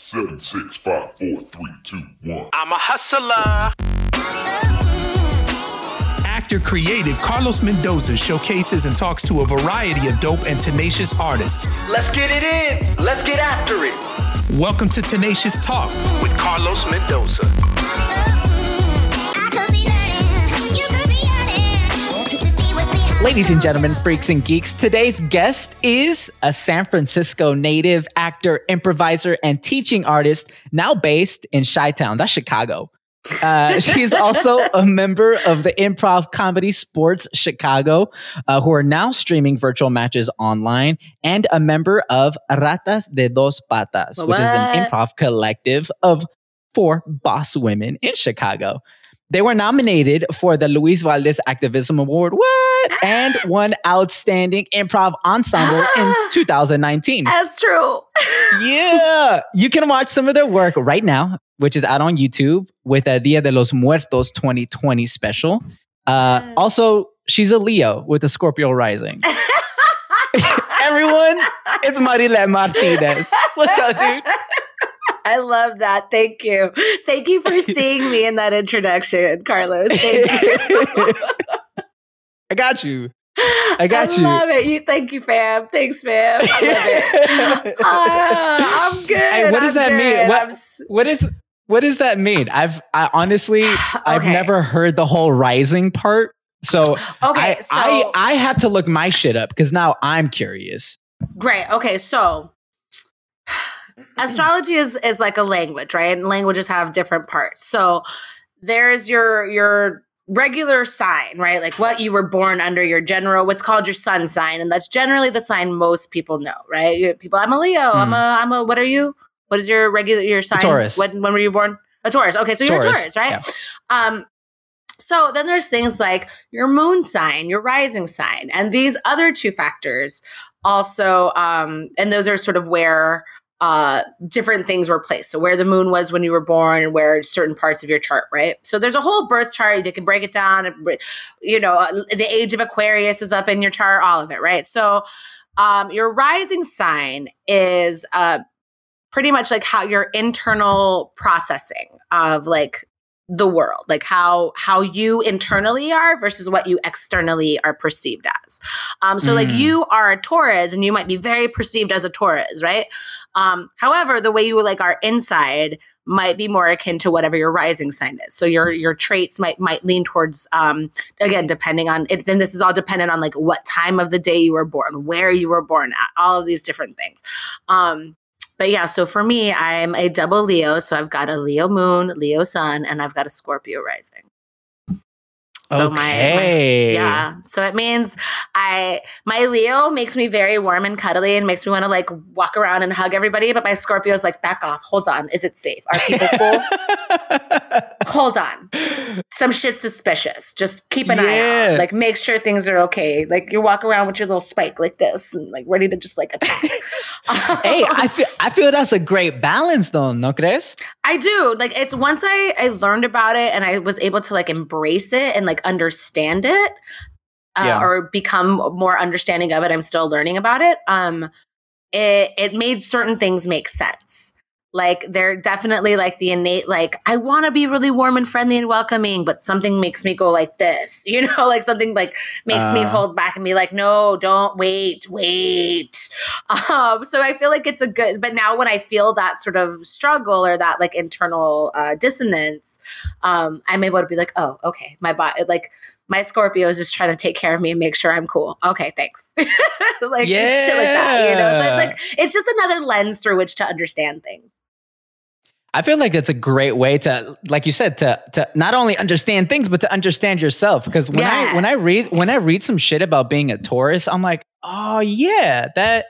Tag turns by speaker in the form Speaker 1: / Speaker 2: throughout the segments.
Speaker 1: Seven, six, five, four, three, two, one.
Speaker 2: I'm a hustler.
Speaker 3: Actor creative Carlos Mendoza showcases and talks to a variety of dope and tenacious artists.
Speaker 2: Let's get it in. Let's get after it.
Speaker 3: Welcome to Tenacious Talk.
Speaker 2: With Carlos Mendoza.
Speaker 4: Ladies and gentlemen, freaks and geeks, today's guest is a San Francisco native actor, improviser, and teaching artist now based in Chi Town. That's Chicago. Uh, she's also a member of the Improv Comedy Sportz Chicago, uh, who are now streaming virtual matches online, and a member of Ratas de Dos Patas, which is an improv collective of four boss women in Chicago. They were nominated for the Luis Valdez Activism Award. What? And won Outstanding Improv Ensemble in 2019.
Speaker 5: That's true.
Speaker 4: yeah. You can watch some of their work right now, which is out on YouTube with a Dia de los Muertos 2020 special. Uh, also, she's a Leo with a Scorpio rising. Everyone, it's Marilet Martinez. What's up, dude?
Speaker 5: I love that. Thank you. Thank you for seeing me in that introduction, Carlos. Thank you.
Speaker 4: I got you. I got
Speaker 5: I
Speaker 4: you.
Speaker 5: love it. You thank you, fam. Thanks, fam. I love it. Uh, I'm good.
Speaker 4: Hey, what does
Speaker 5: I'm
Speaker 4: that mean?
Speaker 5: good.
Speaker 4: What-
Speaker 5: I'm s-
Speaker 4: What is what does that mean? I've I honestly I've never heard the whole rising part. So
Speaker 5: okay,
Speaker 4: I,
Speaker 5: so
Speaker 4: I I have to look my shit up because now I'm curious.
Speaker 5: Great. Okay, so astrology is is like a language, right? And languages have different parts. So there's your your regular sign, right? Like what you were born under your general what's called your sun sign and that's generally the sign most people know, right? People I'm a Leo, I'm
Speaker 4: Hmm.
Speaker 5: a I'm a what are you? What is your regular your sign?
Speaker 4: Taurus.
Speaker 5: When when were you born? A Taurus. Okay, so you're a
Speaker 4: Taurus,
Speaker 5: Taurus, right? Um so then there's things like your moon sign, your rising sign, and these other two factors also um and those are sort of where uh different things were placed. So where the moon was when you were born and where certain parts of your chart right? So there's a whole birth chart you can break it down and you know uh, the age of aquarius is up in your chart all of it right? So um your rising sign is uh pretty much like how your internal processing of like the world like how how you internally are versus what you externally are perceived as. Um so like
Speaker 4: Mm.
Speaker 5: you are a taurus and you might be very perceived as a taurus right um however the way you like are inside might be more akin to whatever your rising sign is so your your traits might might lean towards um again depending on it then this is all dependent on like what time of the day you were born where you were born at all of these different things um but yeah, so for me, I'm a double Leo. So I've got a Leo moon, Leo sun, and I've got a Scorpio rising. So my- my-
Speaker 4: okay.
Speaker 5: Yeah. So it means I my Leo makes me very warm and cuddly and makes me want to like walk around and hug everybody. But my Scorpio is like, back off. Hold on. Is it safe? Are people cool? Hold on. Some shit suspicious. Just keep an eye
Speaker 4: Yeah.
Speaker 5: out. Like make sure things are okay. Like you walk around with your little spike like this and like ready to just like attack.
Speaker 4: hey, I feel I feel that's a great balance though, no crees?
Speaker 5: I do. Like it's once I I learned about it and I was able to like embrace it and like understand it uh,
Speaker 4: Yeah.
Speaker 5: or become more understanding of it. I'm still learning about it. Um it it made certain things make sense. Like they're definitely like the innate like I want to be really warm and friendly and welcoming, but something makes me go like this. You know, like something like makes me
Speaker 4: Uh.
Speaker 5: hold back and be like, "No, don't wait, wait." Um, so I feel like it's a good, but now when I feel that sort of struggle or that like internal uh, dissonance, um, I'm able to be like, oh, okay, my body, like my Scorpio is just trying to take care of me and make sure I'm cool. Okay, thanks. like it's shit like that, you know. So it's like it's just another lens through which to understand things.
Speaker 4: I feel like that's a great way to, like you said, to to not only understand things but to understand yourself. Because when I when I read when I read some shit about being a Taurus, I'm like, oh yeah, that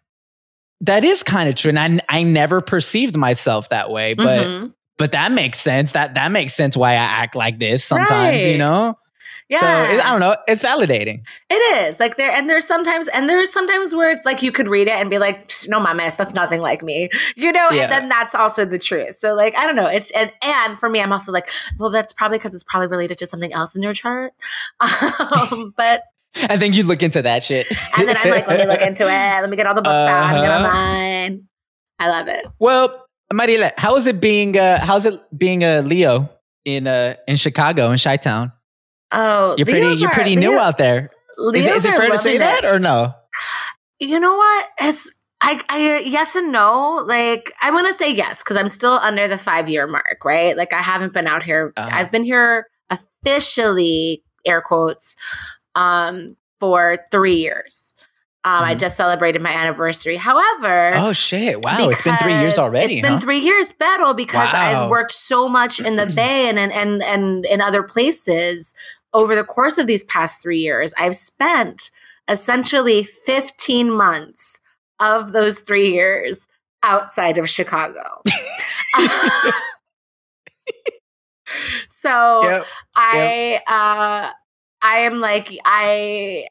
Speaker 4: that is kind of true. And I I never perceived myself that way, but
Speaker 5: Mhm.
Speaker 4: but that makes sense. That that makes sense why I act like this sometimes. You know.
Speaker 5: Yeah,
Speaker 4: So it, I don't know. It's validating.
Speaker 5: It is like there, and there's sometimes, and there's sometimes where it's like you could read it and be like, "Psh, "No, mames, that's nothing like me," you know.
Speaker 4: Yeah.
Speaker 5: And then that's also the truth. So like, I don't know. It's and and for me, I'm also like, well, that's probably because it's probably related to something else in your chart. Um, but
Speaker 4: I think you look into that shit.
Speaker 5: and then I'm like, let me look into it. Let me get all the books out. Let me get
Speaker 4: Uh-huh.
Speaker 5: online. I love it.
Speaker 4: Well, Mariela, how is it being? Uh, how's it being a Leo in uh in Chicago in Chi Town?
Speaker 5: Oh,
Speaker 4: You're pretty.
Speaker 5: Leos
Speaker 4: You're
Speaker 5: are-
Speaker 4: pretty new
Speaker 5: Leo-
Speaker 4: out there. Is it, is it fair to say that
Speaker 5: it.
Speaker 4: or no?
Speaker 5: You know what? It's I, I yes and no. Like I want to say yes because I'm still under the five year mark, right? Like I haven't been out here.
Speaker 4: Uh-huh.
Speaker 5: I've been here officially, air quotes, um, for three years. Um, I
Speaker 4: Mhm.
Speaker 5: just celebrated my anniversary. However,
Speaker 4: Oh shit! Wow, it's been three years already.
Speaker 5: It's been
Speaker 4: huh?
Speaker 5: three years, battle because
Speaker 4: Wow.
Speaker 5: I've worked so much in the Bay and and and and in other places over the course of these past three years. I've spent essentially 15 months of those three years outside of Chicago. so
Speaker 4: Yep.
Speaker 5: I uh I am like I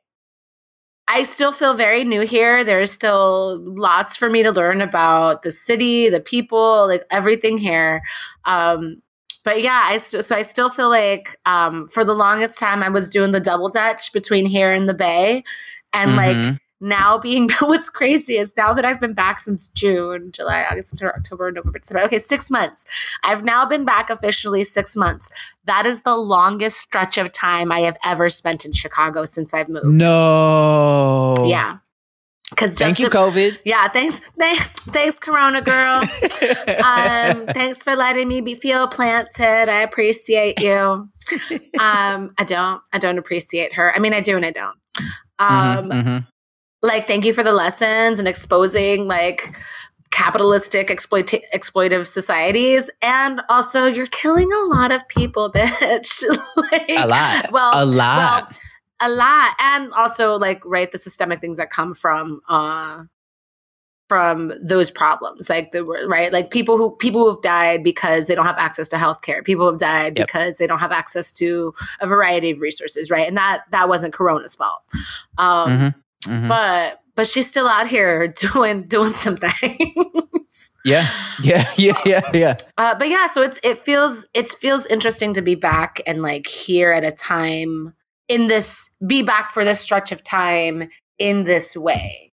Speaker 5: I still feel very new here. There's still lots for me to learn about the city, the people, like everything here. Um but yeah, I st- so I still feel like um for the longest time I was doing the double dutch between here and the bay and like
Speaker 4: Mhm.
Speaker 5: now being what's crazy is now that I've been back since June, July, August, September, October, November, December. Okay, six months. I've now been back officially six months. That is the longest stretch of time I have ever spent in Chicago since I've moved.
Speaker 4: No.
Speaker 5: Yeah. Because just
Speaker 4: Thank you,
Speaker 5: to-
Speaker 4: COVID.
Speaker 5: yeah, thanks, thanks, thanks, Corona girl. um, thanks for letting me be feel planted. I appreciate you. Um, I don't, I don't appreciate her. I mean, I do and I don't. Um,
Speaker 4: Mhm, mhm.
Speaker 5: like thank you for the lessons and exposing like capitalistic exploit exploitive societies and also you're killing a lot of people bitch like,
Speaker 4: A lot.
Speaker 5: well
Speaker 4: a lot.
Speaker 5: well a lot and also like right the systemic things that come from uh from those problems like the right like people who people who have died because they don't have access to healthcare people have died
Speaker 4: Yep.
Speaker 5: because they don't have access to a variety of resources right and that that wasn't corona's fault um
Speaker 4: Mhm, mhm.
Speaker 5: but but she's still out here doing doing some things.
Speaker 4: yeah, yeah, yeah, yeah, yeah.
Speaker 5: Uh, but yeah, so it's it feels it feels interesting to be back and like here at a time in this be back for this stretch of time in this way.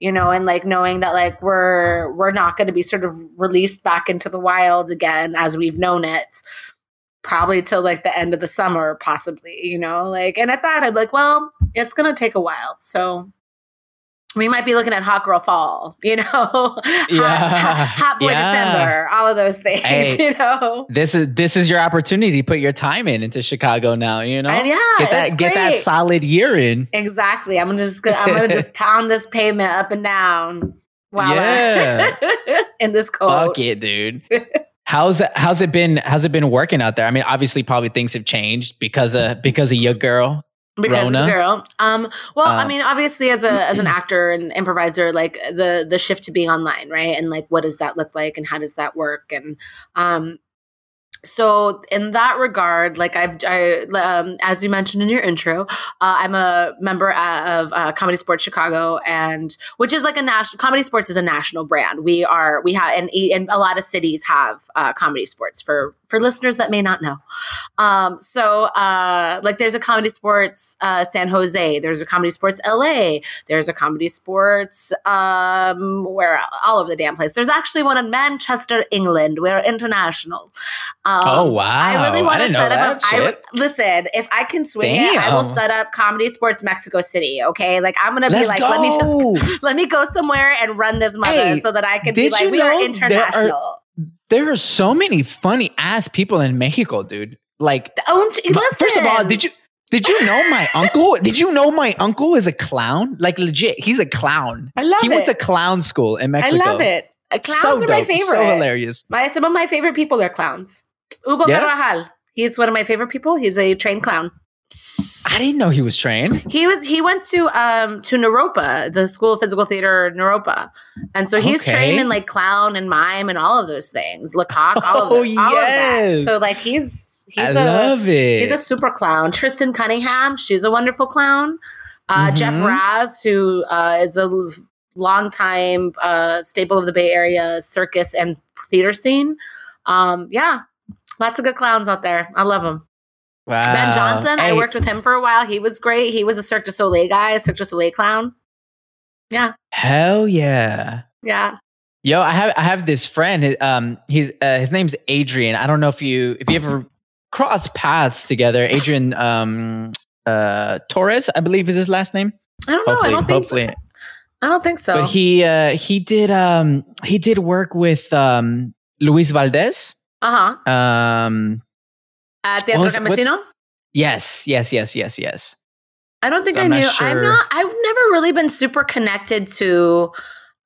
Speaker 5: You know, and like knowing that like we're we're not going to be sort of released back into the wild again as we've known it probably till like the end of the summer possibly, you know? Like and at that I'm like, well, it's going to take a while. So we might be looking at hot girl fall, you know, hot,
Speaker 4: Yeah.
Speaker 5: hot, hot boy
Speaker 4: Yeah.
Speaker 5: December, all of those things,
Speaker 4: Hey.
Speaker 5: you know.
Speaker 4: This is this is your opportunity to put your time in into Chicago now. You know,
Speaker 5: And yeah,
Speaker 4: get that get that solid year in.
Speaker 5: Exactly. I'm gonna just I'm gonna just pound this pavement up and down while
Speaker 4: Yeah.
Speaker 5: In this cold.
Speaker 4: Fuck it, dude. How's it, how's it been? How's it been working out there? I mean, obviously, probably things have changed because of because of your girl.
Speaker 5: Because of the girl. Um, well, I
Speaker 4: Uh,
Speaker 5: mean, obviously, as a as an actor and improviser, like the the shift to being online, right? And like, what does that look like, and how does that work? And um, so in that regard, like I've, I, um, as you mentioned in your intro, uh, I'm a member uh, of uh, Comedy Sportz Chicago, and which is like a national Comedy Sportz is a national brand. We are we have and, and a lot of cities have uh, Comedy Sportz for for listeners that may not know. Um, so uh, like there's a Comedy Sportz uh, San Jose, there's a Comedy Sportz LA, there's a Comedy Sportz um, where all over the damn place. There's actually one in Manchester, England. We're international. Um,
Speaker 4: Oh, wow.
Speaker 5: I really want to set up. A, I, listen, if I can swing it, I will set up Comedy Sportz Mexico City. Okay, like I'm gonna be
Speaker 4: Let's
Speaker 5: like,
Speaker 4: go.
Speaker 5: let me just let me go somewhere and run this mother
Speaker 4: Hey,
Speaker 5: so that I can be like, we are
Speaker 4: know there are-
Speaker 5: international.
Speaker 4: There are so many funny ass people in Mexico, dude. Like,
Speaker 5: Don't
Speaker 4: first of all, did you did you know my uncle? Did you know my uncle is a clown? Like legit, he's a clown.
Speaker 5: I love
Speaker 4: he
Speaker 5: it.
Speaker 4: went to clown school in Mexico.
Speaker 5: I love it. Uh, Clowns
Speaker 4: so
Speaker 5: are my favorite.
Speaker 4: So hilarious.
Speaker 5: My some of my favorite people are clowns. Hugo
Speaker 4: Yeah?
Speaker 5: Carvajal. He's one of my favorite people. He's a trained clown.
Speaker 4: I didn't know he was trained.
Speaker 5: He was he went to um to Naropa, the School of Physical Theater Naropa. And so he's
Speaker 4: Okay.
Speaker 5: trained in like clown and mime and all of those things. Lecoq, all of
Speaker 4: Oh,
Speaker 5: it, all of that. So like he's he's a
Speaker 4: love it.
Speaker 5: he's a super clown. Tristan Cunningham, she's a wonderful clown. Uh, Jeff
Speaker 4: Mhm.
Speaker 5: Raz, who uh, is a longtime uh, staple of the Bay Area circus and theater scene. Um, yeah, lots of good clowns out there. I love them.
Speaker 4: Wow.
Speaker 5: Ben Johnson, I
Speaker 4: Hey,
Speaker 5: worked with him for a while. He was great. He was a Cirque du Soleil guy, a Cirque du Soleil clown. Yeah,
Speaker 4: Hell yeah.
Speaker 5: yeah.
Speaker 4: Yo, I have I have this friend. Um, he's uh, his name's Adrian. I don't know if you if you ever cross paths together. Adrian um uh Torres, I believe is his last name.
Speaker 5: I don't know.
Speaker 4: Hopefully,
Speaker 5: I don't think.
Speaker 4: hopefully.
Speaker 5: I don't think so.
Speaker 4: But he uh he did um he did work with um Luis Valdez.
Speaker 5: uh huh.
Speaker 4: Um
Speaker 5: At Teatro
Speaker 4: What's- what's-
Speaker 5: Campesino.
Speaker 4: yes, yes, yes, yes, yes.
Speaker 5: I don't think
Speaker 4: So
Speaker 5: I
Speaker 4: I'm
Speaker 5: knew. I'm not. I've never really been super connected to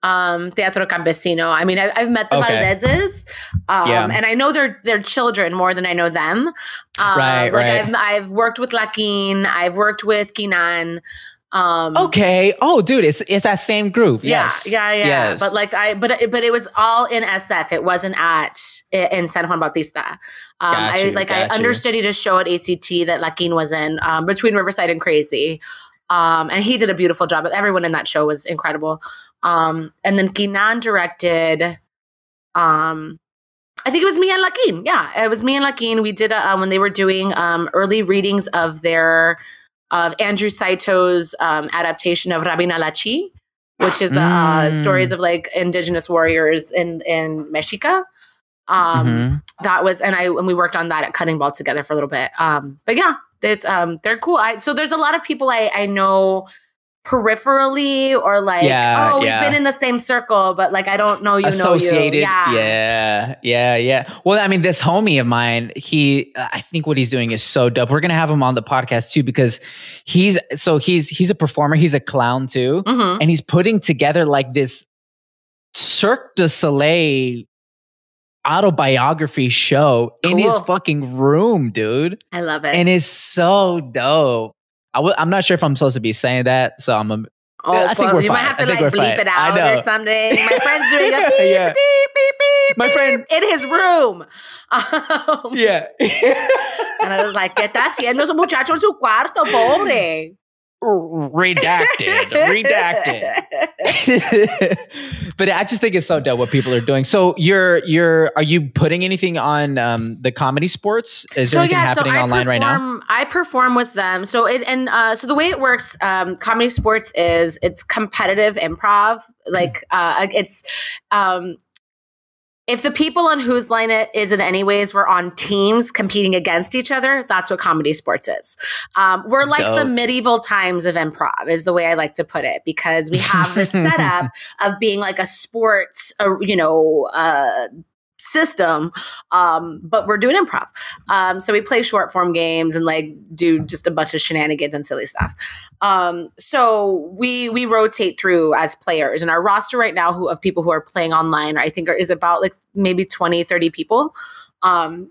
Speaker 5: um Teatro Campesino. I mean, I, I've met the
Speaker 4: Okay.
Speaker 5: Valdezes, um,
Speaker 4: Yeah.
Speaker 5: and I know their their children more than I know them. Um,
Speaker 4: Right,
Speaker 5: like
Speaker 4: right.
Speaker 5: I've I've worked with Lakin. I've worked with Kinan. Um,
Speaker 4: Okay. Oh, dude, it's it's that same group.
Speaker 5: Yeah,
Speaker 4: Yes.
Speaker 5: yeah, yeah.
Speaker 4: Yes.
Speaker 5: But like I, but it- but it was all in SF. It wasn't at in San Juan Bautista. Um, I
Speaker 4: you,
Speaker 5: like I
Speaker 4: you.
Speaker 5: understudied a show at ACT that Lakin was in um, between Riverside and Crazy, um, and he did a beautiful job. But everyone in that show was incredible. Um, and then Kinan directed. Um, I think it was me and Lakin. Yeah, it was me and Lakin. We did a, um, when they were doing um, early readings of their of Andrew Saito's um, adaptation of Rabinal Achi, which is uh,
Speaker 4: Mm.
Speaker 5: stories of like indigenous warriors in in Mexica. Um,
Speaker 4: Mhm.
Speaker 5: That was, and I and we worked on that at Cutting Ball together for a little bit. Um, but yeah, it's um, they're cool. I so there's a lot of people I I know peripherally or like
Speaker 4: Yeah,
Speaker 5: oh we've
Speaker 4: yeah.
Speaker 5: been in the same circle, but like I don't know you know you. Yeah.
Speaker 4: yeah, yeah, yeah. Well, I mean, this homie of mine, he, I think what he's doing is so dope. We're gonna have him on the podcast too because he's so he's he's a performer. He's a clown too,
Speaker 5: Mhm.
Speaker 4: and he's putting together like this Cirque du Soleil autobiography show in his fucking room, dude,
Speaker 5: I love it.
Speaker 4: and it's so dope. I w- I'm not sure if I'm supposed to be saying that, so I'm a,
Speaker 5: Oh,
Speaker 4: I think
Speaker 5: well,
Speaker 4: we're
Speaker 5: you might have to like bleep
Speaker 4: fine.
Speaker 5: it out or something. My friend's doing a beep,
Speaker 4: Yeah.
Speaker 5: beep, beep, beep,
Speaker 4: My
Speaker 5: beep
Speaker 4: friend-
Speaker 5: in his room. Um,
Speaker 4: yeah.
Speaker 5: And I was like, ¿qué está haciendo ese muchacho en su cuarto, pobre?
Speaker 4: Redacted, redacted. but I just think it's so dope what people are doing. So you're you're are you putting anything on um, the comedy sportz? Is there anything happening
Speaker 5: I
Speaker 4: online right now?
Speaker 5: I perform with them. So it and uh, so the way it works, um, comedy sportz is it's competitive improv. Like uh, it's um, if the people on whose line it is in any ways were on teams competing against each other, that's what comedy sportz is. Um, we're like the medieval times of improv, is the way I like to put it, because we have this setup of being like a sports, uh, you know, uh, system, um, but we're doing improv. Um, so we play short form games and like do just a bunch of shenanigans and silly stuff. Um, so we we rotate through as players, and our roster right now who of people who are playing online, I think, are, is about like maybe 20, 30 people. Um,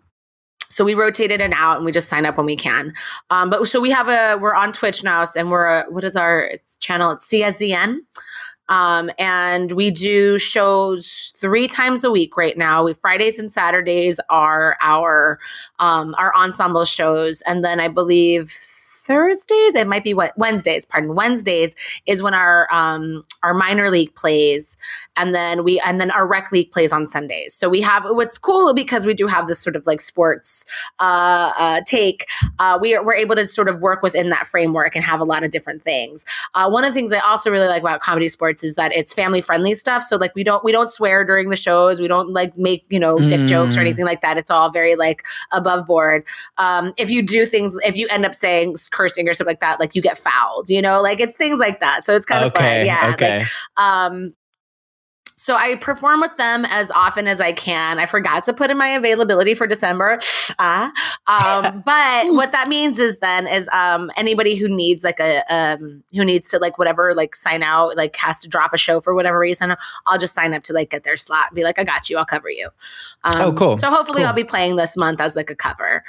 Speaker 5: so we rotate in and out and we just sign up when we can. Um, but so we have a we're on Twitch now and we're a, what is our it's channel? It's CSZN. Um, and we do shows three times a week right now. We Fridays and Saturdays are our um our ensemble shows, and then I believe Thursdays, it might be what Wednesdays, pardon, Wednesdays is when our um our minor league plays and then we and then our rec league plays on Sundays. So we have what's cool because we do have this sort of like sports uh, uh take. Uh we are we're able to sort of work within that framework and have a lot of different things. Uh one of the things I also really like about comedy sportz is that it's family friendly stuff. So like we don't we don't swear during the shows. We don't like make, you know, dick
Speaker 4: Mm.
Speaker 5: jokes or anything like that. It's all very like above board um, if you do things, if you end up saying cursing or something like that, like you get fouled, you know, like it's things like that. So it's kind of
Speaker 4: okay.
Speaker 5: fun. Yeah.
Speaker 4: Okay.
Speaker 5: Like, um, so I perform with them as often as I can. I forgot to put in my availability for December. Ah, um, but what that means is then is um, anybody who needs like a um, who needs to like whatever like sign out like has to drop a show for whatever reason. I'll just sign up to like get their slot and be like, I got you. I'll cover you. Um,
Speaker 4: Oh, cool.
Speaker 5: So hopefully
Speaker 4: Cool.
Speaker 5: I'll be playing this month as like a cover.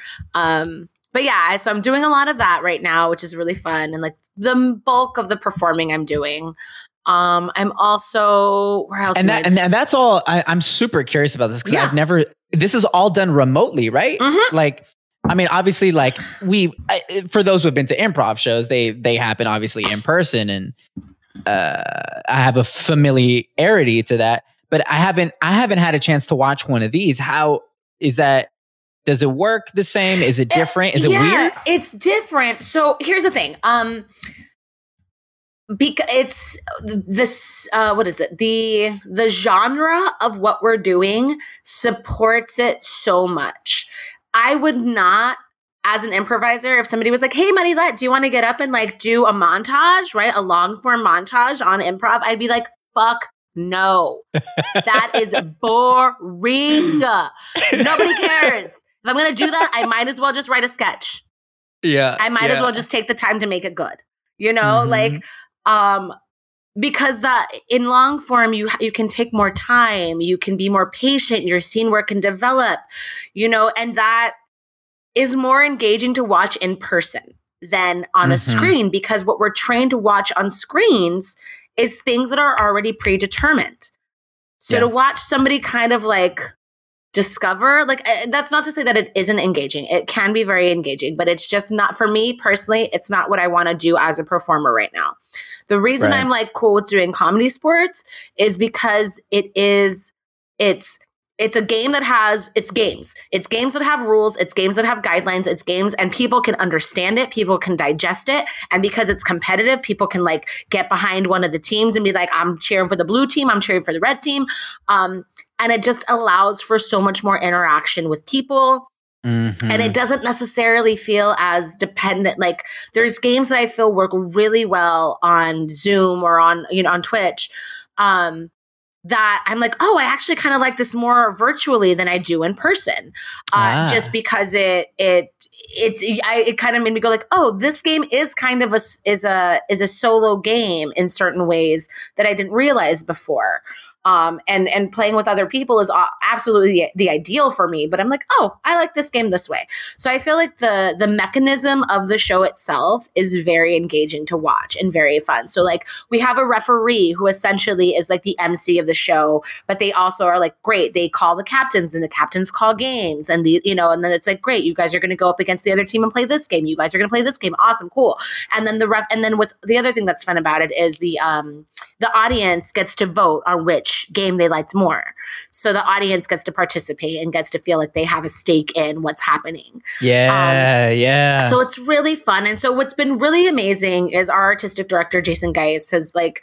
Speaker 5: But yeah, so I'm doing a lot of that right now, which is really fun. And like the bulk of the performing I'm doing. Um, I'm also where else?
Speaker 4: and that
Speaker 5: I-
Speaker 4: and, and that's all. I, I'm super curious about this because
Speaker 5: Yeah.
Speaker 4: I've never. This is all done remotely, right?
Speaker 5: Mhm.
Speaker 4: Like, I mean, obviously, like we I, for those who've been to improv shows, they they happen obviously in person, and uh, I have a familiarity to that. But I haven't I haven't had a chance to watch one of these. How is that? Does it work the same? Is it different? Is it
Speaker 5: Yeah,
Speaker 4: weird?
Speaker 5: It's different. So here's the thing. Um because it's this uh what is it the the genre of what we're doing supports it so much i would not as an improviser if somebody was like hey money let do you want to get up and like do a montage right a long form montage on improv i'd be like fuck no that is boring nobody cares if i'm gonna do that i might as well just write a sketch
Speaker 4: Yeah.
Speaker 5: I might as well just take the time to make it good. You know,
Speaker 4: Mhm.
Speaker 5: like um because that in long form you you can take more time, you can be more patient, your scene work can develop, you know, and that is more engaging to watch in person than on a
Speaker 4: Mhm.
Speaker 5: screen because what we're trained to watch on screens is things that are already predetermined. So
Speaker 4: Yeah.
Speaker 5: to watch somebody kind of like discover like that's not to say that it isn't engaging it can be very engaging but it's just not for me personally it's not what i want to do as a performer right now the reason
Speaker 4: Right.
Speaker 5: i'm like cool with doing comedy sportz is because it is it's it's a game that has it's games. It's games that have rules it's games that have guidelines it's games and people can understand it people can digest it and because it's competitive people can like get behind one of the teams and be like i'm cheering for the blue team i'm cheering for the red team. Um, and it just allows for so much more interaction with people.
Speaker 4: Mhm.
Speaker 5: and it doesn't necessarily feel as dependent like there's games that i feel work really well on zoom or on you know on twitch um that i'm like oh i actually kind of like this more virtually than i do in person uh
Speaker 4: Ah.
Speaker 5: just because it it it's I, it kind of made me go like oh this game is kind of a is a is a solo game in certain ways that i didn't realize before um and and playing with other people is absolutely the, ideal for me but i'm like oh i like this game this way. So i feel like the the mechanism of the show itself is very engaging to watch and very fun. So like we have a referee who essentially is like the mc of the show but they also are like great. They call the captains and the captains call games and the you know and then it's like great you guys are going to go up against the other team and play this game. You guys are going to play this game. Awesome cool. And then the ref and then what's the other thing that's fun about it is the um the audience gets to vote on which game they liked more. So the audience gets to participate and gets to feel like they have a stake in what's happening.
Speaker 4: Yeah, yeah.
Speaker 5: So it's really fun. And so what's been really amazing is our artistic director Jason Geis has like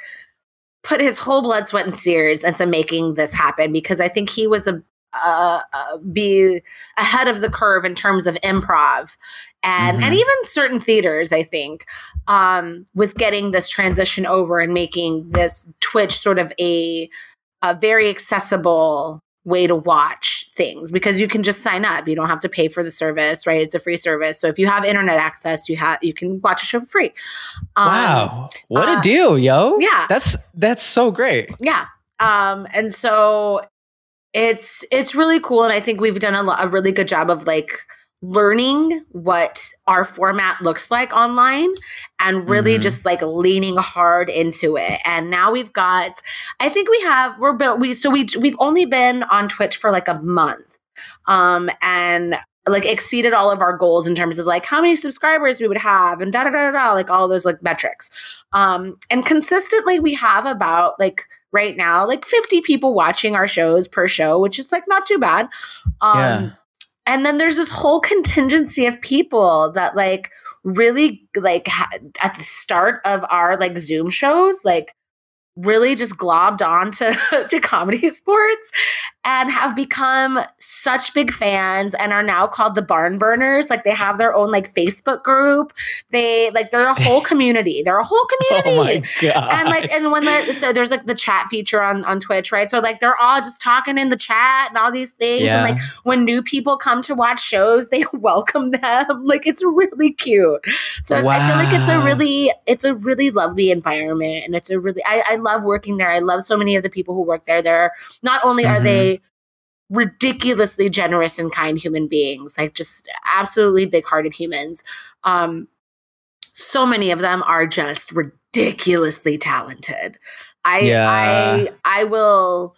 Speaker 5: put his whole blood, sweat, and tears into making this happen because I think he was a uh, be ahead of the curve in terms of improv and and
Speaker 4: Mhm.
Speaker 5: even certain theaters i think um with getting this transition over and making this twitch sort of a a very accessible way to watch things because you can just sign up you don't have to pay for the service right it's a free service so if you have internet access you have you can watch a show for free Um,
Speaker 4: wow. What
Speaker 5: uh,
Speaker 4: a deal, yo.
Speaker 5: yeah.
Speaker 4: That's that's so great.
Speaker 5: yeah um and so it's it's really cool and i think we've done a, lo- a really good job of like learning what our format looks like online and really
Speaker 4: Mhm.
Speaker 5: just like leaning hard into it and now we've got i think we have we're built we so we we've only been on twitch for like a month um and like exceeded all of our goals in terms of like how many subscribers we would have and da da da da, da like all those like metrics um and consistently we have about like right now like 50 people watching our shows per show which is like not too bad um
Speaker 4: Yeah.
Speaker 5: And then there's this whole contingency of people that like really like ha- at the start of our like zoom shows like really just globbed on to, to comedy sports and have become such big fans and are now called the barn burners. Like they have their own like facebook group. They like they're a whole community. They're a whole community
Speaker 4: Oh my god.
Speaker 5: and like and when they're so there's like the chat feature on on twitch right? So like they're all just talking in the chat and all these things.
Speaker 4: Yeah.
Speaker 5: and like when new people come to watch shows they welcome them. Like it's really cute. So it's, i feel like it's a really it's a really lovely environment and it's a really I, I love working there i love so many of the people who work there they're not only are
Speaker 4: Mhm.
Speaker 5: they ridiculously generous and kind human beings like just absolutely big-hearted humans um so many of them are just ridiculously talented i
Speaker 4: Yeah.
Speaker 5: i i will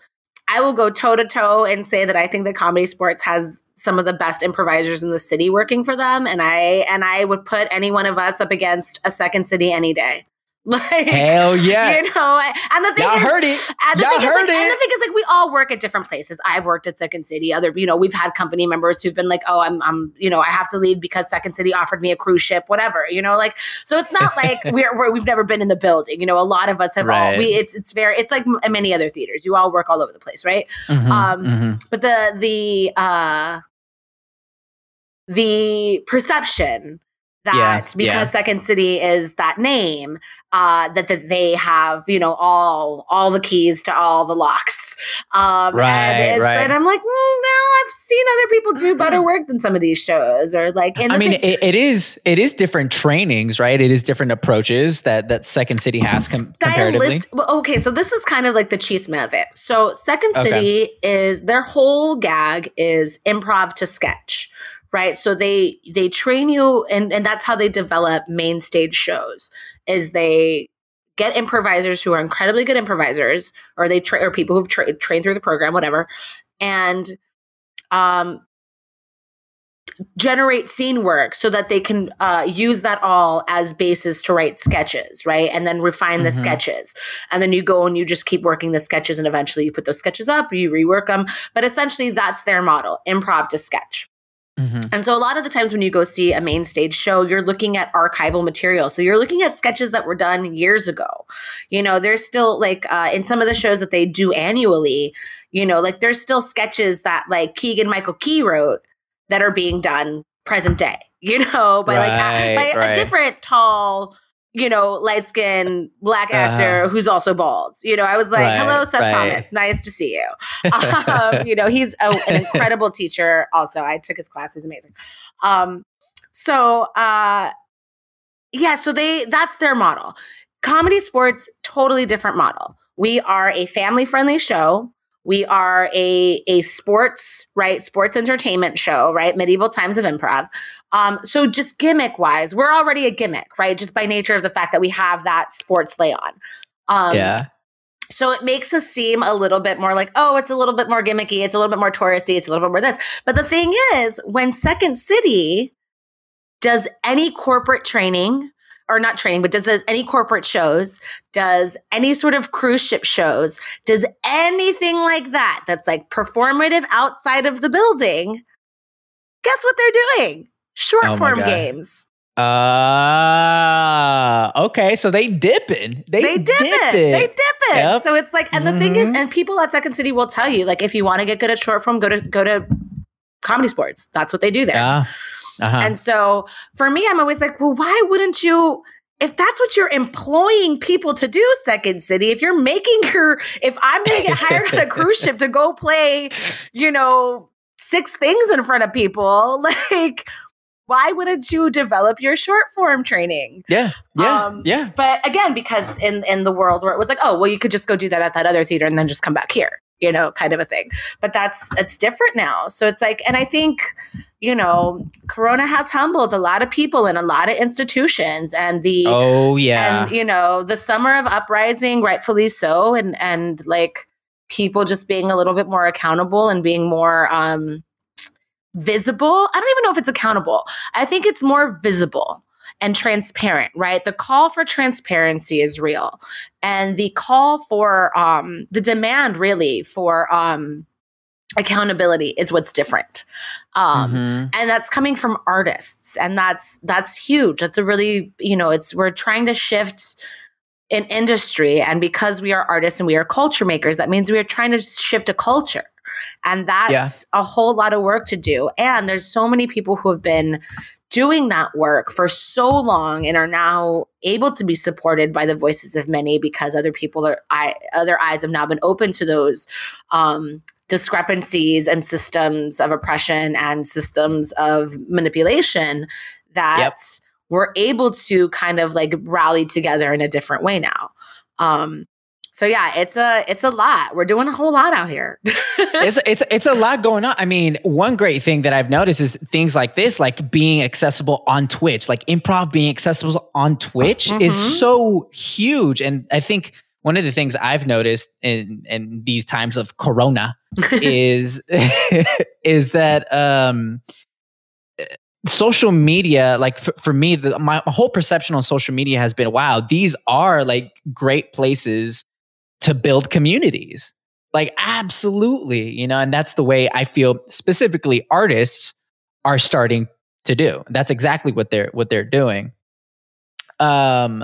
Speaker 5: i will go toe to toe and say that i think that comedy sportz has some of the best improvisers in the city working for them and i and i would put any one of us up against a second city any day Like
Speaker 4: Hell yeah.
Speaker 5: you know. And the thing
Speaker 4: Y'all
Speaker 5: is,
Speaker 4: heard it.
Speaker 5: and the
Speaker 4: Y'all
Speaker 5: thing is,
Speaker 4: heard
Speaker 5: like, and the thing is, like, we all work at different places. I've worked at Second City. Other, you know, we've had company members who've been like, "Oh, I'm, I'm, you know, I have to leave because Second City offered me a cruise ship, whatever." You know, like, so it's not like we're, we're we've never been in the building. You know, a lot of us have all.
Speaker 4: Right.
Speaker 5: We it's it's very it's like m- many other theaters. You all work all over the place, right?
Speaker 4: Mhm,
Speaker 5: Um,
Speaker 4: mhm.
Speaker 5: But the the uh the perception that
Speaker 4: Yeah,
Speaker 5: because
Speaker 4: yeah.
Speaker 5: Second City is that name, uh, that that they have, you know, all all the keys to all the locks. Um,
Speaker 4: Right,
Speaker 5: and, it's,
Speaker 4: right.
Speaker 5: and I'm like, mm, no, I've seen other people do better work than some of these shows, or like,
Speaker 4: I mean,
Speaker 5: thing-
Speaker 4: it, it is it is different trainings, right? It is different approaches that that Second City has com- comparatively.
Speaker 5: Okay, so this is kind of like the chisme of it. So Second
Speaker 4: Okay.
Speaker 5: City is their whole gag is improv to sketch, right? So they they train you, and and that's how they develop main stage shows. Is they get improvisers who are incredibly good improvisers, or they tra- or people who've tra- trained through the program, whatever, and um generate scene work so that they can uh, use that all as basis to write sketches, right? And then refine the
Speaker 4: Mhm.
Speaker 5: sketches. And then you go and you just keep working the sketches, and eventually you put those sketches up, you rework them. But essentially, that's their model improv to sketch.
Speaker 4: Mhm.
Speaker 5: And so a lot of the times when you go see a main stage show, you're looking at archival material. So you're looking at sketches that were done years ago. You know, there's still like uh, in some of the shows that they do annually, you know, like there's still sketches that like Keegan Michael Key wrote that are being done present day, you know, by like a,
Speaker 4: Right,
Speaker 5: a different tall, you know, light skinned black actor who's also bald. You know, I was like,
Speaker 4: Uh-huh. Right,
Speaker 5: hello, Seth
Speaker 4: right.
Speaker 5: Thomas. Nice to see you um, you know, he's a, an incredible teacher. Also, I took his class; he's amazing. Um, so, uh, yeah, so they that's their model. Comedy sportz, totally different model. We are a family friendly show. We are a a sports right sports entertainment show right medieval times of improv. Um, so just gimmick wise, we're already a gimmick right just by nature of the fact that we have that sports lay on. Um,
Speaker 4: yeah.
Speaker 5: so it makes us seem a little bit more like, oh, it's a little bit more gimmicky, it's a little bit more touristy, it's a little bit more this. But the thing is, when Second City does any corporate training, or not training, but does, does any corporate shows, does any sort of cruise ship shows, does anything like that that's like performative outside of the building, guess what they're doing? Short
Speaker 4: Oh
Speaker 5: form games.
Speaker 4: Uh okay, so they dipping. They,
Speaker 5: they dip, it.
Speaker 4: it.
Speaker 5: They dip it.
Speaker 4: Yep.
Speaker 5: So it's like, and the thing is,
Speaker 4: Mhm.
Speaker 5: and people at Second City will tell you, like, if you want to get good at short form, go to go to comedy sportz. That's what they do there.
Speaker 4: Yeah. Uh-huh.
Speaker 5: And so for me, I'm always like, well, why wouldn't you? If that's what you're employing people to do, Second City, if you're making your, if I'm going to get hired on a cruise ship to go play, you know, six things in front of people, like, why wouldn't you develop your short form training?
Speaker 4: yeah. Yeah.
Speaker 5: um,
Speaker 4: yeah.
Speaker 5: But again, because in in the world where it was like, oh, well, you could just go do that at that other theater and then just come back here, you know, kind of a thing. But that's it's different now. So it's like, and I think, you know, Corona has humbled a lot of people in a lot of institutions, and the
Speaker 4: Oh yeah.
Speaker 5: and you know the summer of uprising, rightfully so, and and like people just being a little bit more accountable and being more um visible. I don't even know if it's accountable. I think it's more visible and transparent, right? The call for transparency is real. And the call for um the demand really for um accountability is what's different. Um
Speaker 4: Mhm.
Speaker 5: and that's coming from artists and that's that's huge. That's a really, you know, it's we're trying to shift an industry and because we are artists and we are culture makers, that means we are trying to shift a culture. And that's a whole lot of work to do. And there's so many people who have been doing that work for so long and are now able to be supported by the voices of many because other people are I, other eyes have now been open to those um, discrepancies and systems of oppression and systems of manipulation that we're able to kind of like rally together in a different way now. Um, so yeah, it's a it's a lot. We're doing a whole lot out here.
Speaker 4: it's it's it's a lot going on. I mean, one great thing that I've noticed is things like this, like being accessible on Twitch, like improv being accessible on Twitch
Speaker 5: Mhm.
Speaker 4: is so huge. And I think one of the things I've noticed in in these times of Corona is is that um social media like for, for me the, my whole perception on social media has been wow these are like great places to build communities. Like absolutely you know and that's the way i feel specifically artists are starting to do. That's exactly what they're what they're doing. Um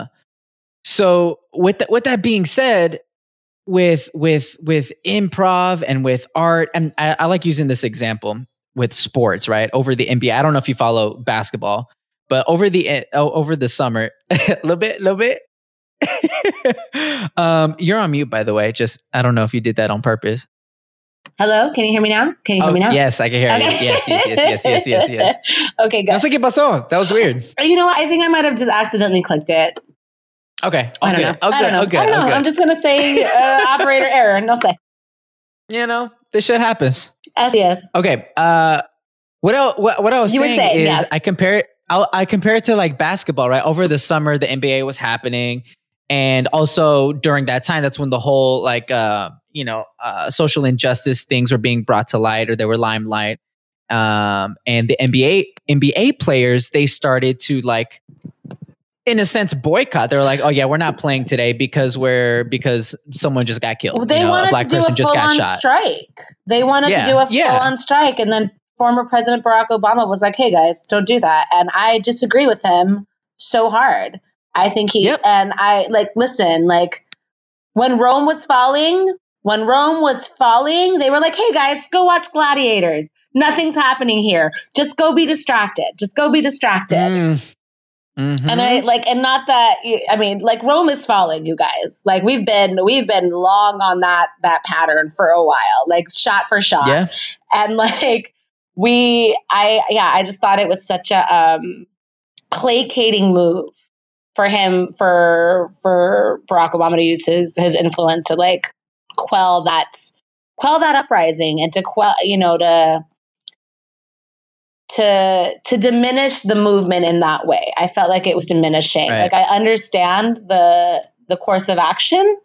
Speaker 4: so with th- with that being said with with with improv and with art and I, I like using this example with sports right? Over the nba i don't know if you follow basketball but over the eh, over the summer a little bit a little bit um you're on mute by the way just i don't know if you did that on purpose
Speaker 5: Hello, can you hear me now? Can you hear
Speaker 4: Oh,
Speaker 5: me now?
Speaker 4: yes i can hear
Speaker 5: Okay.
Speaker 4: you yes yes yes yes yes yes yes
Speaker 5: okay,
Speaker 4: no
Speaker 5: good.
Speaker 4: sé qué pasó that was weird
Speaker 5: You know what? I think I might have just accidentally clicked it.
Speaker 4: okay
Speaker 5: I don't
Speaker 4: okay
Speaker 5: know.
Speaker 4: oh
Speaker 5: I don't
Speaker 4: good
Speaker 5: know.
Speaker 4: oh good
Speaker 5: I don't
Speaker 4: oh
Speaker 5: know.
Speaker 4: good
Speaker 5: I'm just gonna say uh, operator error. No say.
Speaker 4: you know this shit happens
Speaker 5: SES.
Speaker 4: Okay. Uh, what I, what, what I was
Speaker 5: You
Speaker 4: saying,
Speaker 5: saying,
Speaker 4: is
Speaker 5: yes.
Speaker 4: I compare it. I, I compare it to like basketball, right? Over the summer, the NBA was happening, and also during that time, that's when the whole like uh, you know uh, social injustice things were being brought to light, or they were limelight. Um, and the NBA NBA players they started to like, in a sense, boycott. They were like, "Oh yeah, we're not playing today because we're because someone just got killed.
Speaker 5: Well, they
Speaker 4: you know, a
Speaker 5: wanted
Speaker 4: black
Speaker 5: to do
Speaker 4: person
Speaker 5: a
Speaker 4: just
Speaker 5: full
Speaker 4: got
Speaker 5: on
Speaker 4: shot."
Speaker 5: strike. They wanted
Speaker 4: Yeah,
Speaker 5: to do a
Speaker 4: yeah.
Speaker 5: full on strike, and then former President Barack Obama was like, "Hey guys, don't do that." And I disagree with him so hard. I think he
Speaker 4: Yep.
Speaker 5: and I like listen. Like when Rome was falling, when Rome was falling, they were like, "Hey guys, go watch Gladiators. Nothing's happening here. Just go be distracted. Just go be distracted."
Speaker 4: Mm. Mhm.
Speaker 5: And I like, and not that I mean, like Rome is falling, you guys. Like we've been, we've been long on that that pattern for a while, like shot for shot,
Speaker 4: yeah.
Speaker 5: and like we, I yeah, I just thought it was such a um, placating move for him for for Barack Obama to use his his influence to like quell that quell that uprising and to quell you know to to to diminish the movement in that way. I felt like it was diminishing.
Speaker 4: Right.
Speaker 5: Like I understand the the course of action,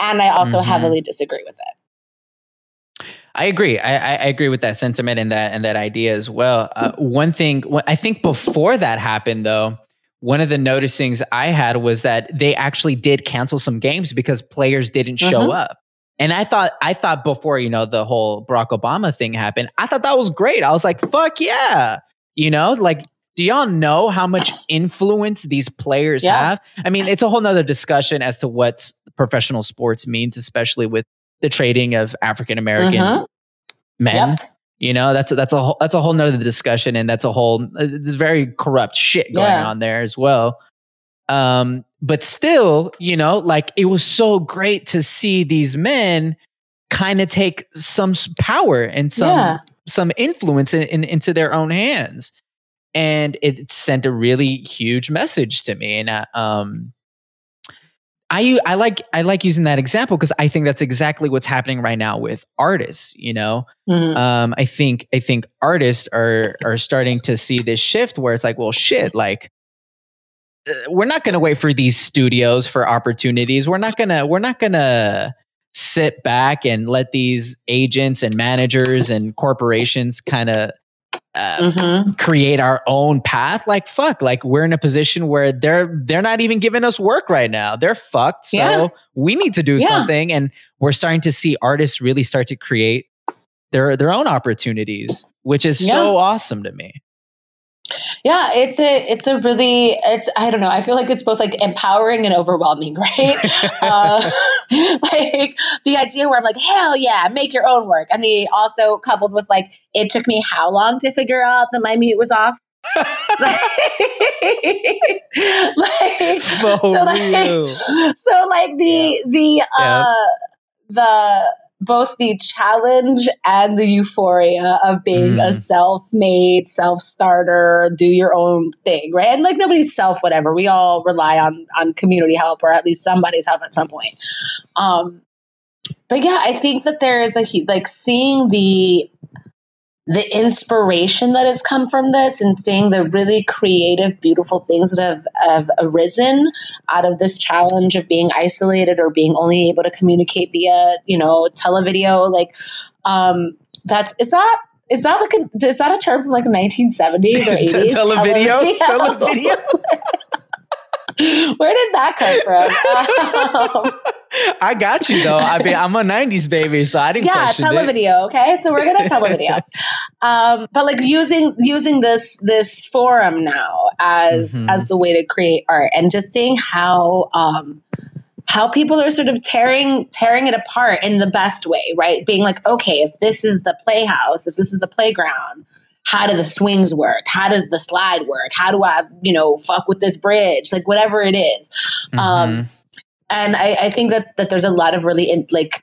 Speaker 5: and I also
Speaker 4: Mhm.
Speaker 5: heavily disagree with it.
Speaker 4: I agree. I, I I agree with that sentiment and that and that idea as well. Uh, one thing, I think before that happened, though, one of the noticings I had was that they actually did cancel some games because players didn't show
Speaker 5: Mhm.
Speaker 4: up. And I thought, I thought before you know the whole Barack Obama thing happened, I thought that was great. I was like, fuck yeah, you know, like. Do y'all know how much influence these players
Speaker 5: Yeah.
Speaker 4: have? I mean, it's a whole nother discussion as to what professional sports means, especially with the trading of African American
Speaker 5: Mhm.
Speaker 4: men.
Speaker 5: Yep.
Speaker 4: You know, that's a, that's a whole that's a whole nother discussion, and that's a whole uh, very corrupt shit going
Speaker 5: Yeah.
Speaker 4: on there as well. Um, but still, you know, like it was so great to see these men kind of take some power and some
Speaker 5: Yeah.
Speaker 4: some influence in, in, into their own hands, and it sent a really huge message to me. And uh, um, I I like I like using that example because I think that's exactly what's happening right now with artists. You know,
Speaker 5: Mhm.
Speaker 4: um, I think I think artists are are starting to see this shift where it's like, well, shit, like uh, we're not going to wait for these studios for opportunities. We're not gonna we're not gonna sit back and let these agents and managers and corporations kind of uh,
Speaker 5: Mhm.
Speaker 4: create our own path. Like fuck, like we're in a position where they're they're not even giving us work right now. They're fucked. So
Speaker 5: Yeah.
Speaker 4: we need to do
Speaker 5: Yeah.
Speaker 4: something, and we're starting to see artists really start to create their their own opportunities, which is so awesome to me.
Speaker 5: Yeah, it's a it's a really it's I don't know. I feel like it's both like empowering and overwhelming, right? uh, like the idea where I'm like, hell yeah, make your own work, and the also coupled with like, it took me how long to figure out that my mute was off. like,
Speaker 4: For
Speaker 5: so like, so like the the uh the both the challenge and the euphoria of being a
Speaker 4: Mm.
Speaker 5: self-made self-starter do your own thing right? And like nobody's self whatever. We all rely on on community help or at least somebody's help at some point. Um but yeah i think that there is a like seeing the the inspiration that has come from this and seeing the really creative beautiful things that have, have arisen out of this challenge of being isolated or being only able to communicate via you know televideo like um that's is that is that like a is that a term from like the 1970s or 80s?
Speaker 4: Televideo? Televideo?
Speaker 5: Where did that come from? Um,
Speaker 4: I got you though. I mean, I'm a '90s baby, so I didn't
Speaker 5: yeah,
Speaker 4: it.
Speaker 5: televideo. Okay, so we're gonna televideo. um, but like using using this this forum now as
Speaker 4: Mhm.
Speaker 5: as the way to create art and just seeing how um how people are sort of tearing tearing it apart in the best way, right? Being like, okay, if this is the playhouse, if this is the playground, how do the swings work? How does the slide work? How do I, you know, fuck with this bridge? Like whatever it is. Um,
Speaker 4: Mhm.
Speaker 5: and I, I think that that there's a lot of really in, like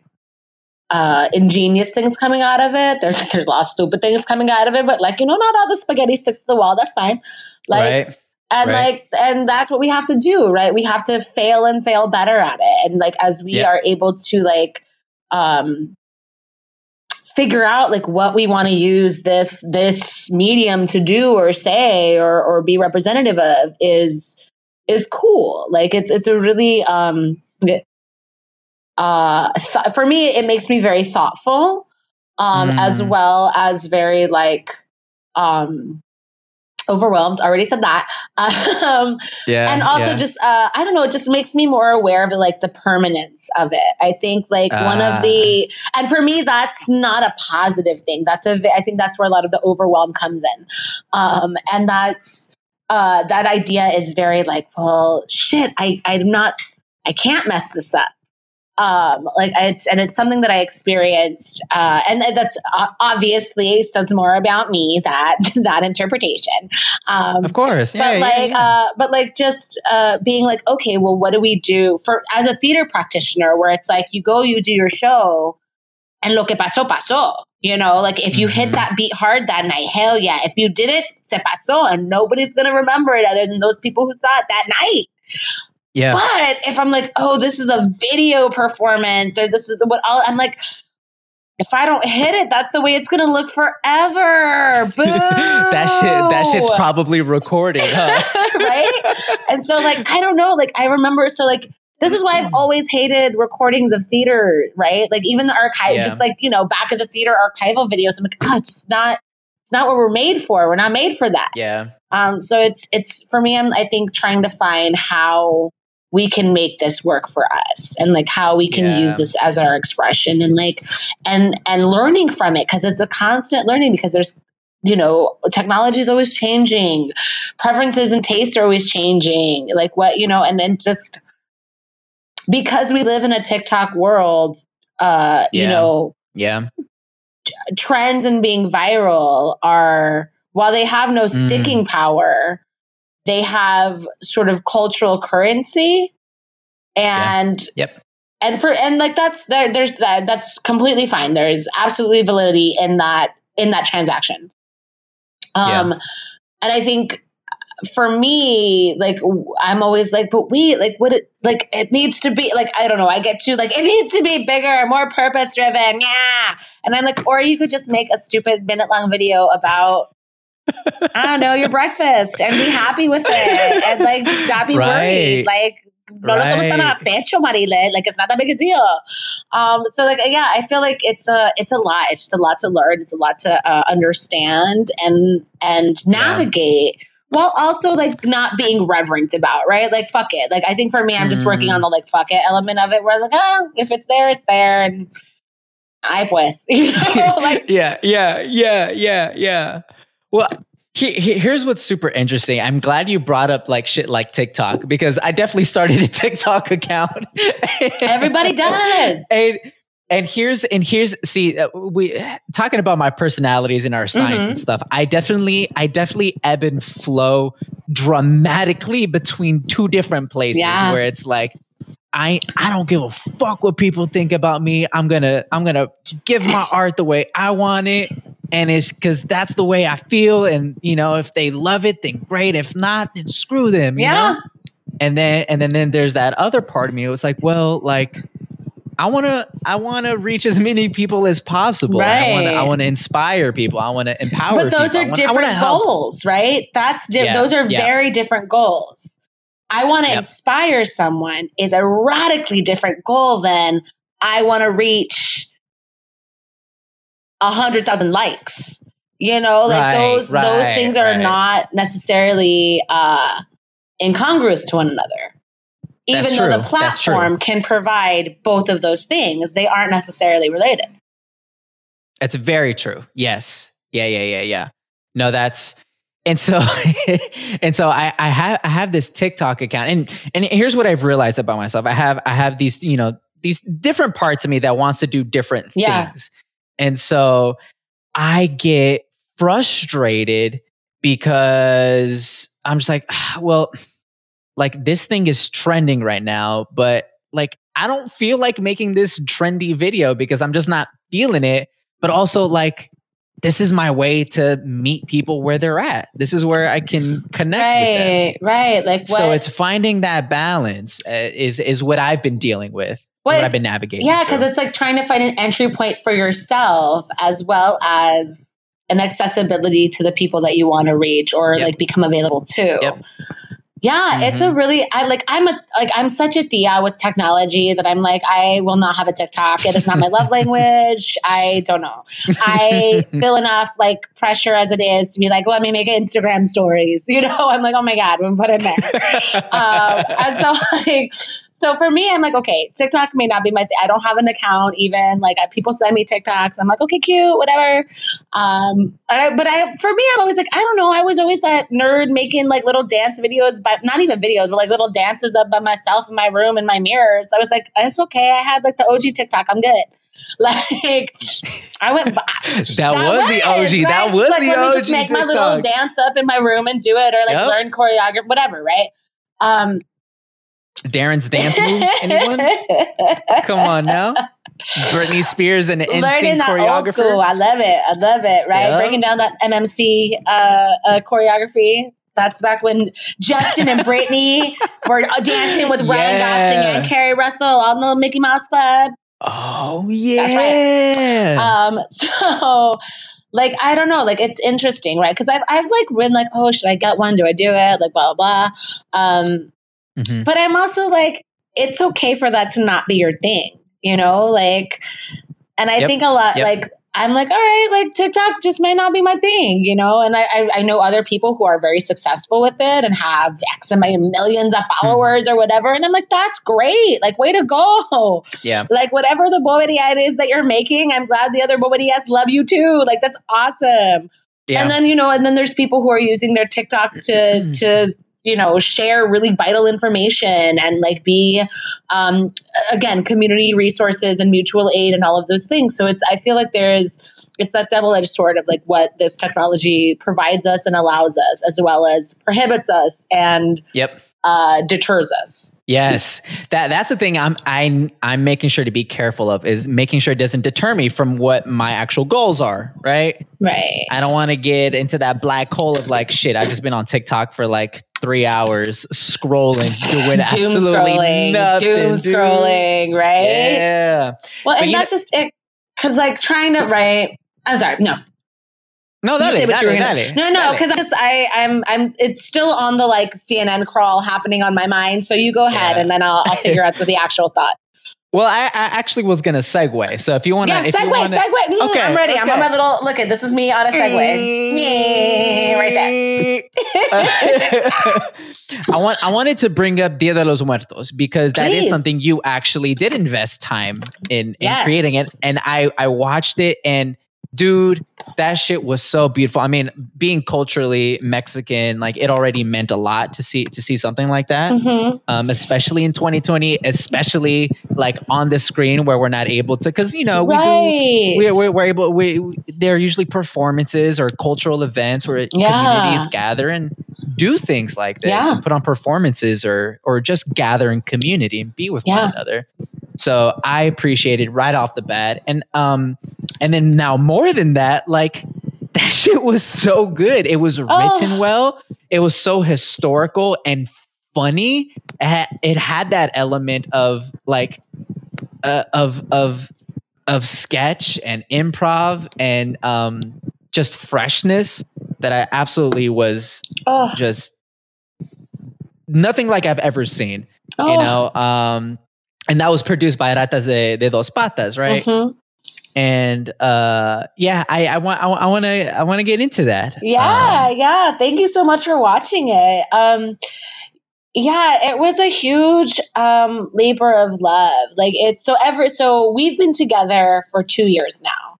Speaker 5: uh, ingenious things coming out of it. There's there's a lot of stupid things coming out of it, but like you know, not all the spaghetti sticks to the wall. That's fine. Like
Speaker 4: right?
Speaker 5: and
Speaker 4: right.
Speaker 5: like and that's what we have to do, right? We have to fail and fail better at it. And like as we
Speaker 4: Yeah.
Speaker 5: are able to like um figure out like what we want to use this this medium to do or say or or be representative of is is cool. Like it's it's a really um uh th- for me it makes me very thoughtful um
Speaker 4: Mm.
Speaker 5: as well as very like um overwhelmed already said that. Um
Speaker 4: yeah,
Speaker 5: and also
Speaker 4: yeah.
Speaker 5: just uh i don't know it just makes me more aware of like the permanence of it. I think like one
Speaker 4: Ah.
Speaker 5: of the and for me that's not a positive thing. That's a i think that's where a lot of the overwhelm comes in. Um and that's uh that idea is very like well shit i i'm not i can't mess this up um like it's and it's something that i experienced uh and that's uh, obviously says more about me that that interpretation um
Speaker 4: of course. Yeah,
Speaker 5: but
Speaker 4: yeah,
Speaker 5: like
Speaker 4: yeah.
Speaker 5: uh but like just uh being like okay well what do we do for as a theater practitioner where it's like you go you do your show and lo que pasó pasó you know like if you
Speaker 4: Mhm.
Speaker 5: hit that beat hard that night hell yeah if you didn't se pasó and nobody's gonna remember it other than those people who saw it that night
Speaker 4: yeah.
Speaker 5: but if I'm like, oh, this is a video performance or this is what all I'm like, if I don't hit it, that's the way it's gonna look forever. Boo.
Speaker 4: that shit. That shit's probably recorded, huh?
Speaker 5: right? And so like I don't know, like I remember so like this is why I've always hated recordings of theater, right? Like even the archive,
Speaker 4: Yeah.
Speaker 5: just like, you know, back of the theater archival videos. I'm like, God, it's just not it's not what we're made for. We're not made for that.
Speaker 4: yeah.
Speaker 5: Um, so it's it's for me. I'm I think trying to find how we can make this work for us and like how we can
Speaker 4: Yeah.
Speaker 5: use this as our expression and like and and learning from it because it's a constant learning because there's you know technology is always changing preferences and tastes are always changing like what you know and then just because we live in a tiktok world uh you know
Speaker 4: Yeah.
Speaker 5: trends and being viral are while they have no
Speaker 4: Mm.
Speaker 5: sticking power they have sort of cultural currency and
Speaker 4: Yep.
Speaker 5: and for and like that's there there's that that's completely fine. There's absolutely validity in that in that transaction. Um and i think for me like i'm always like but wait like what it like it needs to be like i don't know i get to like it needs to be bigger more purpose driven yeah. And i'm like or you could just make a stupid minute long video about i don't know your breakfast and be happy with it and like just not be
Speaker 4: Right.
Speaker 5: worried like no lo tomes tan a
Speaker 4: Right.
Speaker 5: pecho, Marile. Like it's not that big a deal. Um, so like yeah, I feel like it's a it's a lot. It's just a lot to learn. It's a lot to uh, understand and and navigate while also like not being reverent about right. Like fuck it. Like I think for me, I'm just working
Speaker 4: Mm.
Speaker 5: on the like fuck it element of it. Where like ah, if it's there, it's there, and I pues you know like
Speaker 4: yeah, yeah, yeah, yeah, yeah. Well, he, he- here's what's super interesting. I'm glad you brought up like shit like TikTok because I definitely started a TikTok account.
Speaker 5: everybody does.
Speaker 4: and and here's and here's see uh, we talking about my personalities and our science
Speaker 5: Mhm.
Speaker 4: and stuff. I definitely I definitely ebb and flow dramatically between two different places
Speaker 5: Yeah.
Speaker 4: where it's like I I don't give a fuck what people think about me. I'm gonna I'm gonna give my art the way I want it, and it's because that's the way I feel. And you know, if they love it, then great. If not, then screw them. You
Speaker 5: Yeah.
Speaker 4: know? And then and then then there's that other part of me. It was like, well, like I want to I want to reach as many people as possible. Right. I want to I want to inspire people. I want to empower.
Speaker 5: But those
Speaker 4: people.
Speaker 5: Are
Speaker 4: wanna-
Speaker 5: different goals, right? That's di-
Speaker 4: Yeah,
Speaker 5: those are
Speaker 4: yeah.
Speaker 5: very different goals. I want to
Speaker 4: Yep.
Speaker 5: inspire someone is a radically different goal than I want to reach a hundred thousand likes. You know, like
Speaker 4: Right,
Speaker 5: those those things are
Speaker 4: right.
Speaker 5: not necessarily uh, incongruous to one another. Even
Speaker 4: That's
Speaker 5: though the
Speaker 4: true. True.
Speaker 5: platform can provide both of those things, they aren't necessarily related.
Speaker 4: It's very true. Yes. Yeah, yeah, yeah, yeah. No, that's and so and so I, I have I have this TikTok account and and here's what I've realized about myself. I have I have these, you know, these different parts of me that wants to do different
Speaker 5: Yeah.
Speaker 4: things. And so I get frustrated because I'm just like, "Ah, well, like this thing is trending right now, but like I don't feel like making this trendy video because I'm just not feeling it. But also like this is my way to meet people where they're at. This is where I can connect with them.
Speaker 5: Right, right. Like what?
Speaker 4: So it's finding that balance uh, is is what I've been dealing with. What
Speaker 5: it's-
Speaker 4: I've been navigating.
Speaker 5: Yeah, because it's like trying to find an entry point for yourself as well as an accessibility to the people that you want to reach or
Speaker 4: Yep.
Speaker 5: like become available to.
Speaker 4: Yep.
Speaker 5: Yeah, it's a really I like I'm a like I'm such a dia with technology that I'm like I will not have a TikTok. It is not my love language. I don't know. I feel enough like pressure as it is to be like, let me make Instagram stories. You know, I'm like, oh my God, we'll put it there um, and so like so for me i'm like okay tiktok may not be my thing i don't have an account even like I, people send me tiktoks i'm like okay cute whatever um I, but i for me i'm always like i don't know i was always that nerd making like little dance videos but not even videos but like little dances up by myself in my room in my mirrors i was like it's okay i had like the og tiktok i'm good like i went back
Speaker 4: that, was the OG. That was
Speaker 5: like,
Speaker 4: the OG
Speaker 5: just make my little
Speaker 4: TikTok.
Speaker 5: dance up in my room and do it, or like
Speaker 4: Yep.
Speaker 5: learn choreography, whatever, right? Um,
Speaker 4: Darren's dance moves. Anyone? Come on now. Britney Spears and
Speaker 5: Learning
Speaker 4: NSYNC
Speaker 5: that old school. I love it. I love it. Right,
Speaker 4: Yep.
Speaker 5: breaking down that MMC uh, uh, choreography. That's back when Justin and Britney were dancing with Ryan
Speaker 4: Yeah.
Speaker 5: Gosling and Keri Russell on the Mickey Mouse Club.
Speaker 4: Oh
Speaker 5: That's
Speaker 4: yeah.
Speaker 5: Um, so like I don't know, like it's interesting, right? Because I've I've like been like, oh, should I get one? Do I do it? Like blah blah blah. Um,
Speaker 4: Mhm.
Speaker 5: but I'm also like, it's okay for that to not be your thing, you know? Like, and I
Speaker 4: Yep.
Speaker 5: think a lot,
Speaker 4: Yep.
Speaker 5: like, I'm like, all right, like TikTok just may not be my thing, you know? And I, I, I know other people who are very successful with it and have X amount millions of followers or whatever. And I'm like, that's great. Like, way to go.
Speaker 4: Yeah.
Speaker 5: Like, whatever the ad is that you're making, I'm glad the other bobbity ads love you too. Like, that's awesome.
Speaker 4: Yeah.
Speaker 5: And then you know, and then there's people who are using their TikToks to to you know share really vital information and like be um, again community resources and mutual aid and all of those things. So it's I feel like there's it's that double edged sword of like what this technology provides us and allows us as well as prohibits us and
Speaker 4: yep.
Speaker 5: uh, deters us.
Speaker 4: Yes, that that's the thing. I'm I'm I'm making sure to be careful of is making sure it doesn't deter me from what my actual goals are. Right.
Speaker 5: Right.
Speaker 4: I don't want to get into that black hole of like shit. I've just been on TikTok for like three hours scrolling, doing absolutely
Speaker 5: scrolling,
Speaker 4: nothing.
Speaker 5: doom
Speaker 4: dude.
Speaker 5: scrolling, right?
Speaker 4: Yeah.
Speaker 5: Well,
Speaker 4: But
Speaker 5: and that's just it. Because like trying to write. I'm sorry. No,
Speaker 4: No, that
Speaker 5: what
Speaker 4: That
Speaker 5: you were
Speaker 4: ain't.
Speaker 5: gonna-
Speaker 4: That ain't.
Speaker 5: No, no, because I just I I'm I'm it's still on the like CNN crawl happening on my mind. So you go ahead,
Speaker 4: Yeah.
Speaker 5: and then I'll, I'll figure out the, the actual thought.
Speaker 4: Well, I, I actually was gonna segue. So if you want to,
Speaker 5: Yeah,
Speaker 4: if
Speaker 5: segue,
Speaker 4: you wanna,
Speaker 5: segue. Mm,
Speaker 4: Okay,
Speaker 5: I'm ready. I'm on my little look at this is me on a segue. Yeah, right there.
Speaker 4: I want I wanted to bring up Dia de los Muertos because that is
Speaker 5: Please.
Speaker 4: something you actually did invest time in in
Speaker 5: Yes.
Speaker 4: creating it, and I I watched it and dude, that shit was so beautiful. I mean, being culturally Mexican, like it already meant a lot to see to see something like that,
Speaker 5: Mhm.
Speaker 4: um, especially in 2020, especially like on the screen where we're not able to, because you know we do
Speaker 5: right.
Speaker 4: we, we, we're able we there are usually performances or cultural events where
Speaker 5: Yeah.
Speaker 4: communities gather and do things like this
Speaker 5: Yeah.
Speaker 4: and put on performances or or just gather in community and be with
Speaker 5: Yeah.
Speaker 4: one another so i appreciated right off the bat and um and then now more than that like that shit was so good it was written
Speaker 5: Oh.
Speaker 4: well it was so historical and funny it had, it had that element of like uh, of of of sketch and improv and um just freshness that I absolutely was
Speaker 5: oh,
Speaker 4: just nothing like I've ever seen.
Speaker 5: oh.
Speaker 4: You know, um and that was produced by Ratas de, de Dos Patas, right?
Speaker 5: Mhm.
Speaker 4: And uh, yeah, I, I want I want to I want to get into that.
Speaker 5: Yeah,
Speaker 4: Um,
Speaker 5: yeah. Thank you so much for watching it. Um, yeah, it was a huge um, labor of love. Like it's so ever. So we've been together for two years now.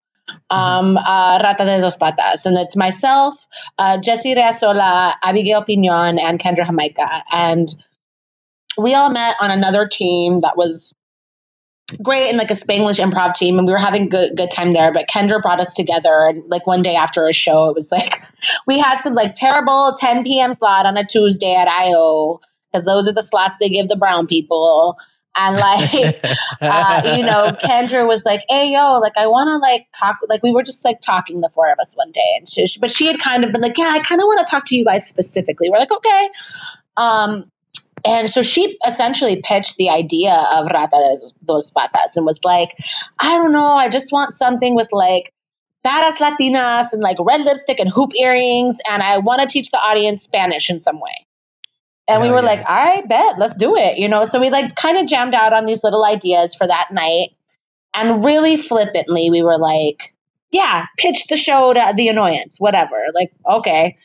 Speaker 5: Um, uh, Rata de dos Patas, and it's myself, uh, Jessie Reasola, Abigail Pinon, and Kendra Jamaica, and we all met on another team that was great and like a Spanglish improv team, and we were having good good time there. But Kendra brought us together, and like one day after a show, it was like we had some like terrible 10 p.m. slot on a Tuesday at IO because those are the slots they give the brown people. And like, uh, you know, Kendra was like, "Hey, yo, like, I want to like talk." Like, we were just like talking, the four of us, one day, and she, but she had kind of been like, "Yeah, I kind of want to talk to you guys specifically." We're like, "Okay." Um, and so she essentially pitched the idea of Rata de dos Patas and was like, I don't know, I just want something with like badass Latinas and like red lipstick and hoop earrings, and I want to teach the audience Spanish in some way. And we were
Speaker 4: yeah.
Speaker 5: like, all right, bet, let's do it. You know, so we like kind of jammed out on these little ideas for that night. And really flippantly, we were like, yeah, pitch the show to the annoyance, whatever. Like, okay.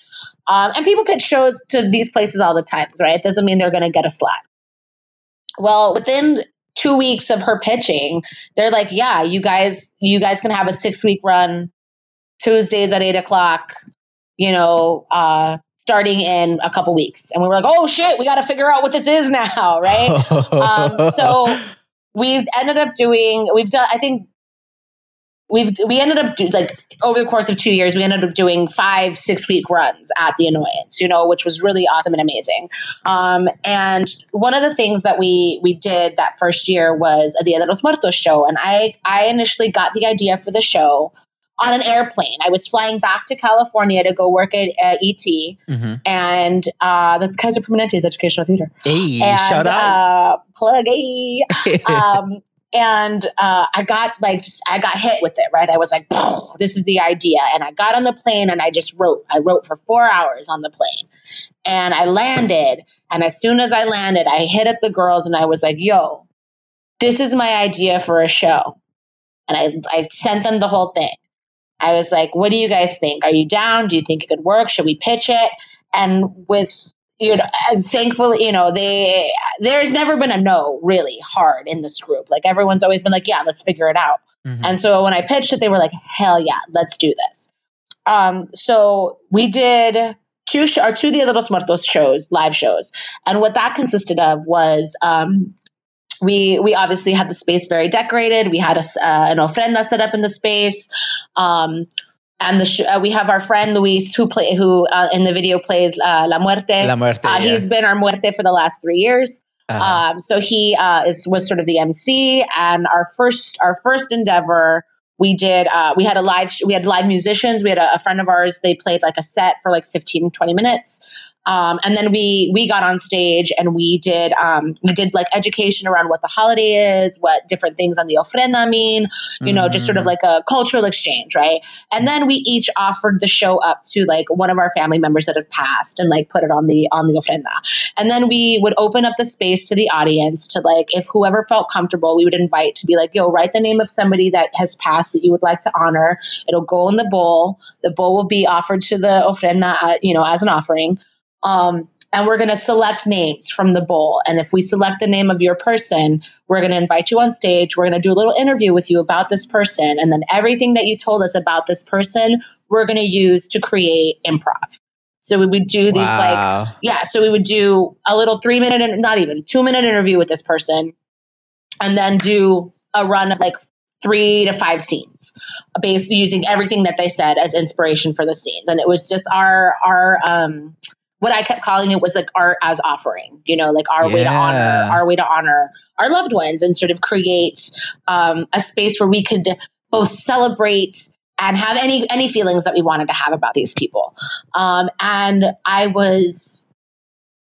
Speaker 5: Um, and people pitch shows to these places all the time, right? It Doesn't mean they're going to get a slot. Well, within two weeks of her pitching, they're like, yeah, you guys, you guys can have a six week run Tuesdays at eight o'clock, you know, uh, starting in a couple weeks. And we were like, oh shit, we got to figure out what this is now, right? um, so we've ended up doing, we've done, I think we've, we ended up do, like over the course of two years, we ended up doing five, six week runs at the annoyance, you know, which was really awesome and amazing. Um, and one of the things that we, we did that first year was a Dia de los Muertos show. And I, I initially got the idea for the show on an airplane. I was flying back to California to go work at uh, ET,
Speaker 4: Mhm.
Speaker 5: and uh, that's Kaiser Permanente's educational theater.
Speaker 4: Hey,
Speaker 5: And
Speaker 4: shout out.
Speaker 5: uh, plug a. um, and uh, I got like just, I got hit with it, right? I was like, this is the idea, and I got on the plane and I just wrote. I wrote for four hours on the plane, and I landed. And as soon as I landed, I hit at the girls and I was like, yo, this is my idea for a show, and I I sent them the whole thing. I was like, what do you guys think? Are you down? Do you think it could work? Should we pitch it? And with you know, and thankfully, you know, they there's never been a no really hard in this group. Like everyone's always been like, yeah, let's figure it out.
Speaker 4: Mhm.
Speaker 5: And so when I pitched it, they were like, hell yeah, let's do this. Um, so we did two sh- or two Dia de los Muertos shows, live shows, and what that consisted of was um, we we obviously had the space very decorated. We had a, uh, an ofrenda set up in the space. Um, and the sh- uh, we have our friend Luis who play who uh, in the video plays uh, La Muerte.
Speaker 4: La Muerte,
Speaker 5: Uh,
Speaker 4: yeah.
Speaker 5: He's been our Muerte for the last three years.
Speaker 4: Uh-huh.
Speaker 5: Um, so he uh, is was sort of the MC, and our first our first endeavor we did uh, we had a live sh- we had live musicians. We had a, a friend of ours. They played like a set for like 15, 20 minutes. Um, and then we we got on stage and we did um, we did like education around what the holiday is, what different things on the ofrenda mean, you know, just sort of like a cultural exchange, right? And then we each offered the show up to like one of our family members that have passed and like put it on the on the ofrenda. And then we would open up the space to the audience to like if whoever felt comfortable, we would invite to be like, yo, write the name of somebody that has passed that you would like to honor. It'll go in the bowl. The bowl will be offered to the ofrenda, uh, you know, as an offering. Um, and we're going to select names from the bowl. And if we select the name of your person, we're going to invite you on stage. We're going to do a little interview with you about this person. And then everything that you told us about this person, we're going to use to create improv. So we would do these like yeah, so we would do a little three minute, not even two minute interview with this person, and then do a run of like three to five scenes, based using everything that they said as inspiration for the scenes. And it was just our our um, what I kept calling it was like art as offering, you know, like our way to honor our way to honor our loved ones, and sort of create um, a space where we could both celebrate and have any any feelings that we wanted to have about these people. Um, and I was,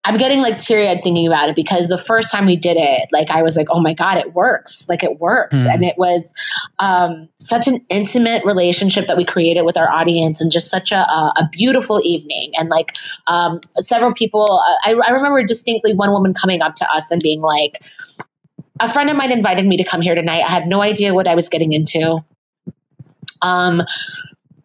Speaker 5: I'm getting like teary eyed thinking about it because the first time we did it, like I was like, oh my God, it works. Like it works.
Speaker 4: Hmm.
Speaker 5: And it was um, such an intimate relationship that we created with our audience and just such a, a, a beautiful evening. And like um, several people, uh, I, I remember distinctly one woman coming up to us and being like, a friend of mine invited me to come here tonight. I had no idea what I was getting into. Um,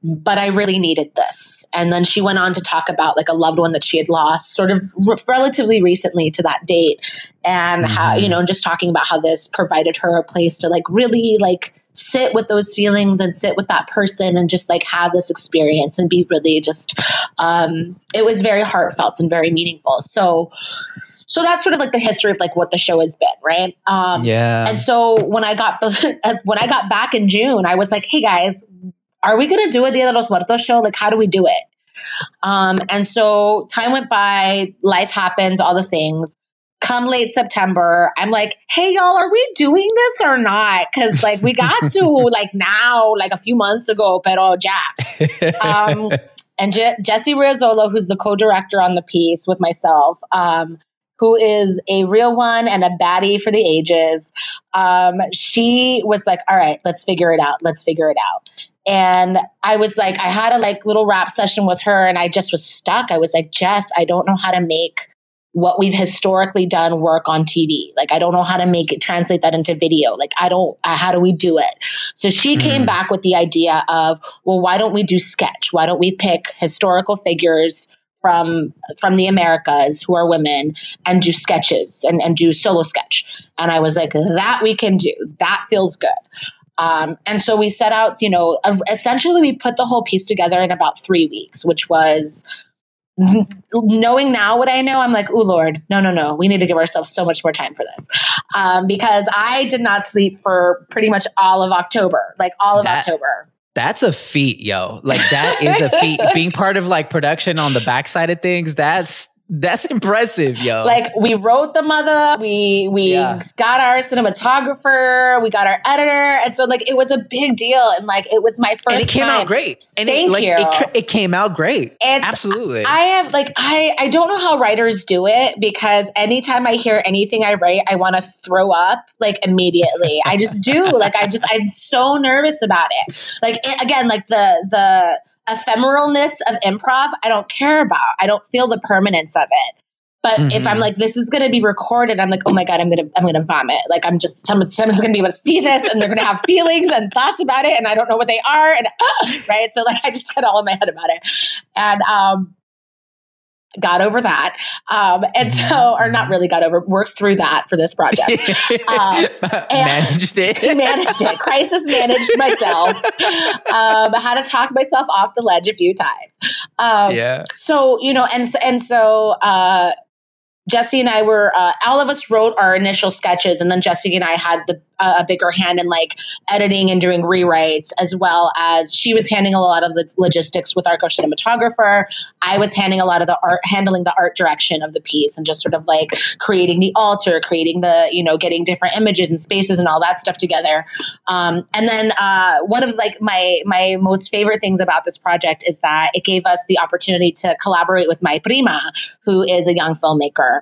Speaker 5: but I really needed this. And then she went on to talk about like a loved one that she had lost sort of r- relatively recently to that date and how, you know, just talking about how this provided her a place to like really like sit with those feelings and sit with that person and just like have this experience and be really just um it was very heartfelt and very meaningful. So so that's sort of like the history of like what the show has been, right? Um
Speaker 4: Yeah.
Speaker 5: and so when I got when I got back in June, I was like, "Hey guys, are we going to do a Dia de los Muertos show? Like, how do we do it?" Um, and so time went by, life happens, all the things. Come late September, I'm like, "Hey y'all, are we doing this or not?" Because like we got to like now, like a few months ago, pero ya. Um, and Je- Jesse Riazzolo, who's the co-director on the piece with myself, um, who is a real one and a baddie for the ages. Um, she was like, "All right, let's figure it out. Let's figure it out." And I was like, I had a like little rap session with her, and I just was stuck. I was like, Jess, I don't know how to make what we've historically done work on TV. Like, I don't know how to make it translate that into video. Like, I don't, uh, how do we do it? So she came back with the idea of, well, why don't we do sketch? Why don't we pick historical figures from from the Americas who are women and do sketches and, and do solo sketch? And I was like, that we can do. That feels good. Um, and so we set out, you know, uh, essentially we put the whole piece together in about three weeks, which was knowing now what I know, I'm like, oh Lord, no, no, no, we need to give ourselves so much more time for this. Um, because I did not sleep for pretty much all of October, like all of
Speaker 4: That-
Speaker 5: October.
Speaker 4: That's a feat, yo. Like that is a feat. Being part of like production on the backside of things, that's that's impressive, yo.
Speaker 5: Like we wrote the mother, we we
Speaker 4: Yeah.
Speaker 5: got our cinematographer, we got our editor, and so like it was a big deal, and like it was my first.
Speaker 4: and it came
Speaker 5: time.
Speaker 4: out great. And
Speaker 5: Thank
Speaker 4: it, like,
Speaker 5: you.
Speaker 4: It, it came out great.
Speaker 5: It's-
Speaker 4: Absolutely.
Speaker 5: I have like I I don't know how writers do it because anytime I hear anything I write, I want to throw up like immediately. I just do. Like I just I'm so nervous about it. Like it, again, like the the ephemeralness of improv, I don't care about. I don't feel the permanence of it. But if
Speaker 4: Mhm.
Speaker 5: I'm like, this is going to be recorded, I'm like, oh my god, I'm gonna, I'm gonna vomit. Like I'm just, someone, someone's gonna be able to see this, and they're gonna have feelings and thoughts about it, and I don't know what they are, and right. So like, I just got all in my head about it, and um, got over that, um, and so, or not really got over, worked through that for this project. Um,
Speaker 4: Managed it.
Speaker 5: managed it, crisis managed myself. Um, had to talk myself off the ledge a few times. Um,
Speaker 4: yeah.
Speaker 5: so you know and and so uh Jesse and I were uh, all of us wrote our initial sketches, and then Jesse and I had the uh, a bigger hand in like editing and doing rewrites, as well as she was handling a lot of the logistics with our cinematographer. I was handling a lot of the art, handling the art direction of the piece, and just sort of like creating the altar, creating the you know getting different images and spaces and all that stuff together. Um, and then uh, one of like my my most favorite things about this project is that it gave us the opportunity to collaborate with my prima, who is a young filmmaker.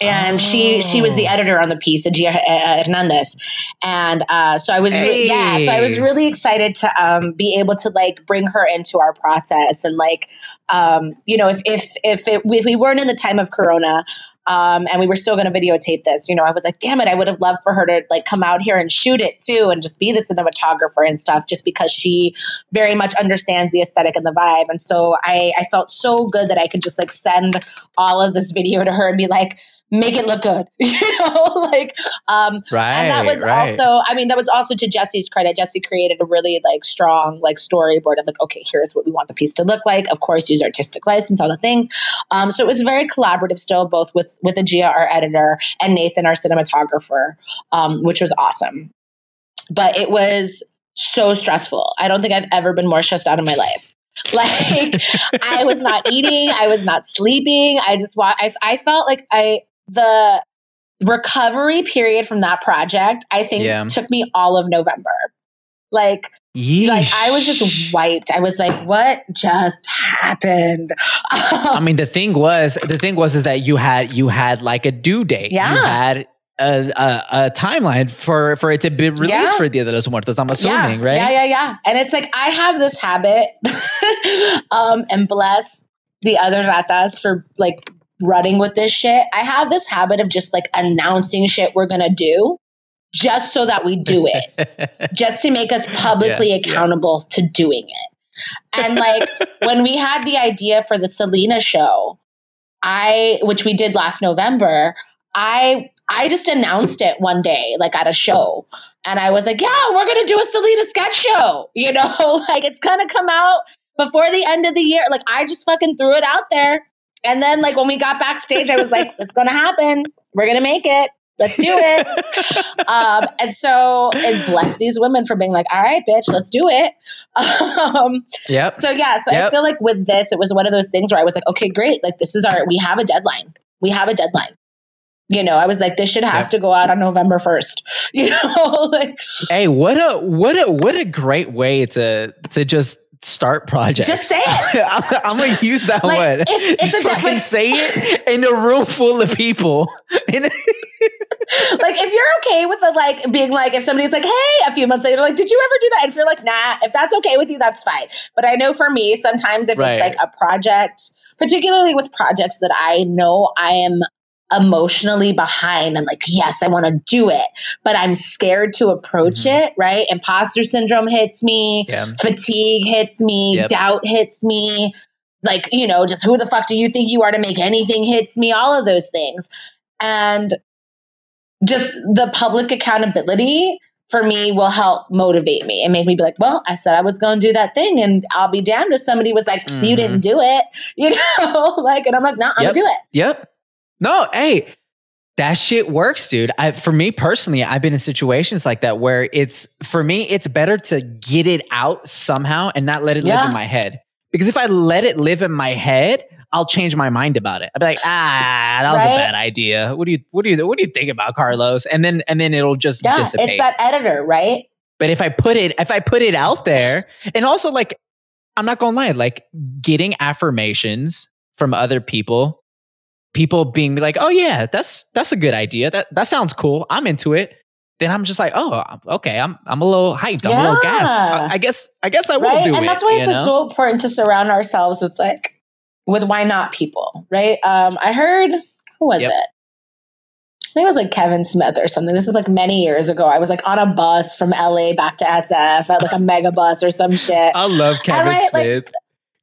Speaker 5: And she she was the
Speaker 4: Oh.
Speaker 5: editor on the piece, Gia uh, Hernandez, and uh, so I was re- yeah, so I was really excited to um, be able to like bring her into our process and like um, you know if if if, it, if we weren't in the time of Corona, um, and we were still going to videotape this. You know, I was like, damn it, I would have loved for her to like come out here and shoot it too, and just be the cinematographer and stuff, just because she very much understands the aesthetic and the vibe. And so I, I felt so good that I could just like send all of this video to her and be like, make it look good, you know, like, um,
Speaker 4: Right.
Speaker 5: and that was
Speaker 4: right.
Speaker 5: also, I mean, that was also to Jesse's credit. Jesse created a really like strong like storyboard of like, okay, here's what we want the piece to look like. Of course, use artistic license, all the things. Um, so it was very collaborative still, both with with Agia, our editor, and Nathan, our cinematographer, um, which was awesome. But it was so stressful. I don't think I've ever been more stressed out in my life. Like I was not eating, I was not sleeping. I just wa- I, I felt like I the recovery period from that project. I think
Speaker 4: Yeah.
Speaker 5: took me all of November. Like like I was just wiped. I was like, what just happened?
Speaker 4: I mean, the thing was, the thing was, is that you had you had like a due date.
Speaker 5: Yeah.
Speaker 4: You had a, a, a timeline for for it to be released
Speaker 5: Yeah.
Speaker 4: for Dia de los Muertos. I'm assuming,
Speaker 5: yeah,
Speaker 4: right?
Speaker 5: Yeah, yeah, yeah. And it's like I have this habit, um, and bless the other ratas for like running with this shit. I have this habit of just like announcing shit we're gonna do just so that we do it, just to make us publicly
Speaker 4: Yeah,
Speaker 5: accountable to doing it. And like when we had the idea for the Selena show, I which we did last November, I I just announced it one day, like at a show. And I was like, yeah, we're gonna do a Selena sketch show. You know, like it's gonna come out before the end of the year. Like I just fucking threw it out there. And then like when we got backstage, I was like, it's gonna happen. We're gonna make it. Let's do it. um, and so and bless these women for being like, all right, bitch, let's do it. Um,
Speaker 4: Yep.
Speaker 5: so yeah, so I feel like with this, it was one of those things where I was like, okay, great. Like this is our we have a deadline. We have a deadline. You know, I was like, this should have
Speaker 4: Yep.
Speaker 5: to go out on November first. You know, like
Speaker 4: Hey, what a what a what a great way to to just start projects.
Speaker 5: just say it.
Speaker 4: I'm, I'm gonna use that
Speaker 5: Like,
Speaker 4: one.
Speaker 5: it's- it's
Speaker 4: Just
Speaker 5: a
Speaker 4: fucking
Speaker 5: different-
Speaker 4: say it in a room full of people.
Speaker 5: Like if you're okay with the like being like if somebody's like hey a few months later like did you ever do that and if you're like nah if that's okay with you that's fine but i know for me sometimes if
Speaker 4: Right.
Speaker 5: it's like a project particularly with projects that i know i am emotionally behind and like yes i want to do it but i'm scared to approach
Speaker 4: Mhm.
Speaker 5: it right imposter syndrome hits me
Speaker 4: yeah.
Speaker 5: fatigue hits me,
Speaker 4: Yep.
Speaker 5: doubt hits me, like, you know, just who the fuck do you think you are to make anything hits me, all of those things. And just the public accountability for me will help motivate me and make me be like, well, I said I was going to do that thing and I'll be damned if somebody was like, you
Speaker 4: Mhm.
Speaker 5: didn't do it, you know, like, and I'm like, no, I'm
Speaker 4: Yep.
Speaker 5: gonna do it.
Speaker 4: Yep. No, hey, that shit works, dude. I, for me personally, I've been in situations like that where it's for me, it's better to get it out somehow and not let it live in my head. Because if I let it live in my head, I'll change my mind about it. I'll be like, ah, that was a bad idea. What do you what do you what do you think about Carlos? And then and then it'll just
Speaker 5: Yeah,
Speaker 4: dissipate.
Speaker 5: it's that editor, right?
Speaker 4: But if I put it, if I put it out there, and also like, I'm not gonna lie, like getting affirmations from other people, people being like, "Oh yeah, that's that's a good idea. That that sounds cool. I'm into it." Then I'm just like, "Oh, okay. I'm I'm a little hyped. I'm a little gassed. I, I guess I guess I will
Speaker 5: right
Speaker 4: do
Speaker 5: and
Speaker 4: it."
Speaker 5: And that's why it's like
Speaker 4: know?
Speaker 5: so important to surround ourselves with like with why not people right um i heard who was
Speaker 4: Yep.
Speaker 5: it I think it was like Kevin Smith or something. This was like many years ago. I was like on a bus from LA back to SF at like a Megabus or some shit.
Speaker 4: I love Kevin
Speaker 5: like-
Speaker 4: Smith.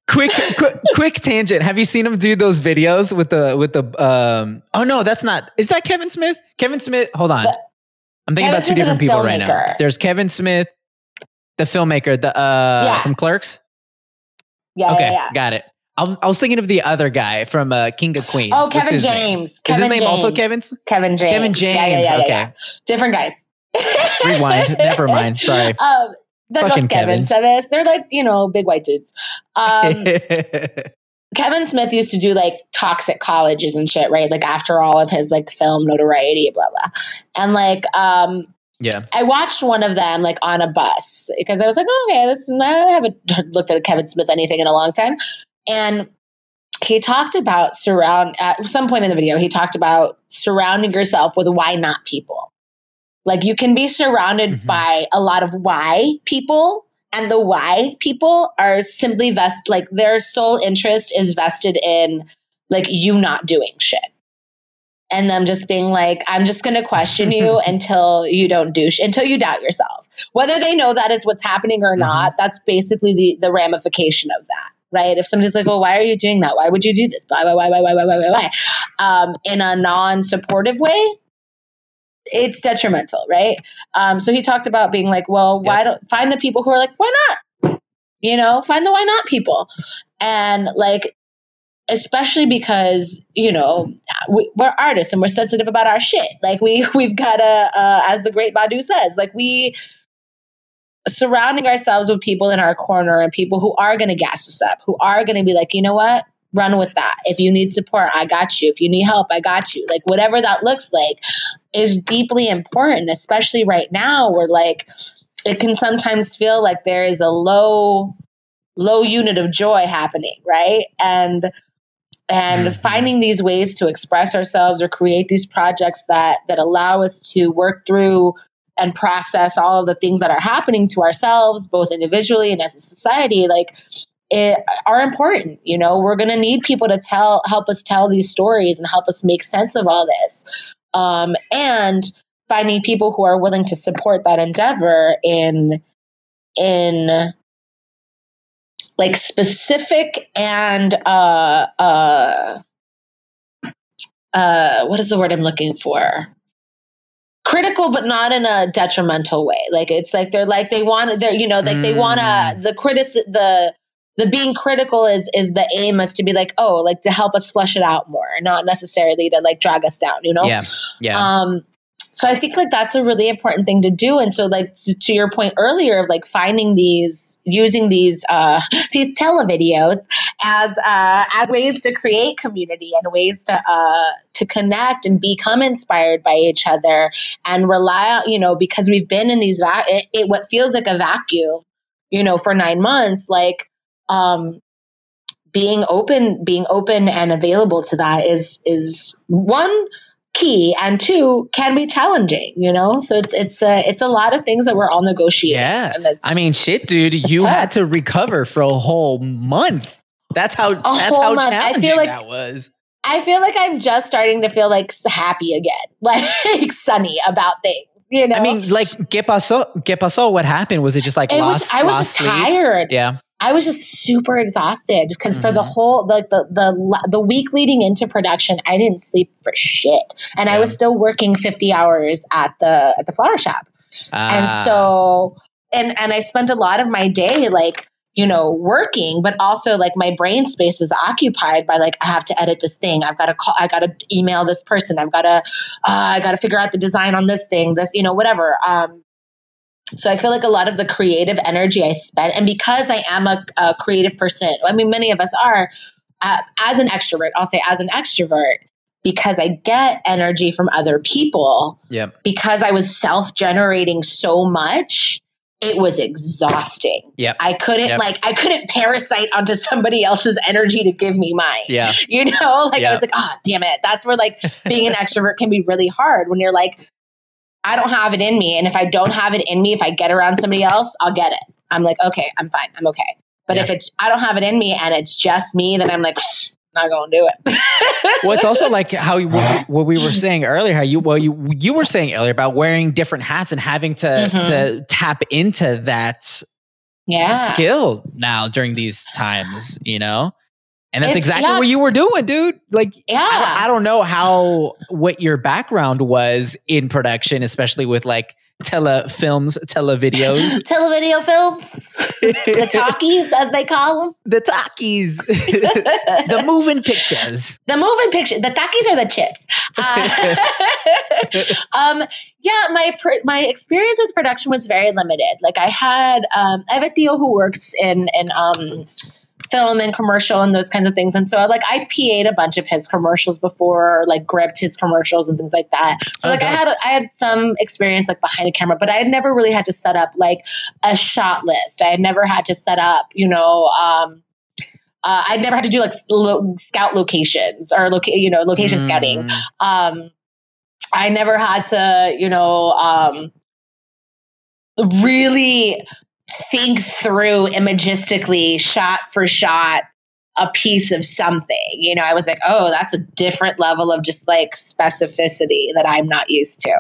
Speaker 4: Quick, quick, quick tangent. Have you seen him do those videos with the with the um? Oh no, that's not. Is that Kevin Smith? Kevin Smith. Hold on.
Speaker 5: The-
Speaker 4: I'm thinking
Speaker 5: Kevin
Speaker 4: about two
Speaker 5: Smith
Speaker 4: different people right now. There's Kevin Smith, the filmmaker, the uh
Speaker 5: Yeah.
Speaker 4: from Clerks.
Speaker 5: Yeah,
Speaker 4: okay,
Speaker 5: yeah, yeah.
Speaker 4: got it. I, I was thinking of the other guy from uh, King of Queens.
Speaker 5: Oh,
Speaker 4: What's
Speaker 5: Kevin
Speaker 4: his name?
Speaker 5: James.
Speaker 4: Is his name
Speaker 5: James.
Speaker 4: also Kevin's?
Speaker 5: Kevin James.
Speaker 4: Kevin James.
Speaker 5: Yeah, yeah, yeah, yeah,
Speaker 4: okay.
Speaker 5: Different guys.
Speaker 4: Rewind. Never mind. Sorry.
Speaker 5: Um, the
Speaker 4: Fucking
Speaker 5: Kevin
Speaker 4: Kevins.
Speaker 5: They're like, you know, big white dudes. Um, Kevin Smith used to do like toxic colleges and shit, right? Like after all of his like film notoriety, blah blah. And like um
Speaker 4: yeah.
Speaker 5: I watched one of them like on a bus because I was like, oh, okay, this I haven't looked at a Kevin Smith anything in a long time. And he talked about surround at some point in the video, he talked about surrounding yourself with why not people. Like you can be surrounded
Speaker 4: Mhm.
Speaker 5: by a lot of why people, and the why people are simply vest like their sole interest is vested in like you not doing shit. And them just being like, I'm just gonna question you until you don't do sh- until you doubt yourself. Whether they know that is what's happening or not, that's basically the the ramification of that. Right. If somebody's like, well, why are you doing that? Why would you do this? Why, why, why, why, why, why, why, why, why? Um, in a non supportive way, it's detrimental, right? Um, so he talked about being like, well, why don't find the people who are like, why not? You know, find the why not people. And like, especially because, you know, we, we're artists and we're sensitive about our shit. Like we, we've got to, uh, as the great Badu says, like we, surrounding ourselves with people in our corner and people who are going to gas us up, who are going to be like, you know what? Run with that. If you need support, I got you. If you need help, I got you. Like whatever that looks like is deeply important, especially right now where like it can sometimes feel like there is a low low unit of joy happening, right? And and
Speaker 4: Mhm.
Speaker 5: finding these ways to express ourselves or create these projects that that allow us to work through and process all of the things that are happening to ourselves both individually and as a society like it, are important you know we're going to need people to tell help us tell these stories and help us make sense of all this um, and finding people who are willing to support that endeavor in in like specific and uh uh uh what is the word I'm looking for? Critical, but not in a detrimental way. Like it's like they're like they want they're you know like they want to
Speaker 4: Mm.
Speaker 5: the critic the the being critical is is the aim is to be like oh like to help us flesh it out more, not necessarily to like drag us down. You know.
Speaker 4: Yeah. Yeah.
Speaker 5: Um, so I think like that's a really important thing to do. And so like to, to your point earlier of like finding these, using these uh, these televideos as uh, as ways to create community and ways to uh, to connect and become inspired by each other and rely on you know because we've been in these va- it, it what feels like a vacuum, you know, for nine months like. Um, being open being open and available to that is is one key and two can be challenging you know so it's it's a it's a lot of things that we're all negotiating
Speaker 4: Yeah. I mean, shit, dude, you had to recover for a whole month. That's how that's
Speaker 5: whole
Speaker 4: how
Speaker 5: month. I
Speaker 4: challenging
Speaker 5: feel like-
Speaker 4: that was.
Speaker 5: i feel like i'm just starting to feel like happy again like sunny about things you know
Speaker 4: I mean, like, ¿qué pasó? ¿Qué pasó? What happened? Was it just like
Speaker 5: it
Speaker 4: lost,
Speaker 5: was i was just
Speaker 4: sleep?
Speaker 5: tired
Speaker 4: Yeah.
Speaker 5: I was just super exhausted because for the
Speaker 4: Mhm.
Speaker 5: whole like the, the the week leading into production, I didn't sleep for shit, and I was still working fifty hours at the at the flower shop. and
Speaker 4: Ah,
Speaker 5: so and and i spent a lot of my day like you know working but also like my brain space was occupied by like i have to edit this thing. I've got to call i got to email this person. I've got to uh, i got to figure out the design on this thing this you know whatever. Um so i feel like a lot of the creative energy i spent and because i am a, a creative person i mean many of us are uh, as an extrovert i'll say as an extrovert because i get energy from other people.
Speaker 4: Yep.
Speaker 5: because I was self generating so much, it was exhausting.
Speaker 4: Yeah.
Speaker 5: I couldn't
Speaker 4: Yep.
Speaker 5: like I couldn't parasite onto somebody else's energy to give me mine.
Speaker 4: Yeah.
Speaker 5: You know, like
Speaker 4: Yeah.
Speaker 5: I was like, oh damn it. That's where like being an extrovert can be really hard when you're like, I don't have it in me. And if I don't have it in me, if I get around somebody else, I'll get it. I'm like, okay, I'm fine. I'm okay. But
Speaker 4: Yeah.
Speaker 5: if it's I don't have it in me and it's just me, then I'm like, "Psh, not gonna do it.
Speaker 4: well, it's also like how you, what, we were saying earlier. How you well you you were saying earlier about wearing different hats and having to
Speaker 5: Mhm.
Speaker 4: to tap into that
Speaker 5: yeah.
Speaker 4: skill now during these times. You know, and that's
Speaker 5: It's-
Speaker 4: exactly
Speaker 5: yeah.
Speaker 4: what you were doing, dude. Like
Speaker 5: Yeah.
Speaker 4: I, I don't know how what your background was in production, especially with like telefilms, televideos,
Speaker 5: Televideo films, the talkies, as they call them.
Speaker 4: the talkies, the moving pictures.
Speaker 5: the moving picture the talkies are the chips uh, um yeah my pr- my experience with production was very limited. Like i had um i have a tío who works in in um film and commercial and those kinds of things. And so like i PA'd a bunch of his commercials before or like gripped his commercials and things like that. So
Speaker 4: Oh,
Speaker 5: like i had i had some experience like behind the camera but i had never really had to set up like a shot list. I had never had to set up you know um uh, I'd never had to do like lo- scout locations or loca- you know location scouting.
Speaker 4: Mm,
Speaker 5: Um, I never had to you know um, really think through imagistically shot for shot a piece of something. You know, I was like, oh, that's a different level of just like specificity that I'm not used to.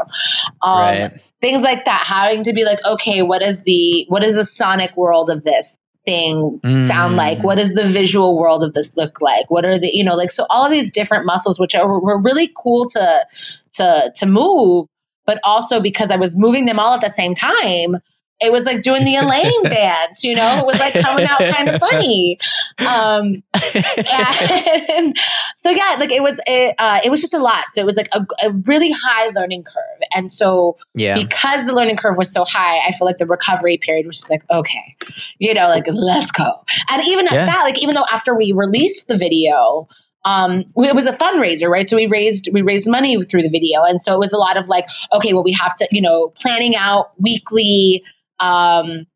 Speaker 5: Um,
Speaker 4: right.
Speaker 5: things like that having to be like okay what is the what is the sonic world of this thing sound
Speaker 4: Mm.
Speaker 5: like what does the visual world of this look like what are the you know like so all of these different muscles which are were really cool to to to move but also because i was moving them all at the same time it was like doing the Elaine dance, you know, it was like coming out kind of funny. Um, and so yeah, like it was, it, uh, it was just a lot. So it was like a, a really high learning curve. And so
Speaker 4: Yeah.
Speaker 5: because the learning curve was so high, I feel like the recovery period was just like, okay, you know, like let's go. And even at that, like even though after we released the video, um, it was a fundraiser, right? So we raised we raised money through the video, and so it was a lot of like, okay, well, we have to, you know, planning out weekly. Um,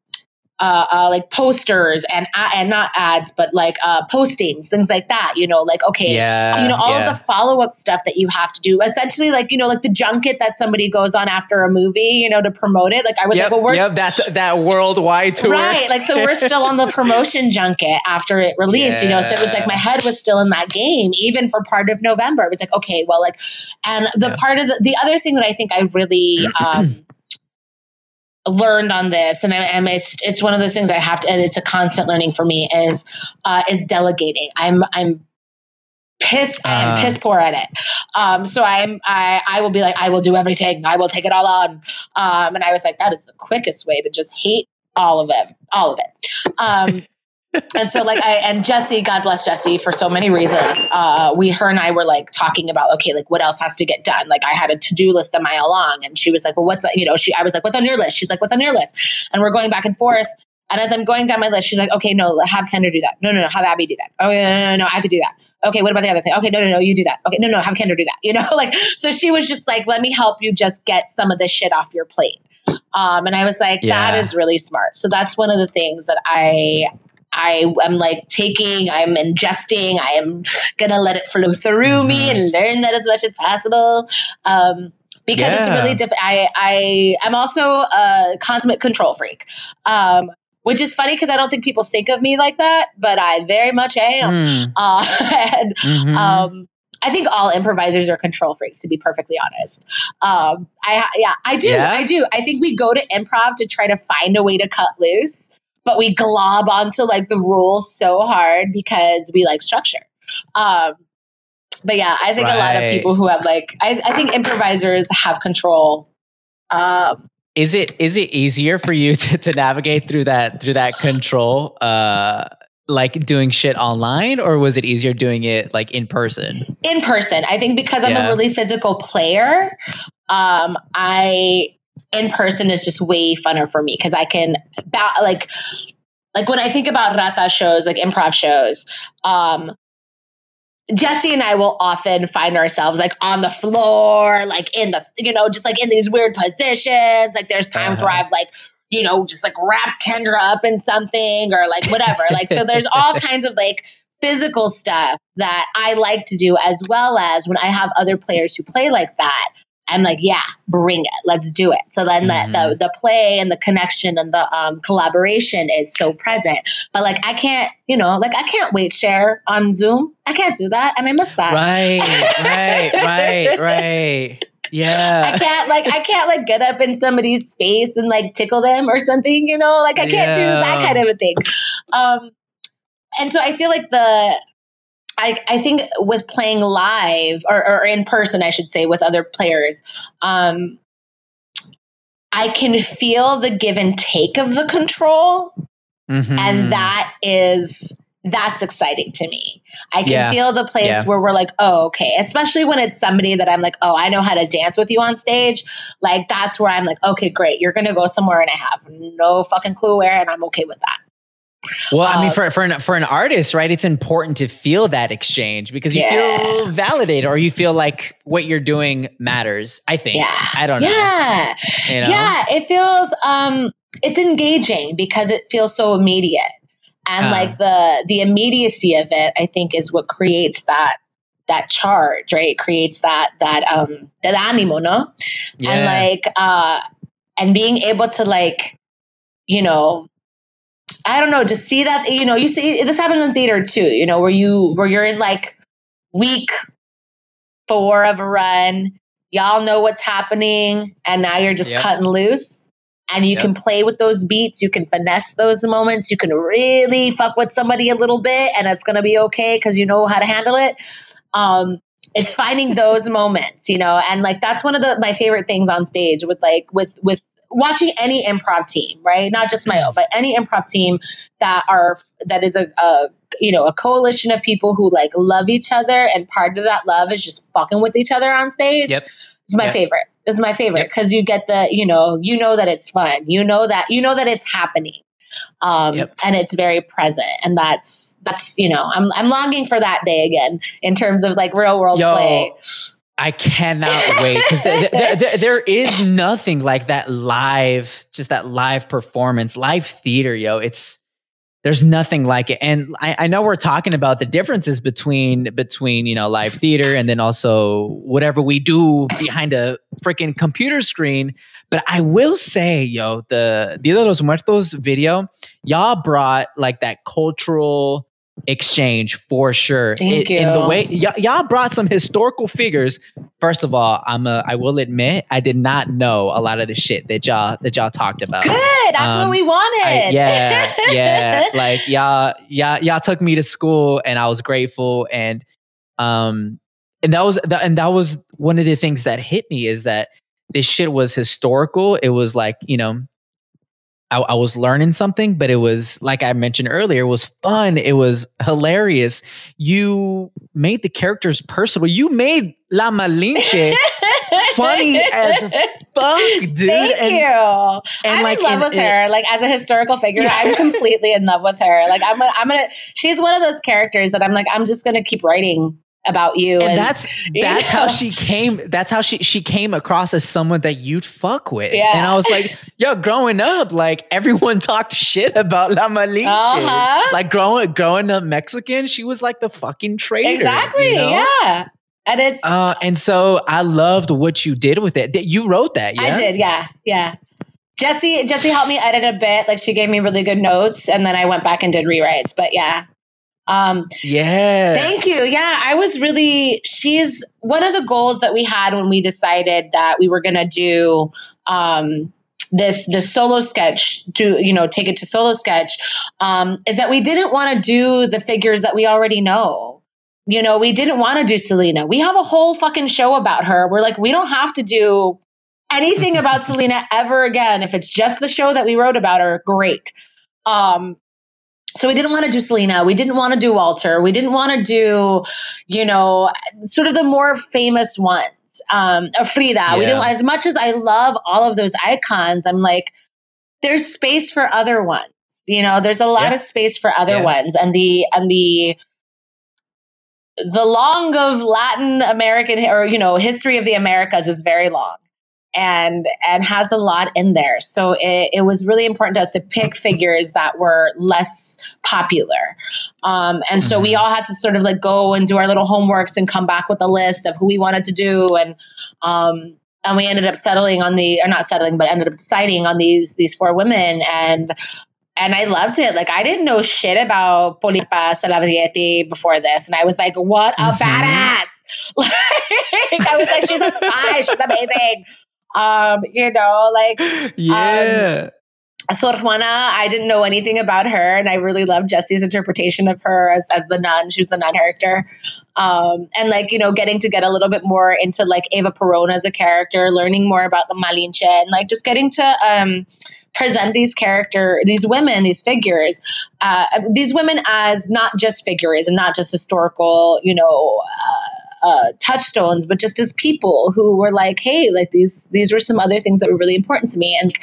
Speaker 5: uh, uh, like posters and uh, and not ads, but like uh, postings, things like that. You know, like okay,
Speaker 4: Yeah,
Speaker 5: you know, all
Speaker 4: yeah.
Speaker 5: the follow up stuff that you have to do. Essentially, like you know, like the junket that somebody goes on after a movie, you know, to promote it. Like I was
Speaker 4: Yep,
Speaker 5: like, well, we're
Speaker 4: yep, that's that worldwide tour.
Speaker 5: Right. Like, so we're still on the promotion junket after it released, you know? So it was like my head was still in that game, even for part of November. It was like, okay, well, like, and the
Speaker 4: Yeah.
Speaker 5: part of the, the other thing that I think I really, um, learned on this and I, and it's it's one of those things I have to and it's a constant learning for me is uh is delegating. I'm I'm piss I am
Speaker 4: Uh.
Speaker 5: piss poor at it. Um so I'm I I will be like I will do everything. I will take it all on. Um and I was like that is the quickest way to just hate all of it. All of it. Um and so like I and Jesse, God bless Jesse for so many reasons. Uh we her and I were like talking about okay, like what else has to get done? Like I had a to-do list a mile long and she was like, Well what's you know, she I was like, What's on your list? She's like, What's on your list? And we're going back and forth. And as I'm going down my list, she's like, Okay, no, have Kendra do that. No, no, no, have Abby do that. Oh no, no, no, no, I could do that. Okay, what about the other thing? Okay, no, no, no, you do that. Okay, no, no, have Kendra do that. You know, like so she was just like, Let me help you just get some of this shit off your plate. Um, and I was like,
Speaker 4: Yeah.
Speaker 5: that is really smart. So that's one of the things that I I am like taking, I'm ingesting, I am gonna let it flow through me
Speaker 4: Mm-hmm.
Speaker 5: and learn that as much as possible. Um, because it's really diff- I I am also a consummate control freak. Um, which is funny because I don't think people think of me like that, but I very much am.
Speaker 4: Mm,
Speaker 5: Uh, and
Speaker 4: mhm.
Speaker 5: um, I think all improvisers are control freaks, to be perfectly honest. Um, I yeah, I do,
Speaker 4: Yeah?
Speaker 5: I do. I think we go to improv to try to find a way to cut loose, but we glob onto like the rules so hard because we like structure. Um, but yeah, I think a lot of people who have like, I, I think improvisers have control. Um,
Speaker 4: is it is it easier for you to, to navigate through that through that control uh like doing shit online or was it easier doing it like in person
Speaker 5: in person. I think because I'm
Speaker 4: Yeah.
Speaker 5: a really physical player, um, I in person is just way funner for me because I can ba- like like when I think about rata shows, like improv shows, um, Jesse and I will often find ourselves like on the floor, like in the you know, just like in these weird positions. Like there's times where
Speaker 4: Uh-huh.
Speaker 5: I've like you know, just like wrapped Kendra up in something or like whatever. like so there's all kinds of like physical stuff that I like to do as well as when I have other players who play like that. I'm like, yeah, bring it. Let's do it. So then
Speaker 4: Mhm.
Speaker 5: the, the the play and the connection and the um, collaboration is so present. But like I can't, you know, like I can't wait share on Zoom. I can't do that, and I miss that.
Speaker 4: right right right right Yeah.
Speaker 5: I can't like I can't like get up in somebody's face and like tickle them or something, you know? Like I can't do that kind of a thing. Um and so I feel like the I, I think with playing live or, or in person, I should say, with other players, um, I can feel the give and take of the control,
Speaker 4: Mhm.
Speaker 5: and that is that's exciting to me. I can
Speaker 4: Yeah.
Speaker 5: feel the place
Speaker 4: Yeah.
Speaker 5: where we're like, oh, okay. Especially when it's somebody that I'm like, oh, I know how to dance with you on stage. Like that's where I'm like, okay, great. You're gonna go somewhere and I have no fucking clue where, and I'm okay with that.
Speaker 4: Well, I mean,
Speaker 5: Uh,
Speaker 4: for for an for an artist, right? It's important to feel that exchange because you
Speaker 5: Yeah.
Speaker 4: feel validated or you feel like what you're doing matters. I think.
Speaker 5: Yeah.
Speaker 4: I don't know.
Speaker 5: Yeah.
Speaker 4: You know?
Speaker 5: Yeah, it feels um it's engaging because it feels so immediate. And
Speaker 4: Uh.
Speaker 5: like the the immediacy of it, I think is what creates that that charge, right? It creates that that um that animo, no?
Speaker 4: Yeah.
Speaker 5: And like uh and being able to like, you know, I don't know, just see that, you know, you see this happens in theater too, you know, where you where you're in like week four of a run, y'all know what's happening, and now you're just
Speaker 4: Yep.
Speaker 5: cutting loose. And you
Speaker 4: Yep.
Speaker 5: can play with those beats, you can finesse those moments, you can really fuck with somebody a little bit, and it's gonna be okay because you know how to handle it. Um, it's finding those moments, you know, and like that's one of the my favorite things on stage with like with with watching any improv team, right? Not just my own, but any improv team that are that is a, a you know a coalition of people who like love each other, and part of that love is just fucking with each other on stage.
Speaker 4: Yep.
Speaker 5: It's my
Speaker 4: Yep.
Speaker 5: favorite. It's my favorite
Speaker 4: Yep.
Speaker 5: because you get the you know you know that it's fun. You know that you know that it's happening. Um,
Speaker 4: Yep.
Speaker 5: and it's very present, and that's that's you know I'm I'm longing for that day again in terms of like real world
Speaker 4: Yo,
Speaker 5: play.
Speaker 4: I cannot wait because there, is nothing like that live, just that live performance, live theater, yo. It's there's nothing like it, and I, I know we're talking about the differences between between you know live theater and then also whatever we do behind a freaking computer screen. But I will say, yo, the Dia de los Muertos video, y'all brought like that cultural exchange for sure.
Speaker 5: Thank
Speaker 4: In the way y- y'all brought some historical figures. First of all, I'm a, I will admit I did not know a lot of the shit that y'all that y'all talked about.
Speaker 5: Good. That's
Speaker 4: Um,
Speaker 5: what we wanted.
Speaker 4: I- yeah, yeah. Like y'all, y'all, y'all took me to school, and I was grateful. And um, and that was that, and that was one of the things that hit me is that this shit was historical. It was like you know, I, I was learning something, but it was like I mentioned earlier, it was fun. It was hilarious. You made the characters personal. You made La Malinche funny as fuck, dude.
Speaker 5: Thank
Speaker 4: and,
Speaker 5: you. I'm
Speaker 4: like,
Speaker 5: in love
Speaker 4: in-
Speaker 5: with her. Like as a historical figure,
Speaker 4: Yeah.
Speaker 5: I'm completely in love with her. Like I'm gonna, I'm gonna. She's one of those characters that I'm like, I'm just gonna keep writing about you.
Speaker 4: and that's
Speaker 5: you
Speaker 4: that's how she came that's how she she came across as someone that you'd fuck with
Speaker 5: Yeah.
Speaker 4: and i was like yo growing up like everyone talked shit about la malinche
Speaker 5: Uh-huh.
Speaker 4: like growing growing up mexican she was like the fucking traitor
Speaker 5: exactly,
Speaker 4: you know?
Speaker 5: yeah. And it's
Speaker 4: uh, and so i loved what you did with it you wrote that yeah
Speaker 5: I did, yeah, yeah. Jesse, Jesse helped me edit a bit. Like she gave me really good notes, and then I went back and did rewrites. But yeah, um,
Speaker 4: yeah.
Speaker 5: Thank you. Yeah, I was really, she's one of the goals that we had when we decided that we were going to do um, this this solo sketch to you know take it to solo sketch um, is that we didn't want to do the figures that we already know. You know we didn't want to do selena. We have a whole fucking show about her. We're like we don't have to do anything about selena ever again. If it's just the show that we wrote about her great. Um, so we didn't want to do Selena. We didn't want to do Walter. We didn't want to do, you know, sort of the more famous ones. Um, uh, Frida. We
Speaker 4: Yeah.
Speaker 5: didn't. As much as I love all of those icons, I'm like, there's space for other ones. You know, there's a lot
Speaker 4: Yeah.
Speaker 5: of space for other
Speaker 4: Yeah.
Speaker 5: ones, and the and the the long of Latin American or you know history of the Americas is very long and and has a lot in there. So it, it was really important to us to pick figures that were less popular. Um, and so we all had to sort of like go and do our little homeworks and come back with a list of who we wanted to do and um, and we ended up settling on the or not settling but ended up deciding on these these four women and and I loved it. Like I didn't know shit about Policarpa Salavarrieta before this, and I was like, "What a
Speaker 4: Mhm.
Speaker 5: badass!" Like I was like, "She's a spy. She's amazing." Um, you know, like
Speaker 4: yeah
Speaker 5: Sor Juana, I didn't know anything about her, and I really loved Jesse's interpretation of her as, as the nun. She was the nun character. Um, and like, you know, getting to get a little bit more into like Eva Perona as a character, learning more about the Malinche, and like just getting to um, present these character, these women, these figures, uh, these women as not just figures and not just historical, you know, uh, uh, touchstones, but just as people who were like, hey, like these these were some other things that were really important to me, and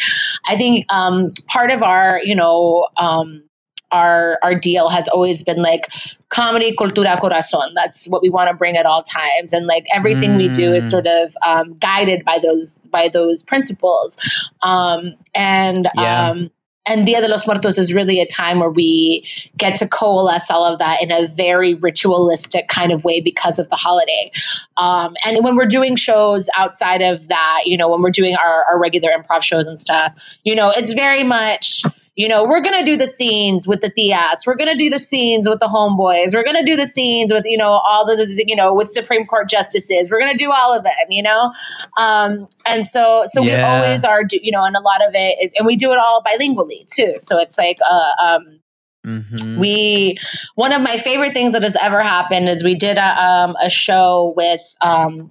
Speaker 5: I think um, part of our, you know, um, our our deal has always been like comedy, cultura, corazón. That's what we want to bring at all times, and like everything we do is
Speaker 4: Mm.
Speaker 5: sort of um, guided by those by those principles. Um, and
Speaker 4: Yeah.
Speaker 5: um, and Dia de los Muertos is really a time where we get to coalesce all of that in a very ritualistic kind of way because of the holiday. Um, and when we're doing shows outside of that, you know, when we're doing our, our regular improv shows and stuff, you know, it's very much, you know, we're going to do the scenes with the Tias. We're going to do the scenes with the homeboys. We're going to do the scenes with, you know, all the, you know, with Supreme Court justices. We're going to do all of them, you know? Um, and so, so we always are, you know, and a lot of it is, and we do it all bilingually too. So it's like, uh, um,
Speaker 4: Mhm.
Speaker 5: we one of my favorite things that has ever happened is we did a um, a show with um,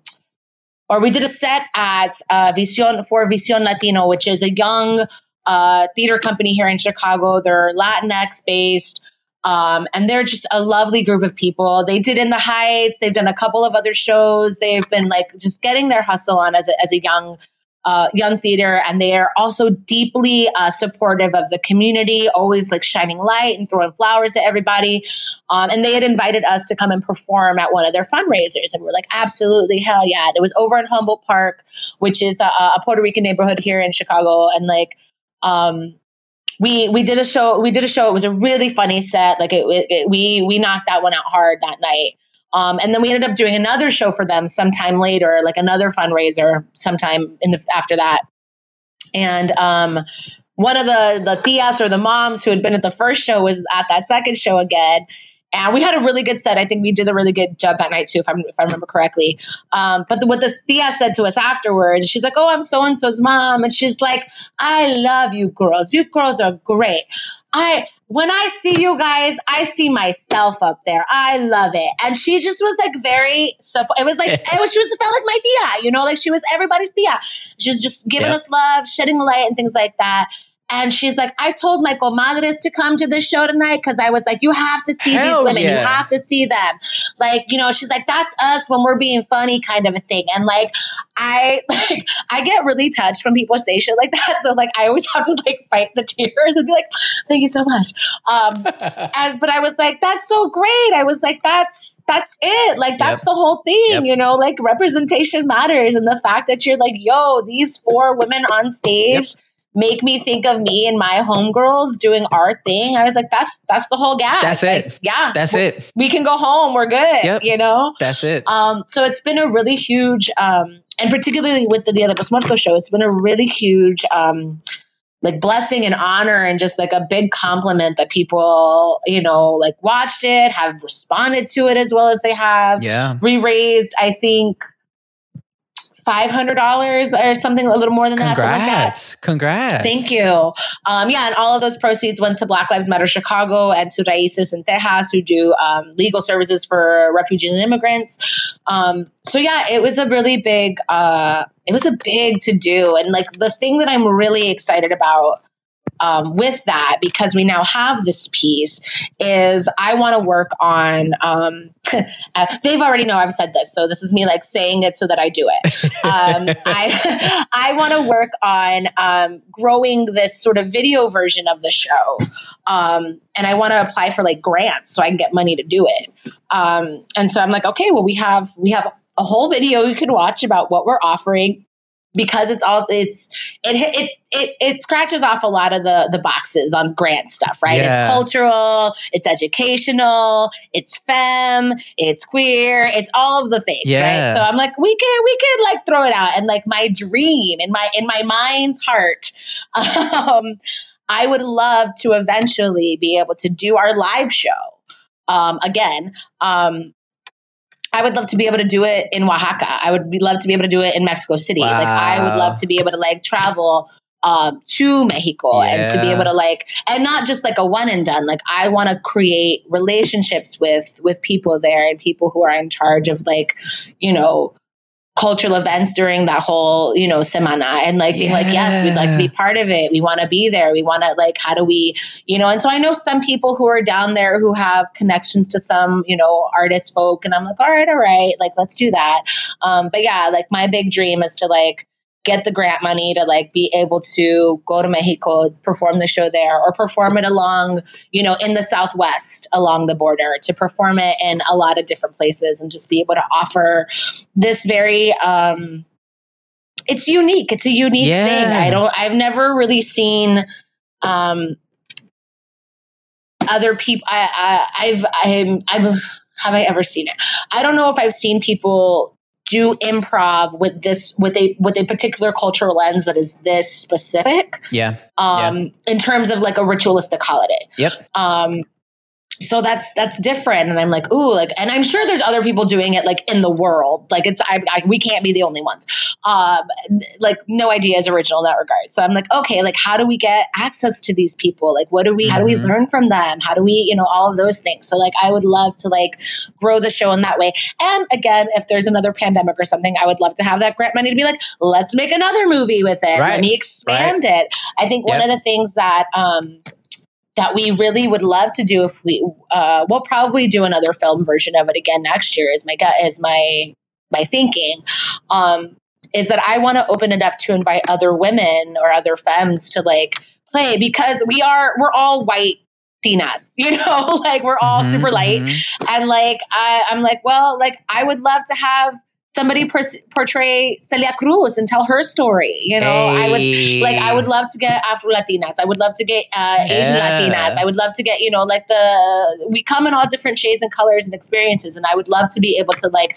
Speaker 5: or we did a set at uh, Vision for Vision Latino, which is a young uh, theater company here in Chicago. They're Latinx based. Um, and they're just a lovely group of people. They did In the Heights. They've done a couple of other shows. They've been like just getting their hustle on as a, as a young uh, young theater, and they are also deeply uh, supportive of the community, always like shining light and throwing flowers at everybody. Um, and they had invited us to come and perform at one of their fundraisers, and we're like, absolutely, hell yeah! And it was over in Humboldt Park, which is a, a Puerto Rican neighborhood here in Chicago, and like. Um, we we did a show we did a show. It was a really funny set. Like it, it, we we knocked that one out hard that night. Um, and then we ended up doing another show for them sometime later like another fundraiser sometime in the after that. And um, one of the the tias or the moms who had been at the first show was at that second show again and we had a really good set. I think we did a really good job that night too, if, i if I remember correctly. Um, but the, what the Tia said to us afterwards, she's like, "Oh, I'm so and so's mom," and she's like, "I love you girls. You girls are great. I when I see you guys, I see myself up there. I love it." And she just was like very. It was like it was. She was felt like my Tia, you know, like she was everybody's Tia. She was just giving
Speaker 4: Yep.
Speaker 5: us love, shedding light, and things like that. And she's like, I told my comadres to come to the show tonight because I was like, you have to see
Speaker 4: Hell
Speaker 5: these women. You have to see them. Like, you know, she's like, that's us when we're being funny kind of a thing. And like, I like, I get really touched when people say shit like that. So like, I always have to like fight the tears and be like, thank you so much. Um, and, but I was like, that's so great. I was like, that's, that's it. Like, that's
Speaker 4: Yep.
Speaker 5: the whole thing,
Speaker 4: Yep.
Speaker 5: you know, like representation matters. And the fact that you're like, yo, these four women on stage make me think of me and my homegirls doing our thing. I was like, that's that's the whole gap.
Speaker 4: That's
Speaker 5: Like,
Speaker 4: it.
Speaker 5: Yeah.
Speaker 4: That's it.
Speaker 5: We can go home. We're good.
Speaker 4: Yep.
Speaker 5: You know?
Speaker 4: That's it.
Speaker 5: Um, so it's been a really huge, um, and particularly with the Dia de los Muertos show, it's been a really huge, um, like blessing and honor and just like a big compliment that people, you know, like watched it, have responded to it as well as they have.
Speaker 4: yeah.
Speaker 5: We raised, I think, five hundred dollars or something, a little more than that, something like that.
Speaker 4: Congrats. Congrats.
Speaker 5: Thank you. Um, yeah, and all of those proceeds went to Black Lives Matter Chicago and to Raices in Tejas, who do um, legal services for refugees and immigrants. Um, so yeah, it was a really big, uh, it was a big to do, and like the thing that I'm really excited about. Um, with that, because we now have this piece, is I want to work on. Um, uh, they've already know I've said this, so this is me like saying it so that I do it um, I I want to work on um, growing this sort of video version of the show, um, and I want to apply for like grants so I can get money to do it. Um, and so I'm like, okay, well we have we have a whole video you can watch about what we're offering because it's all it's it it it it scratches off a lot of the the boxes on grant stuff, right? It's cultural, it's educational, it's femme, it's queer, it's all of the things,
Speaker 4: Yeah.
Speaker 5: right? So I'm like, we could we could like throw it out, and like my dream in my in my mind's heart, um, I would love to eventually be able to do our live show um, again. Um, I would love to be able to do it in Oaxaca. I would be, love to be able to do it in Mexico City. Like I would love to be able to like travel um, to Mexico and to be able to like, and not just like a one and done. Like I want to create relationships with with people there and people who are in charge of like, you know, cultural events during that whole you know semana and like being like yes we'd like to be part of it. We want to be there. We want to like how do we you know? And so i know some people who are down there who have connections to some you know artist folk and i'm like all right all right. Like let's do that. Um but yeah like my big dream is to like get the grant money to like be able to go to mexico perform the show there or perform it along you know in the southwest along the border to perform it in a lot of different places and just be able to offer this very um it's unique. It's a unique
Speaker 4: Yeah.
Speaker 5: thing. I don't i've never really seen um other people i, I i've i'm i'm have i ever seen it? I don't know if i've seen people do improv with this with a with a particular cultural lens that is this specific
Speaker 4: Yeah.
Speaker 5: um in terms of like a ritualistic holiday
Speaker 4: Yep.
Speaker 5: um so that's that's different. And i'm like ooh like and i'm sure there's other people doing it like in the world. Like it's I, I we can't be the only ones. Um like no idea is original in that regard. So i'm like okay like how do we get access to these people? Like what do we how do we
Speaker 4: Mhm.
Speaker 5: learn from them? How do we you know all of those things? So like i would love to like grow the show in that way. And again if there's another pandemic or something i would love to have that grant money to be like let's make another movie with it.
Speaker 4: Right.
Speaker 5: let me expand it. I think one of the things that um that we really would love to do if we uh, we'll probably do another film version of it again next year is my gut is my my thinking. Um is that I want to open it up to invite other women or other femmes to like play because we are we're all white Dinas, you know, like we're all
Speaker 4: Mhm,
Speaker 5: super light,
Speaker 4: mhm.
Speaker 5: and like I, I'm like, well, like I would love to have somebody pers- portray Celia Cruz and tell her story. You know, I would like I would love to get Afro Latinas. I would love to get uh, Asian
Speaker 4: Yeah.
Speaker 5: Latinas. I would love to get you know like the we come in all different shades and colors and experiences, and I would love to be able to like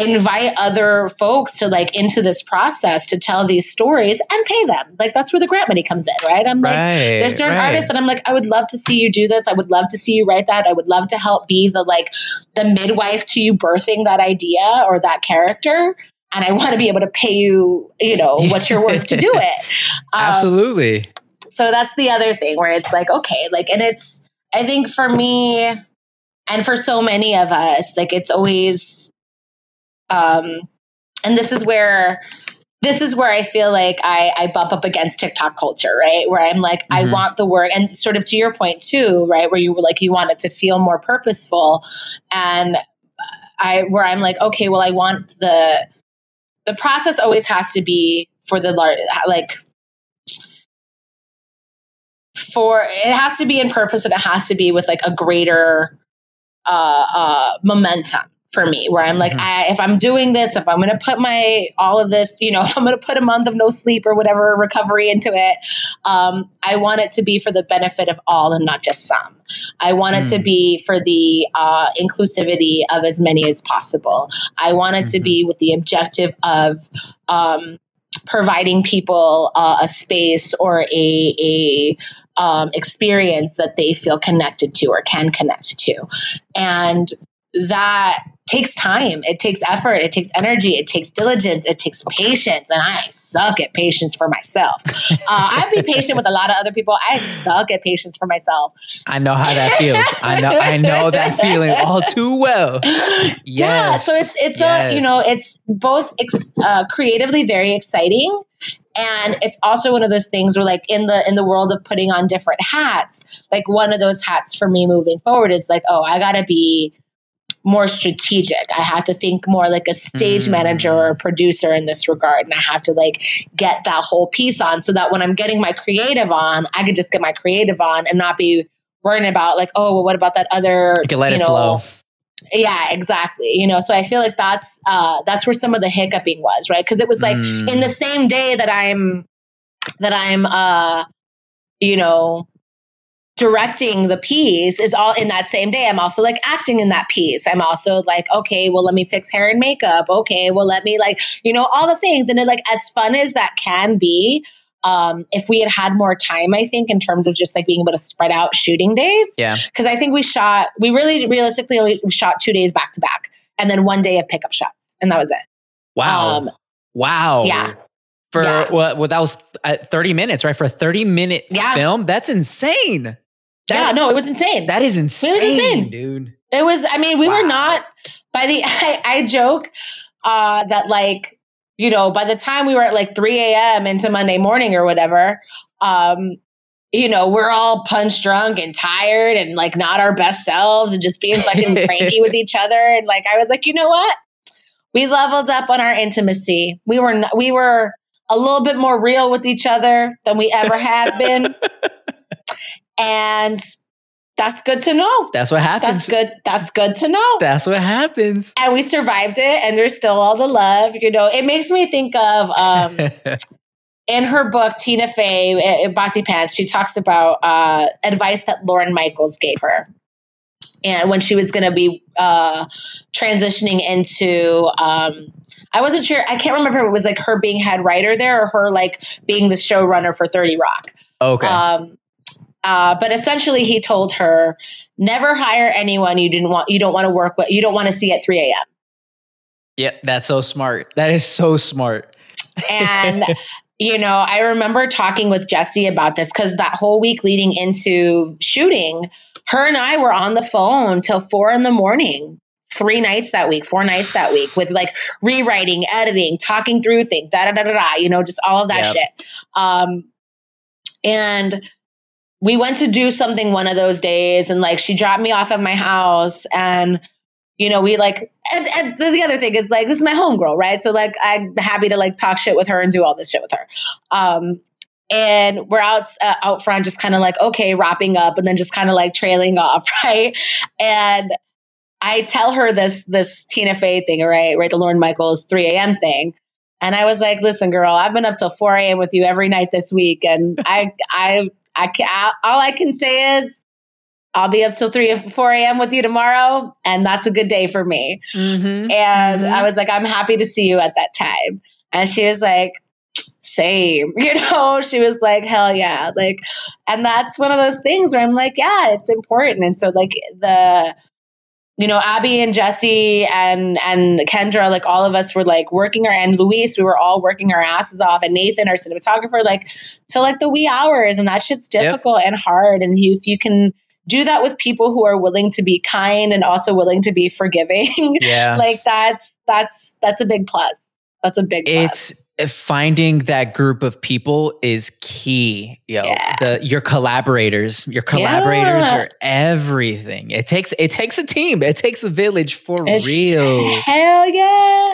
Speaker 5: invite other folks to like into this process to tell these stories and pay them. Like that's where the grant money comes in, right? I'm like.
Speaker 4: Right,
Speaker 5: There's certain
Speaker 4: right.
Speaker 5: artists that I'm like, I would love to see you do this. I would love to see you write that. I would love to help be the like the midwife to you birthing that idea or that character. And I want to be able to pay you, you know, what you're worth to do it. Um,
Speaker 4: Absolutely.
Speaker 5: so that's the other thing where it's like, okay, like, and it's, I think for me and for so many of us, like, it's always, um, and this is where, this is where I feel like I, I bump up against TikTok culture, right? Where I'm like, I
Speaker 4: Mhm.
Speaker 5: want the work, and sort of to your point too, right? Where you were like, you want it to feel more purposeful, and I, where I'm like, okay, well, I want the, the process always has to be for the large, like for it has to be in purpose and it has to be with like a greater uh, uh, momentum for me where i'm like
Speaker 4: Mhm.
Speaker 5: I, if i'm doing this if i'm going to put my all of this you know if i'm going to put a month of no sleep or whatever recovery into it um, i want it to be for the benefit of all and not just some i want it to
Speaker 4: Mm.
Speaker 5: be for the uh, inclusivity of as many as possible i want it to
Speaker 4: Mhm.
Speaker 5: be with the objective of um, providing people uh, a space or a, a um, experience that they feel connected to or can connect to. And that takes time. It takes effort. It takes energy. It takes diligence. It takes patience. And I suck at patience for myself. Uh, I'd be patient with a lot of other people. I suck at patience for myself.
Speaker 4: I know how that feels. I know. I know that feeling all too well.
Speaker 5: Yeah.
Speaker 4: Yes.
Speaker 5: So it's it's a you know it's both ex- uh, creatively very exciting, and it's also one of those things where like in the in the world of putting on different hats, like one of those hats for me moving forward is like oh I gotta be more strategic. I have to think more like a stage
Speaker 4: Mm.
Speaker 5: manager or a producer in this regard. And I have to like get that whole piece on so that when I'm getting my creative on, I could just get my creative on and not be worrying about like, oh, well, what about that other,
Speaker 4: You can let it
Speaker 5: know,
Speaker 4: flow.
Speaker 5: yeah, exactly. You know, so I feel like that's uh that's where some of the hiccuping was, right? Because it was like
Speaker 4: Mm.
Speaker 5: in the same day that I'm that I'm uh you know directing the piece is all in that same day. I'm also like acting in that piece. I'm also like, okay, well let me fix hair and makeup. Okay, well let me like, you know, all the things. And it like as fun as that can be, um, if we had had more time, I think, in terms of just like being able to spread out shooting days,
Speaker 4: Yeah.
Speaker 5: because I think we shot, we really realistically only shot two days back to back, and then one day of pickup shots, and that was it.
Speaker 4: Wow.
Speaker 5: Um,
Speaker 4: wow.
Speaker 5: yeah.
Speaker 4: For
Speaker 5: Yeah.
Speaker 4: what? Well, that was at 30 minutes, right? For a 30 minute
Speaker 5: Yeah.
Speaker 4: film, that's insane.
Speaker 5: Yeah, no, it was insane.
Speaker 4: That is insane,
Speaker 5: insane.
Speaker 4: dude.
Speaker 5: It was. I mean, we
Speaker 4: Wow.
Speaker 5: were not by the. I, I joke uh, that like you know by the time we were at like 3 a.m. into Monday morning or whatever, um, you know, we're all punch drunk and tired and like not our best selves and just being fucking cranky with each other. And like I was like, you know what? We leveled up on our intimacy. We were n- we were a little bit more real with each other than we ever have been, and that's good to know.
Speaker 4: That's what happens.
Speaker 5: That's good. That's good to know.
Speaker 4: That's what happens.
Speaker 5: and we survived it, and there's still all the love. You know, it makes me think of um, in her book, Tina Fey, uh, Bossypants. She talks about uh, advice that Lorne Michaels gave her, and when she was going to be uh, transitioning into. Um, I wasn't sure. I can't remember if it was like her being head writer there or her like being the showrunner for Thirty Rock.
Speaker 4: okay.
Speaker 5: Um, uh, but essentially, he told her, "Never hire anyone you didn't want. You don't want to work with. You don't want to see at 3 a.m."
Speaker 4: Yep, that's so smart. That is so smart.
Speaker 5: And you know, I remember talking with Jesse about this because that whole week leading into shooting, her and I were on the phone till four in the morning. Three nights that week, four nights that week, with like rewriting, editing, talking through things, da da da da da. You know, just all of that
Speaker 4: Yep.
Speaker 5: shit. Um, and we went to do something one of those days and like she dropped me off at my house and you know, we like, and, and the other thing is like, this is my homegirl, right? So like, I'm happy to like talk shit with her and do all this shit with her. Um, and we're out uh, out front, just kind of like, okay, wrapping up, and then just kind of like trailing off, right? And I tell her this this Tina Fey thing, right? Right, the Lorne Michaels 3 a.m. thing. And I was like, listen, girl, I've been up till 4 a.m. with you every night this week. And I, I, I, I, all I can say is I'll be up till 3 or 4 a.m. with you tomorrow. And that's a good day for me.
Speaker 4: Mhm.
Speaker 5: And
Speaker 4: Mhm.
Speaker 5: I was like, I'm happy to see you at that time. And she was like, same, you know, she was like, hell yeah. Like, and that's one of those things where I'm like, yeah, it's important. And so like the, you know, Abby and Jesse and and Kendra, like all of us were like working our and Luis, we were all working our asses off, and Nathan, our cinematographer, like till like the wee hours, and that shit's
Speaker 4: Yep.
Speaker 5: difficult and hard. And you, if you can do that with people who are willing to be kind and also willing to be forgiving,
Speaker 4: Yeah.
Speaker 5: like that's that's that's a big plus. That's a big plus.
Speaker 4: it's uh, finding that group of people is key yo
Speaker 5: Yeah.
Speaker 4: the your collaborators your collaborators
Speaker 5: Yeah.
Speaker 4: are everything it takes it takes a team it takes a village for
Speaker 5: It's-
Speaker 4: real
Speaker 5: Hell yeah.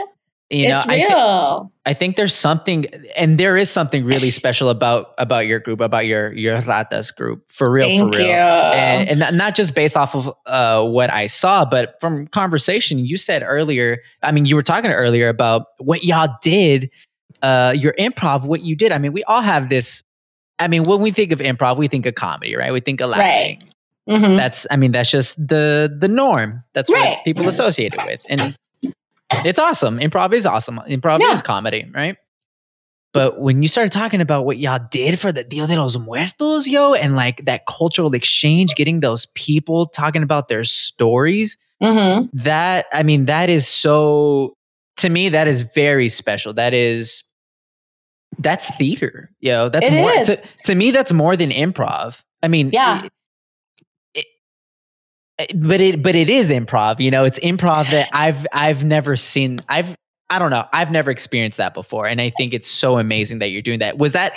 Speaker 4: you know
Speaker 5: it's
Speaker 4: I, thi-
Speaker 5: real.
Speaker 4: I think there's something and there is something really special about about your group about your your ratas group for real
Speaker 5: Thank
Speaker 4: for real
Speaker 5: you.
Speaker 4: and, and not- not just based off of uh, what I saw, but from conversation you said earlier. I mean, you were talking earlier about what y'all did, uh, your improv, what you did. I mean, we all have this. I mean, when we think of improv, we think of comedy, right? We think of laughing.
Speaker 5: Mhm.
Speaker 4: That's, I mean, that's just the the norm. That's
Speaker 5: Right.
Speaker 4: what people associate it with, and it's awesome. Improv is awesome. Improv
Speaker 5: Yeah.
Speaker 4: is comedy, right? But when you started talking about what y'all did for the Dia de los Muertos, yo, and like that cultural exchange, getting those people talking about their stories,
Speaker 5: Mhm.
Speaker 4: that, I mean, that is so, to me, that is very special. That is, that's theater, yo. That's
Speaker 5: It
Speaker 4: more,
Speaker 5: is.
Speaker 4: To, to me, that's more than improv. I mean,
Speaker 5: Yeah.
Speaker 4: it- it- eh, but it but it is improv you know it's improv that i've i've never seen i've i don't know i've never experienced that before and i think it's so amazing that you're doing that was that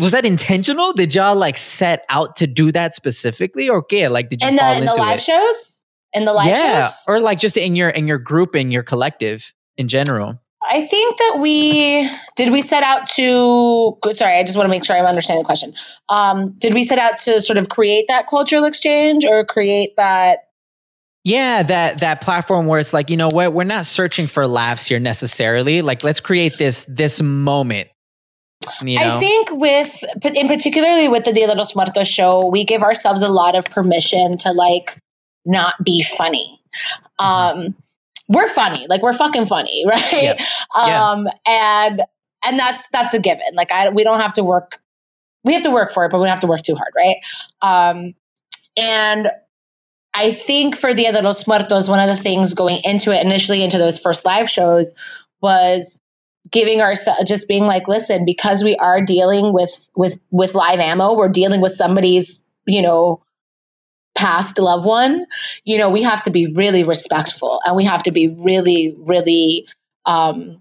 Speaker 4: was that intentional did y'all like set out to do that specifically or okay like did you
Speaker 5: And
Speaker 4: fall
Speaker 5: the,
Speaker 4: into
Speaker 5: the live
Speaker 4: it
Speaker 5: shows? in the live
Speaker 4: yeah
Speaker 5: shows?
Speaker 4: or like just in your in your group in your collective in general
Speaker 5: I think that we did we set out to sorry, I just want to make sure I'm understanding the question. Um, did we set out to sort of create that cultural exchange or create that
Speaker 4: yeah that that platform where it's like you know what we're not searching for laughs here necessarily like let's create this this moment you know
Speaker 5: I think with in particularly with the Dia de los Muertos show, we give ourselves a lot of permission to like not be funny. Um we're funny, like we're fucking funny, right?
Speaker 4: Yep. Yeah.
Speaker 5: Um and and that's that's a given. Like I we don't have to work we have to work for it, but we don't have to work too hard, right? Um and I think for Dia de los Muertos, one of the things going into it initially into those first live shows was giving ourselves just being like listen because we are dealing with with with live ammo we're dealing with somebody's you know past loved one you know we have to be really respectful and we have to be really really um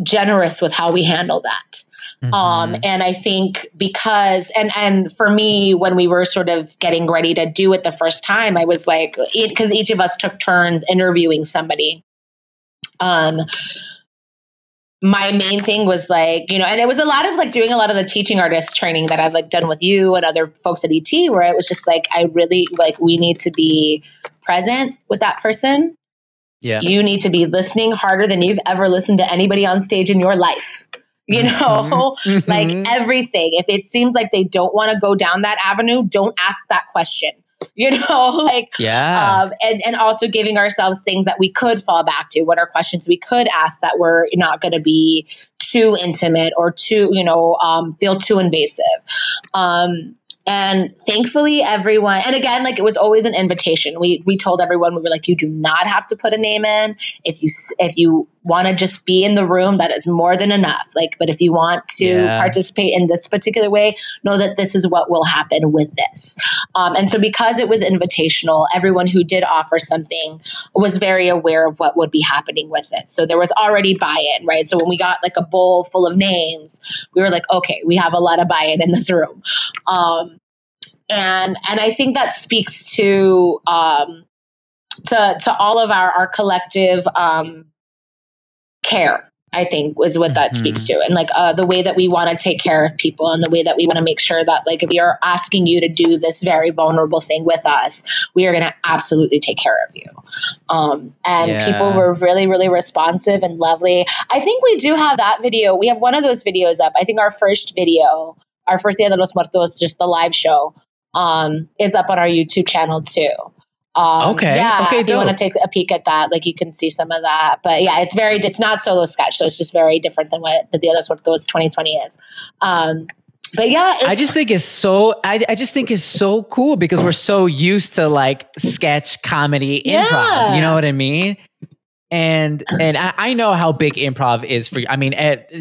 Speaker 5: generous with how we handle that um
Speaker 4: Mhm.
Speaker 5: and i think because and and for me when we were sort of getting ready to do it the first time i was like because each of us took turns interviewing somebody um my main thing was like you know and it was a lot of like doing a lot of the teaching artist training that i've like done with you and other folks at et where it was just like i really like we need to be present with that person.
Speaker 4: Yeah.
Speaker 5: You need to be listening harder than you've ever listened to anybody on stage in your life you know?
Speaker 4: Mhm.
Speaker 5: like everything. If it seems like they don't want to go down that avenue don't ask that question you know like
Speaker 4: yeah.
Speaker 5: um, and, and also giving ourselves things that we could fall back to what are questions we could ask that were not going to be too intimate or too you know um, feel too invasive. Um, and thankfully everyone and again like it was always an invitation. We we told everyone we were like you do not have to put a name in. If you if you want to just be in the room that is more than enough. Like but if you want to
Speaker 4: Yeah.
Speaker 5: participate in this particular way know that this is what will happen with this. Um, and so because it was invitational everyone who did offer something was very aware of what would be happening with it. So there was already buy-in right? So when we got like a bowl full of names we were like okay we have a lot of buy-in in this room. Um, and and I think that speaks to um, to to all of our our collective um, care. I think was what that
Speaker 4: Mhm.
Speaker 5: speaks to, and like uh, the way that we want to take care of people, and the way that we want to make sure that like if we are asking you to do this very vulnerable thing with us, we are going to absolutely take care of you. Um, and
Speaker 4: Yeah.
Speaker 5: people were really, really responsive and lovely. I think we do have that video. We have one of those videos up. I think our first video, our first Dia de los Muertos, just the live show, um, is up on our YouTube channel too. Um,
Speaker 4: Okay.
Speaker 5: Yeah.
Speaker 4: Okay,
Speaker 5: If you want to take a peek at that, like you can see some of that. But yeah, it's very, it's not solo sketch. So it's just very different than what the Dia de los Muertos 2020 is. Um, but yeah,
Speaker 4: I just think it's so I, I just think it's so cool because we're so used to like sketch comedy improv.
Speaker 5: Yeah.
Speaker 4: You know what I mean? And and I, I know how big improv is for you. I mean,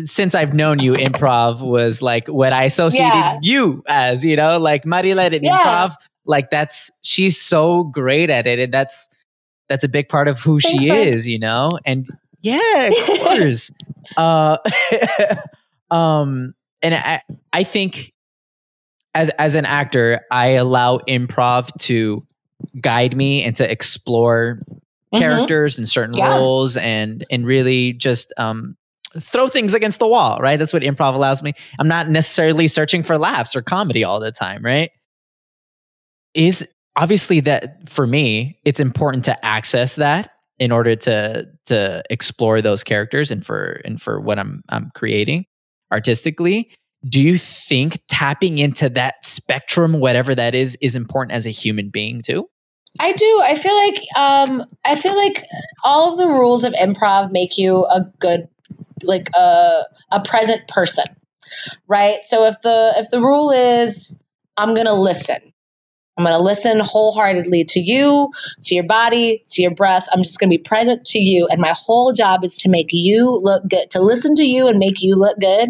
Speaker 4: since I've known you, improv was like what I associated
Speaker 5: Yeah.
Speaker 4: you as. You know, like Marilet at
Speaker 5: Yeah.
Speaker 4: improv. Like that's she's so great at it, and that's that's a big part of who
Speaker 5: Thanks,
Speaker 4: she is. You know, and yeah, of course. uh, um, and I I think as as an actor, I allow improv to guide me and to explore
Speaker 5: Mhm.
Speaker 4: characters and certain
Speaker 5: Yeah.
Speaker 4: roles and and really just um throw things against the wall, right? That's what improv allows me. I'm not necessarily searching for laughs or comedy all the time, right? Is obviously that for me, it's important to access that in order to to explore those characters and for and for what I'm I'm creating artistically. Do you think tapping into that spectrum, whatever that is, is important as a human being too?
Speaker 5: I do. I feel like um I feel like all of the rules of improv make you a good like a a present person. Right? So if the if the rule is I'm going to listen. I'm going to listen wholeheartedly to you, to your body, to your breath. I'm just going to be present to you and my whole job is to make you look good, to listen to you and make you look good.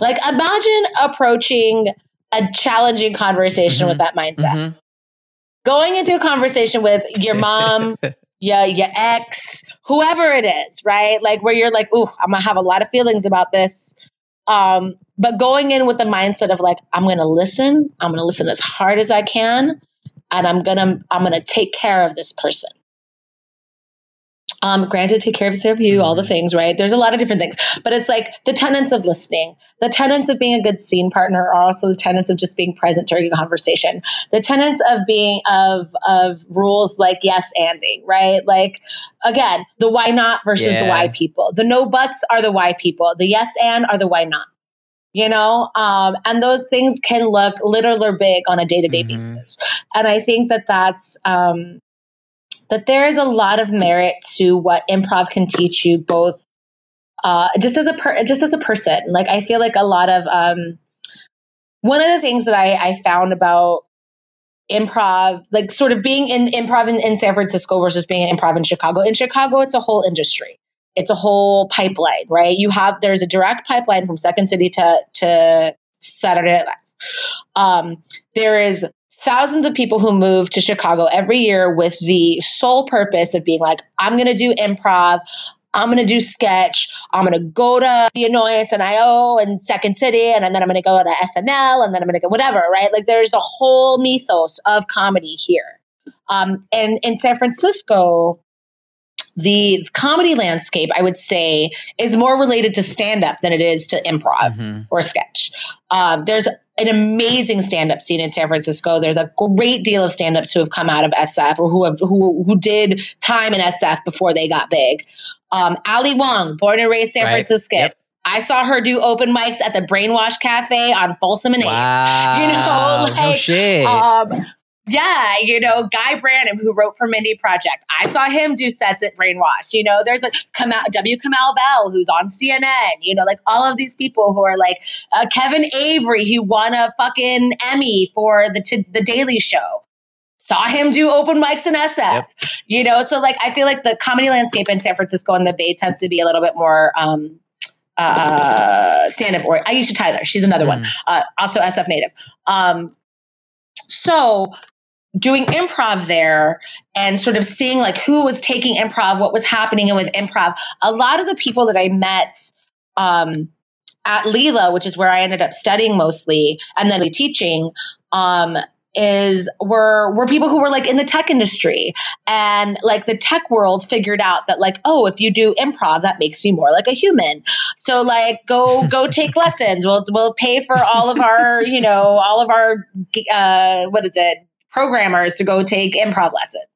Speaker 5: Like imagine approaching a challenging conversation
Speaker 4: Mhm.
Speaker 5: with that mindset
Speaker 4: Mhm.
Speaker 5: Going into a conversation with your mom, your your ex, whoever it is, right? Like where you're like, ooh, I'm gonna have a lot of feelings about this. Um, but going in with the mindset of like, I'm gonna listen, I'm gonna listen as hard as I can, and I'm gonna I'm gonna take care of this person. Um, granted, take care of serve you, all the things, right? There's a lot of different things, but it's like the tenets of listening, the tenets of being a good scene partner are also the tenets of just being present during a conversation. The tenets of being of of rules like yes anding, right? Like again, the why not versus the why people. The no buts are the why people. The yes and are the why not. You know, um, and those things can look little or big on a day to day basis. And I think that that's um, that there is a lot of merit to what improv can teach you both uh, just as a per- just as a person. Like i feel like a lot of um, one of the things that I, I found about improv like sort of being in improv in, in san francisco versus being in improv in chicago in chicago it's a whole industry. It's a whole pipeline right? You have there's a direct pipeline from second city to to saturday night live. Um, there is thousands of people who move to Chicago every year with the sole purpose of being like, I'm going to do improv. I'm going to do sketch. I'm going to go to the Annoyance and IO and Second City, and then I'm going to go to SNL, and then I'm going to go whatever, right? Like there's the whole mythos of comedy here. Um, and in San Francisco, the comedy landscape, I would say, is more related to stand up than it is to improv
Speaker 4: Mhm.
Speaker 5: or sketch. Um, there's an amazing stand-up scene in San Francisco. There's a great deal of stand-ups who have come out of SF or who have who who did time in SF before they got big. Um, Ali Wong, born and raised San
Speaker 4: Right.
Speaker 5: Francisco.
Speaker 4: Yep.
Speaker 5: I saw her do open mics at the Brainwash Cafe on Folsom and 8th.
Speaker 4: Wow.
Speaker 5: You know,
Speaker 4: no
Speaker 5: like,
Speaker 4: shit.
Speaker 5: Um, yeah, you know, Guy Branum, who wrote for Mindy Project. I saw him do sets at Brainwash. You know, there's a W. Kamau Bell, who's on CNN. You know, like all of these people who are like uh, Kevin Avery, who won a fucking Emmy for the t- the Daily Show. Saw him do open mics in SF.
Speaker 4: Yep.
Speaker 5: You know, so like I feel like the comedy landscape in San Francisco and the Bay tends to be a little bit more um, uh, stand up. Or Aisha Tyler, she's another one,
Speaker 4: Mm.
Speaker 5: uh, also SF native. Um, so doing improv there and sort of seeing like who was taking improv, what was happening and with improv. A lot of the people that I met um, at Leela, which is where I ended up studying mostly and then teaching, um, is were were people who were like in the tech industry. And like the tech world figured out that like oh if you do improv that makes you more like a human. So like go go take lessons. We'll we'll pay for all of our you know all of our uh what is it programmers to go take improv lessons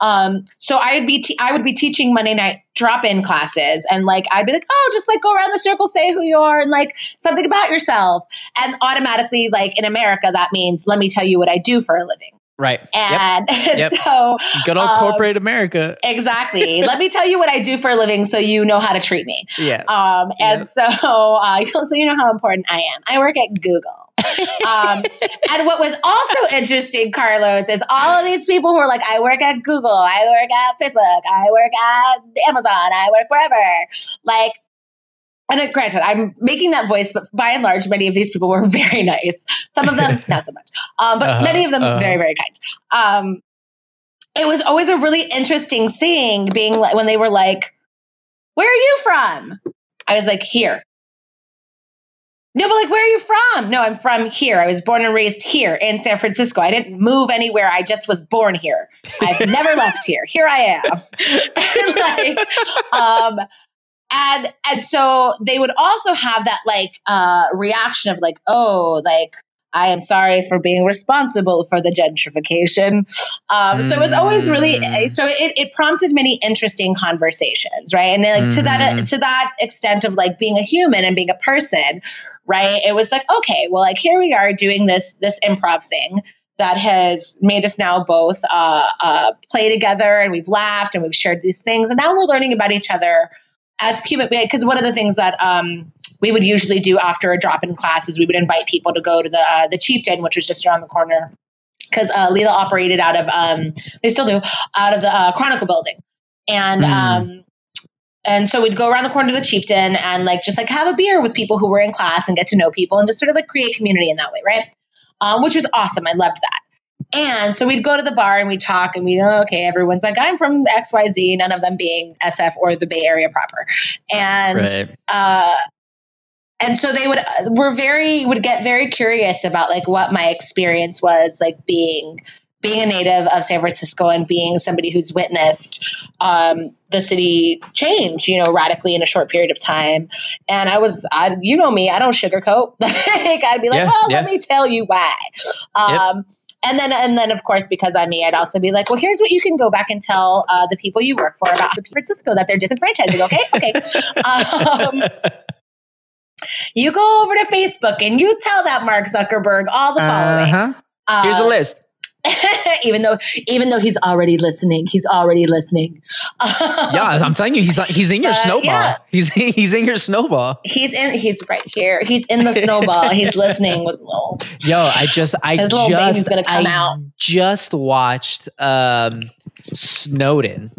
Speaker 5: um, so I'd be te- I would be teaching Monday night drop in classes, and like I'd be like, oh, just like go around the circle, say who you are, and like something about yourself, and automatically, like in America, that means let me tell you what I do for a living.
Speaker 4: Right.
Speaker 5: And,
Speaker 4: Yep. Yep.
Speaker 5: so
Speaker 4: Good old
Speaker 5: um,
Speaker 4: corporate America.
Speaker 5: exactly, let me tell you what I do for a living, so you know how to treat me.
Speaker 4: Yeah.
Speaker 5: Um, and
Speaker 4: Yep.
Speaker 5: so, uh, so you know how important I am. I work at Google. Um, and what was also interesting, Carlos, is all of these people who are like, I work at Google, I work at Facebook, I work at Amazon, I work wherever. Like, and granted, I'm making that voice, but by and large, many of these people were very nice. Some of them, not so much, um, but
Speaker 4: Uh-huh,
Speaker 5: many of them
Speaker 4: uh-huh.
Speaker 5: very, very kind. Um, it was always a really interesting thing being like when they were like, "Where are you from?" I was like, "Here." No, but like, where are you from? No, I'm from here. I was born and raised here in San Francisco. I didn't move anywhere. I just was born here. I've never left here. Here I am. And, like, um, and and so they would also have that like uh, reaction of like, oh, like I am sorry for being responsible for the gentrification. Um, So it was always really
Speaker 4: Mm.
Speaker 5: so it, it prompted many interesting conversations, right? And like to that
Speaker 4: Mhm.
Speaker 5: to that extent of like being a human and being a person, right? It was like okay, well, like here we are doing this this improv thing that has made us now both uh, uh, play together and we've laughed and we've shared these things and now we're learning about each other as human because one of the things that um, we would usually do after a drop-in class is we would invite people to go to the uh, the chieftain which was just around the corner because uh, Leela operated out of um, they still do out of the uh, Chronicle building and
Speaker 4: Mm.
Speaker 5: um, and so we'd go around the corner to the chieftain and like just like have a beer with people who were in class and get to know people and just sort of like create community in that way right um, which was awesome I loved that and so we'd go to the bar and we'd talk and we oh, okay, everyone's like, I'm from XYZ, none of them being SF or the Bay Area proper. And
Speaker 4: Right.
Speaker 5: uh and so they would were very would get very curious about like what my experience was like being being a native of San Francisco and being somebody who's witnessed um, the city change, you know, radically in a short period of time. And I was, I, you know me, I don't sugarcoat. like, I'd be like,
Speaker 4: Yeah,
Speaker 5: well,
Speaker 4: yeah.
Speaker 5: let me tell you why. Um, And then, and then, of course, because I'm me, I'd also be like, "Well, here's what you can go back and tell uh, the people you work for about San Francisco that they're disenfranchising." Okay, okay. um, you go over to Facebook and you tell that Mark Zuckerberg all the following.
Speaker 4: Uh-huh. Here's a
Speaker 5: Um,
Speaker 4: list.
Speaker 5: even though, even though he's already listening, he's already listening.
Speaker 4: Yeah, I'm telling you, he's he's in your
Speaker 5: Uh,
Speaker 4: snowball.
Speaker 5: yeah.
Speaker 4: He's he's in your snowball.
Speaker 5: he's in. He's right here. He's in the snowball. he's listening with little.
Speaker 4: Yo, I just I
Speaker 5: His little baby's
Speaker 4: just
Speaker 5: gonna come
Speaker 4: I
Speaker 5: out.
Speaker 4: just watched um Snowden.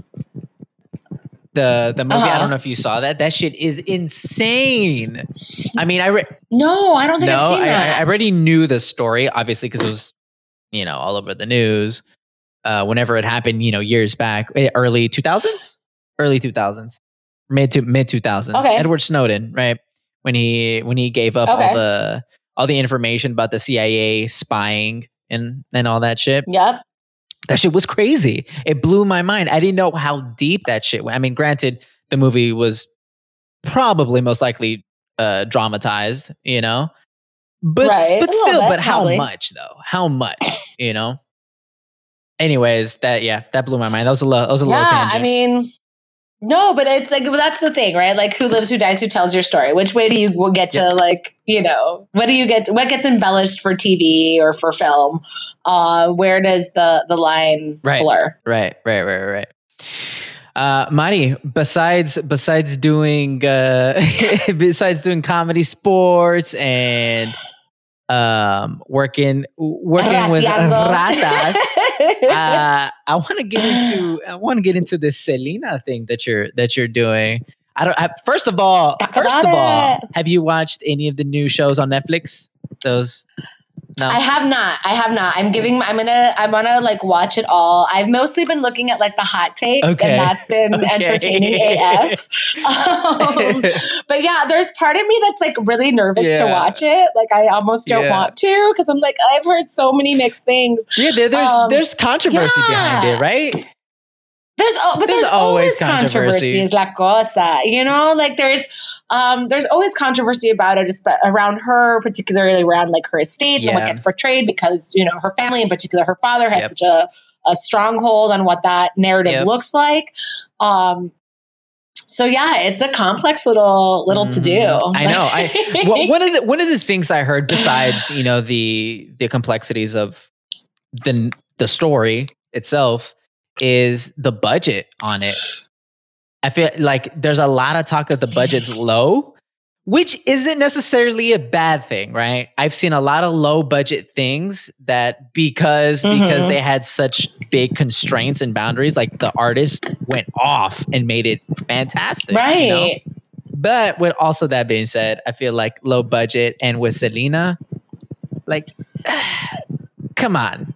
Speaker 4: The the movie, I
Speaker 5: Uh-huh.
Speaker 4: don't know if you saw that. That shit is insane. I mean, I re-
Speaker 5: No, I don't think
Speaker 4: no,
Speaker 5: I've seen
Speaker 4: I,
Speaker 5: that.
Speaker 4: I already knew the story, obviously, because it was, you know, all over the news. Uh, whenever it happened, you know, years back, eh, early two thousands, early two thousands, mid to mid two thousands.
Speaker 5: Okay.
Speaker 4: Edward Snowden, right? When he when he gave up
Speaker 5: Okay.
Speaker 4: all the all the information about the CIA spying and and all that shit.
Speaker 5: yep.
Speaker 4: That shit was crazy. It blew my mind. I didn't know how deep that shit went. I mean, granted, the movie was probably most likely uh, dramatized, you know, but
Speaker 5: Right.
Speaker 4: but still,
Speaker 5: bit,
Speaker 4: but how
Speaker 5: probably.
Speaker 4: much though? How much, you know? Anyways, that yeah, that blew my mind. That was a little, that was a little
Speaker 5: Yeah,
Speaker 4: tangent.
Speaker 5: I mean, no, but it's like well, that's the thing, right? Like, who lives, who dies, who tells your story? Which way do you will get to like, you know, what do you get? What gets embellished for TV or for film? Uh, where does the the line
Speaker 4: Right.
Speaker 5: blur?
Speaker 4: Right, right, right, right. Uh, Mari, besides besides doing uh, besides doing comedy, sportz, and um, working working with
Speaker 5: Rateando.
Speaker 4: ratas, uh, I want to get into I want to get into this Selena thing that you're that you're doing. I don't. I, first of all,
Speaker 5: Talk
Speaker 4: first of all, have you watched any of the new shows on Netflix? Those No.
Speaker 5: I have not. I have not. I'm giving. I'm gonna. I'm gonna like watch it all. I've mostly been looking at like the hot takes,
Speaker 4: Okay.
Speaker 5: and that's been
Speaker 4: Okay.
Speaker 5: entertaining AF. Um, but yeah, there's part of me that's like really nervous to watch it. Like I almost don't
Speaker 4: Yeah.
Speaker 5: want to because I'm like I've heard so many mixed things.
Speaker 4: yeah, there, there's
Speaker 5: Um,
Speaker 4: there's controversy behind it, right?
Speaker 5: There's oh, but
Speaker 4: There's
Speaker 5: there's,
Speaker 4: always
Speaker 5: always,
Speaker 4: controversy.
Speaker 5: controversy. Is la cosa, you know? Like there's um there's always controversy about it, around her, particularly around like her estate and what gets portrayed because you know her family, in particular, her father has
Speaker 4: Yep.
Speaker 5: such a a stronghold on what that narrative
Speaker 4: Yep.
Speaker 5: looks like. Um. So yeah, it's a complex little little to do.
Speaker 4: Mhm. I know. I well, one of the one of the things I heard besides you know the the complexities of the the story itself is the budget on it. I feel like there's a lot of talk that the budget's low, which isn't necessarily a bad thing, right? I've seen a lot of low budget things that because because
Speaker 5: Mhm.
Speaker 4: they had such big constraints and boundaries, like the artist went off and made it fantastic.
Speaker 5: right.
Speaker 4: you know? But with also that being said, I feel like low budget and with Selena, like, come on.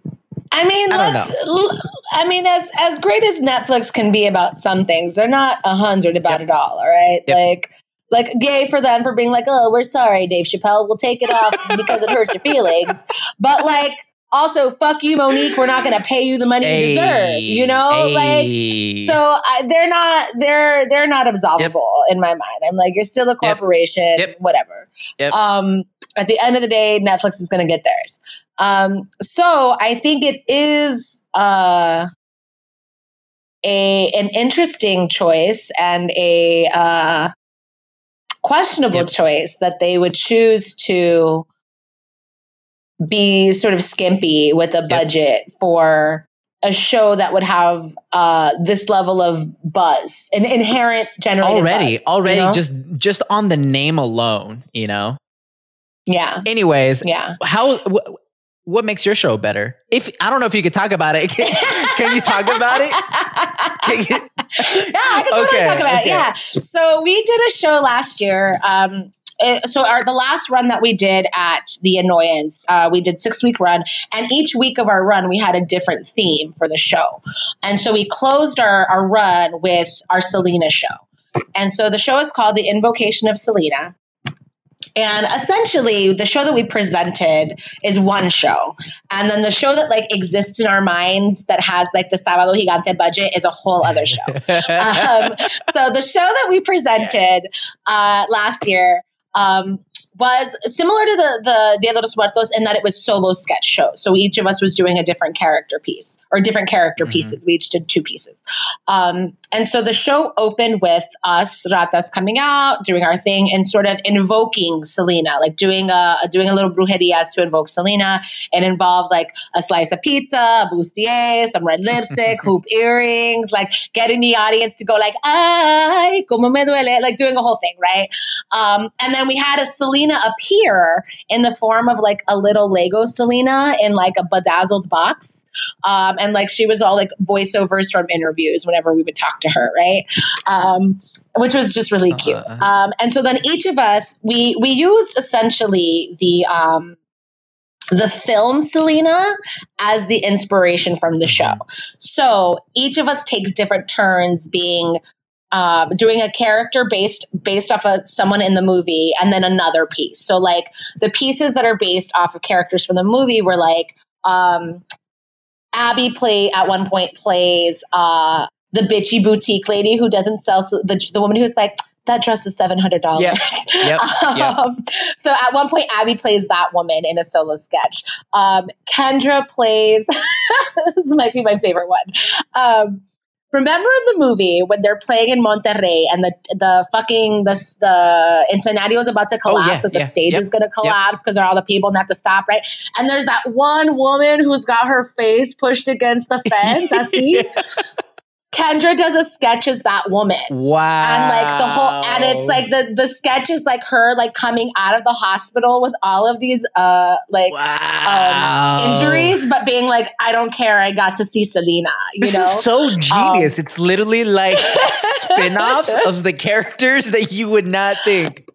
Speaker 5: I mean,
Speaker 4: I
Speaker 5: let's. l- I mean, as as great as Netflix can be about some things, they're not a hundred about it all. All right,
Speaker 4: Yep.
Speaker 5: like. Like yay for them for being like, oh, we're sorry, Dave Chappelle. We'll take it off because it hurts your feelings. But like, also, fuck you, Monique. We're not going to pay you the money you deserve. You know, like so I, they're not they're they're not absolvable in my mind. I'm like, you're still a corporation,
Speaker 4: Yep.
Speaker 5: whatever.
Speaker 4: Yep.
Speaker 5: Um, at the end of the day, Netflix is going to get theirs. Um, so I think it is uh, a an interesting choice and a uh, questionable
Speaker 4: Yep.
Speaker 5: choice that they would choose to be sort of skimpy with a budget for a show that would have uh, this level of buzz, an inherent generated
Speaker 4: already,
Speaker 5: buzz, you
Speaker 4: already,
Speaker 5: know?
Speaker 4: just just on the name alone, you know.
Speaker 5: Yeah,
Speaker 4: Anyways,
Speaker 5: yeah.
Speaker 4: how wh- what makes your show better? If I don't know if you could talk about it, can, can you talk about it? You-
Speaker 5: yeah, I can totally
Speaker 4: Okay,
Speaker 5: talk about
Speaker 4: okay.
Speaker 5: it. Yeah. So we did a show last year. Um, it- so our the last run that we did at the Annoyance, uh, we did six week run, and each week of our run we had a different theme for the show, and so we closed our our run with our Selena show, and so the show is called the Invocation of Selena. And essentially, the show that we presented is one show, and then the show that like exists in our minds that has like the Sábado Gigante budget is a whole other show. Um, so the show that we presented uh, last year um, was similar to the the Dia de los Muertos in that it was solo sketch show. So each of us was doing a different character piece or different character
Speaker 4: Mhm.
Speaker 5: pieces. We each did two pieces. Um, and so the show opened with us ratas coming out, doing our thing, and sort of invoking Selena, like doing a doing a little brujerias to invoke Selena. It involved like a slice of pizza, a bustier, some red lipstick, hoop earrings, like getting the audience to go like, ay, como me duele, like doing a whole thing, right? Um, and then we had a Selena appear in the form of like a little Lego Selena in like a bedazzled box. Um, and like she was all like voiceovers from interviews whenever we would talk to her, right? Um, which was just really cute.
Speaker 4: Uh-huh.
Speaker 5: Um, and so then each of us, we we used essentially the um, the film Selena as the inspiration from the show. So each of us takes different turns being um, doing a character based based off of someone in the movie, and then another piece. So like the pieces that are based off of characters from the movie were like um, Abby play at one point plays uh, the bitchy boutique lady who doesn't sell the the woman who's like that dress is seven hundred dollars.
Speaker 4: Yep, yep, yep.
Speaker 5: Um, so at one point, Abby plays that woman in a solo sketch. Um, Kendra plays. this might be my favorite one. Um, remember in the movie when they're playing in Monterrey and the the fucking the the Incendio is about to
Speaker 4: Oh, yeah,
Speaker 5: collapse, and the
Speaker 4: yeah,
Speaker 5: stage
Speaker 4: yep,
Speaker 5: is going to collapse because they're all the people and have to stop, right? And there's that one woman who's got her face pushed against the fence. I see. Kendra does a sketch as that woman
Speaker 4: Wow.
Speaker 5: and like the whole and it's like the the sketch is like her like coming out of the hospital with all of these uh like
Speaker 4: wow.
Speaker 5: um injuries but being like i don't care i got to see selena you
Speaker 4: This
Speaker 5: know Um,
Speaker 4: is so genius. it's literally like spin-offs of the characters that you would not think.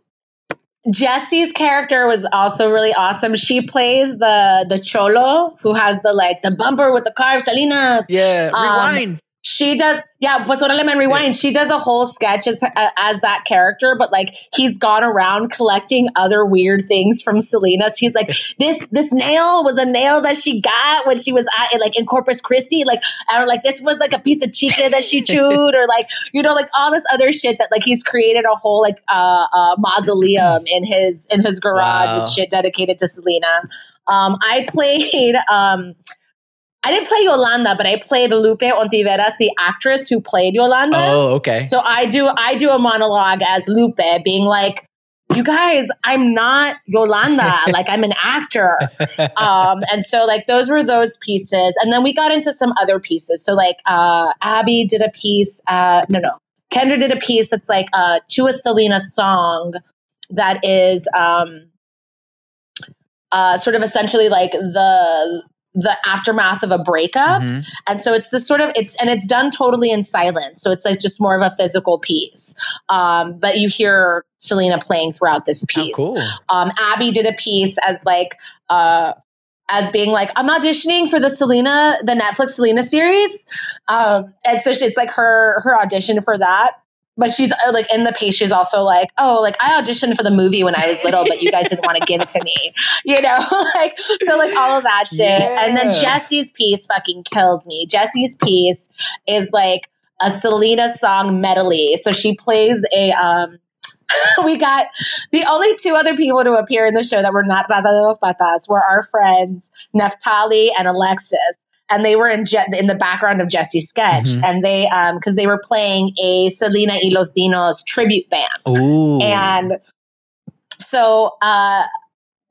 Speaker 5: Jessie's character was also really awesome. She plays the the cholo who has the like the bumper with the carved Salinas.
Speaker 4: Yeah,
Speaker 5: Um,
Speaker 4: rewind.
Speaker 5: She does, yeah. Pues Órale Man Rewind. She does a whole sketch as, uh, as that character, but like he's gone around collecting other weird things from Selena. She's like, this this nail was a nail that she got when she was at, like in Corpus Christi, like or like this was like a piece of chicle that she chewed, or like you know like all this other shit that like he's created a whole like uh, uh mausoleum in his in his garage
Speaker 4: Wow.
Speaker 5: with shit dedicated to Selena. Um, I played um. I didn't play Yolanda, but I played Lupe Ontiveros, the actress who played Yolanda.
Speaker 4: oh, okay.
Speaker 5: So I do I do a monologue as Lupe, being like, "You guys, I'm not Yolanda. like I'm an actor." Um, and so like those were those pieces, and then we got into some other pieces. So like uh, Abby did a piece. Uh, no, no, Kendra did a piece that's like uh, to a Selena song that is um, uh, sort of essentially like the the aftermath of a breakup.
Speaker 4: Mhm.
Speaker 5: and so it's this sort of it's and it's done totally in silence. So it's like just more of a physical piece. Um but you hear selena playing throughout this
Speaker 4: Oh,
Speaker 5: piece.
Speaker 4: cool.
Speaker 5: um abby did a piece as like uh as being like i'm auditioning for the selena the netflix selena series. Um and so she's like her her audition for that but she's uh, like in the piece she's also like oh like i auditioned for the movie when i was little but you guys didn't want to give it to me. You know like so like all of that shit. And then jesse's piece fucking kills me. Jesse's piece is like a selena song medley. So she plays a um we got the only two other people to appear in the show that were not Ratas de Dos Patas were our friends Neftali and Alexis. And they were in Je- in the background of Jesse's sketch,
Speaker 4: Mhm.
Speaker 5: and they um because they were playing a Selena y los Dinos tribute band.
Speaker 4: Ooh.
Speaker 5: And so uh,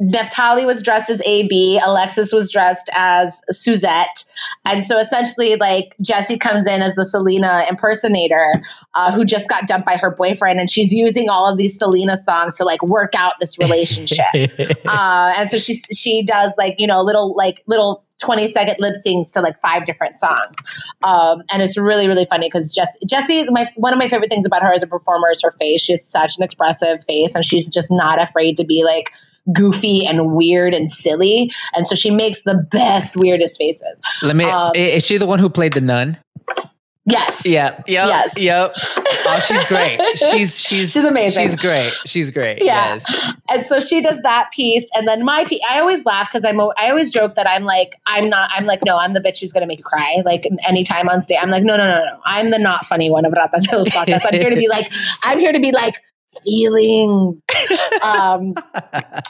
Speaker 5: Neftali was dressed as AB, Alexis was dressed as Suzette. And so essentially, like, Jesse comes in as the Selena impersonator uh, who just got dumped by her boyfriend. And she's using all of these Selena songs to, like, work out this relationship. uh, and so she, she does, like, you know, little, like, little 20 second lip syncs to like five different songs. Um, and it's really, really funny because Jess, Jessie, my, one of my favorite things about her as a performer is her face. She has such an expressive face and she's just not afraid to be like goofy and weird and silly. And so she makes the best, weirdest faces.
Speaker 4: Let me
Speaker 5: um,
Speaker 4: is she the one who played the nun?
Speaker 5: Yes.
Speaker 4: Yep. Yep.
Speaker 5: Yes.
Speaker 4: Yep. Oh, she's great. She's she's
Speaker 5: She's amazing.
Speaker 4: She's great. She's great.
Speaker 5: Yeah.
Speaker 4: Yes.
Speaker 5: And so she does that piece, and then my piece. I always laugh because I'm. I always joke that I'm like I'm not. I'm like no. I'm the bitch who's gonna make you cry. Like anytime on stage, I'm like no, no, no, no. I'm the not funny one of Rata los Patas. I'm here to be like. I'm here to be like feelings. um,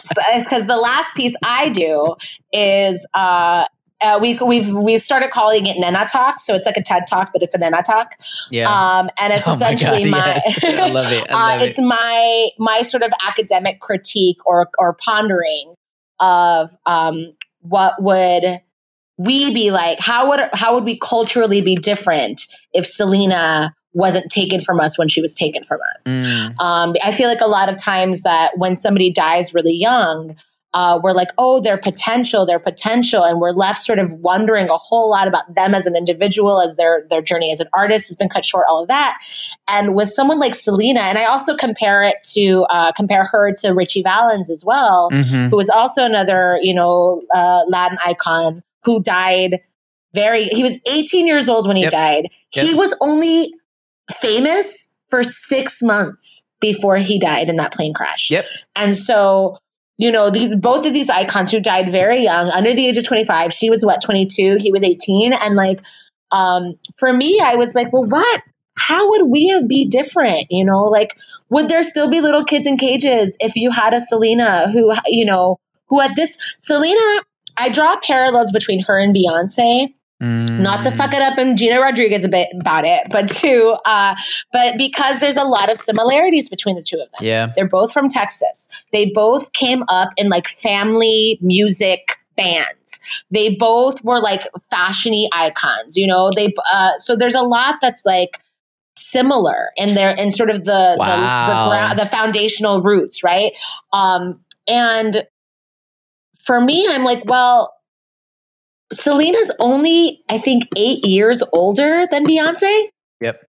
Speaker 5: so it's because the last piece I do is uh. Uh, we, we've we've started calling it Nena Talk, so it's like a TED Talk, but it's a Nena Talk.
Speaker 4: Yeah.
Speaker 5: Um, and it's
Speaker 4: Oh my
Speaker 5: essentially
Speaker 4: God,
Speaker 5: my.
Speaker 4: I love it. I love
Speaker 5: uh,
Speaker 4: it.
Speaker 5: it's my my sort of academic critique or or pondering of um, what would we be like? How would how would we culturally be different if Selena wasn't taken from us when she was taken from us?
Speaker 4: Mm.
Speaker 5: Um, I feel like a lot of times that when somebody dies really young, uh, we're like, oh, their potential, their potential, and we're left sort of wondering a whole lot about them as an individual, as their their journey as an artist has been cut short, all of that. And with someone like Selena, and I also compare it to uh, compare her to Ritchie Valens as well,
Speaker 4: Mhm.
Speaker 5: who was also another, you know, uh, Latin icon who died very. He was 18 years old when he
Speaker 4: Yep.
Speaker 5: died. He was only famous for six months before he died in that plane crash.
Speaker 4: Yep.
Speaker 5: And so, you know, these both of these icons who died very young, under the age of 25. She was what 22, he was 18 and like um for me I was like, well what how would we have be different? You know, like would there still be little kids in cages if you had a Selena who you know, who at this Selena I draw parallels between her and Beyonce not to
Speaker 4: Mm.
Speaker 5: fuck it up and Gina Rodriguez a bit about it, but to uh, but because there's a lot of similarities between the two of them.
Speaker 4: Yeah.
Speaker 5: They're both from Texas. They both came up in like family music bands. They both were like fashiony icons, you know. They uh, so there's a lot that's like similar in their in sort of the
Speaker 4: Wow.
Speaker 5: the the, the foundational roots, right? Um, and for me, I'm like, well, Selena's only, I think, eight years older than Beyonce.
Speaker 4: Yep.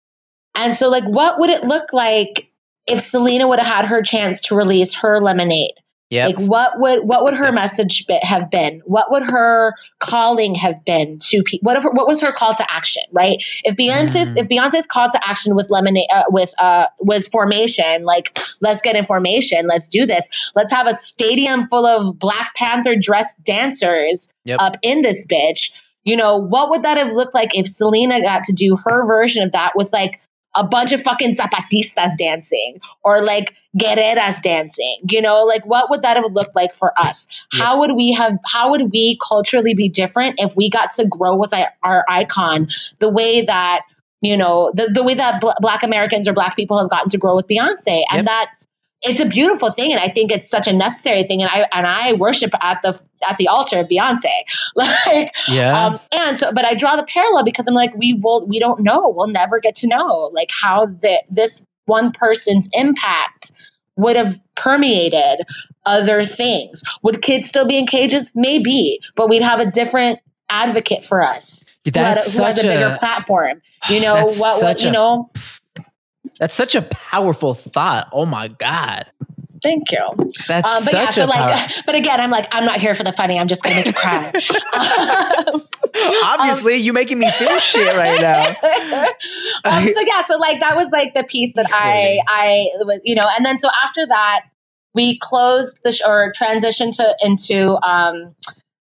Speaker 5: And so, like, what would it look like if Selena would have had her chance to release her lemonade,
Speaker 4: Yep.
Speaker 5: like what would what would her message be, have been? What would her calling have been to people? What, if- what was her call to action? Right? If Beyonce's
Speaker 4: Mm.
Speaker 5: if Beyonce's call to action with lemonade uh, with uh was formation, like let's get in formation, let's do this, let's have a stadium full of Black Panther dressed dancers
Speaker 4: Yep.
Speaker 5: up in this bitch. You know what would that have looked like if Selena got to do her version of that with like a bunch of fucking zapatistas dancing or like guerreras dancing you know like what would that have looked like for us
Speaker 4: Yeah.
Speaker 5: how would we have how would we culturally be different if we got to grow with our, our icon the way that you know the, the way that bl- black americans or black people have gotten to grow with beyonce and
Speaker 4: Yep.
Speaker 5: that's it's a beautiful thing and i think it's such a necessary thing and i and i worship at the at the altar of beyonce like
Speaker 4: yeah.
Speaker 5: um, and so, but I draw the parallel because I'm like, we will, we don't know. We'll never get to know like how the this one person's impact would have permeated other things. Would kids still be in cages? Maybe, but we'd have a different advocate for us who, had a,
Speaker 4: that's
Speaker 5: who has a bigger
Speaker 4: a
Speaker 5: platform. You know what? What you know?
Speaker 4: That's such a powerful thought. Oh my god.
Speaker 5: Thank you.
Speaker 4: That's
Speaker 5: Um, but
Speaker 4: such
Speaker 5: yeah, so
Speaker 4: a
Speaker 5: like,
Speaker 4: power-
Speaker 5: but again, I'm like, I'm not here for the funny. I'm just gonna make you cry. Um,
Speaker 4: Obviously, you're making me feel shit right now.
Speaker 5: um, so yeah, so like that was like the piece that I I was you know, and then so after that we closed the sh- or transitioned to into um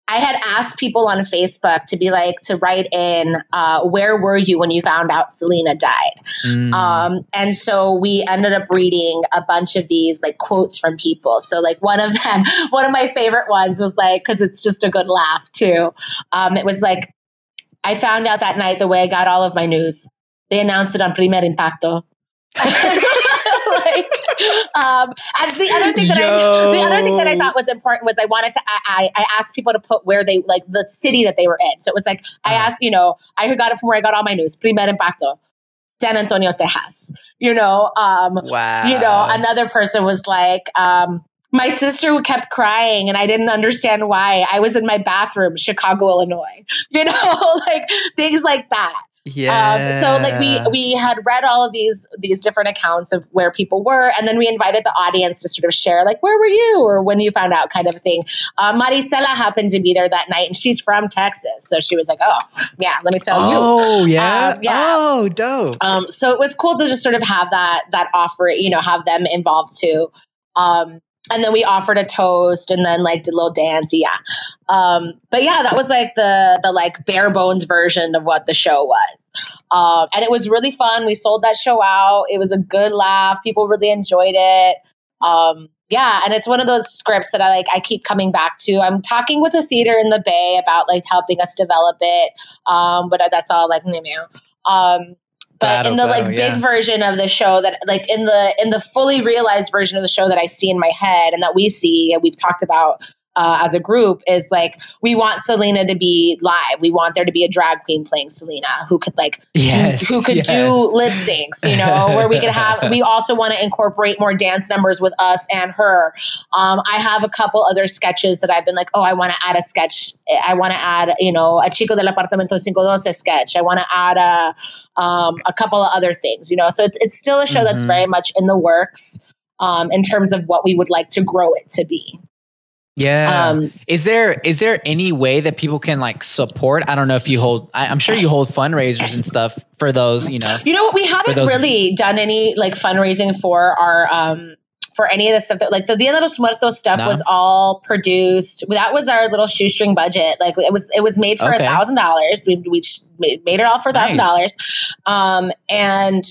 Speaker 5: I had asked people on Facebook to be like to write in uh, where were you when you found out Selena died
Speaker 4: Mm.
Speaker 5: um, and so we ended up reading a bunch of these like quotes from people. So like one of them, one of my favorite ones was like, cause it's just a good laugh too. Um, it was like, I found out that night the way I got all of my news. They announced it on Primer Impacto. like, um, and the other thing that I, the other thing that I thought was important was I wanted to, I, I I asked people to put where they, like the city that they were in. So it was like, I
Speaker 4: Uh-huh.
Speaker 5: asked, you know, I got it from where I got all my news, Primer Impacto. San Antonio, Texas. You know, um,
Speaker 4: wow.
Speaker 5: you know, another person was like, um, my sister kept crying and I didn't understand why. I was in my bathroom, Chicago, Illinois. You know, like things like that.
Speaker 4: Yeah.
Speaker 5: Um, so like we we had read all of these these different accounts of where people were, and then we invited the audience to sort of share like where were you or when you found out kind of thing. Uh, Maricela happened to be there that night, and she's from Texas, so she was like, oh yeah, let me tell you.
Speaker 4: Oh yeah.
Speaker 5: Um, yeah.
Speaker 4: Oh dope.
Speaker 5: Um, so it was cool to just sort of have that that offer, you know, have them involved too. Um, and then we offered a toast and then like did a little dance, yeah. Um, but yeah, that was like the the like bare bones version of what the show was. Um, and it was really fun. We sold that show out. It was a good laugh. People really enjoyed it. Um, yeah, and it's one of those scripts that I like. I keep coming back to. I'm talking with a theater in the Bay about like helping us develop it. Um, but that's all like new, know. But in the
Speaker 4: claro,
Speaker 5: like
Speaker 4: yeah.
Speaker 5: big version of the show that like in the in the fully realized version of the show that I see in my head and that we see and we've talked about uh, as a group is like we want Selena to be live. We want there to be a drag queen playing Selena who could like do- who could
Speaker 4: yes.
Speaker 5: do lip syncs, you know, where we could have. We also want to incorporate more dance numbers with us and her. Um, I have a couple other sketches that I've been like, oh, I want to add a sketch. I want to add, you know, a Chico del Apartamento 512 sketch. I want to add a um, a couple of other things, you know. So it's it's still a show that's
Speaker 4: Mhm.
Speaker 5: very much in the works um, in terms of what we would like to grow it to be.
Speaker 4: Yeah.
Speaker 5: Um,
Speaker 4: is there is there any way that people can like support? I don't know if you hold. I, I'm sure you hold fundraisers and stuff for those. You know.
Speaker 5: You know what? We haven't really done any like fundraising for our um for any of the stuff that like the Dia de los Muertos stuff
Speaker 4: No?
Speaker 5: was all produced. That was our little shoestring budget. Like it was it was made for a thousand dollars. We we made made it all for a thousand dollars. Um and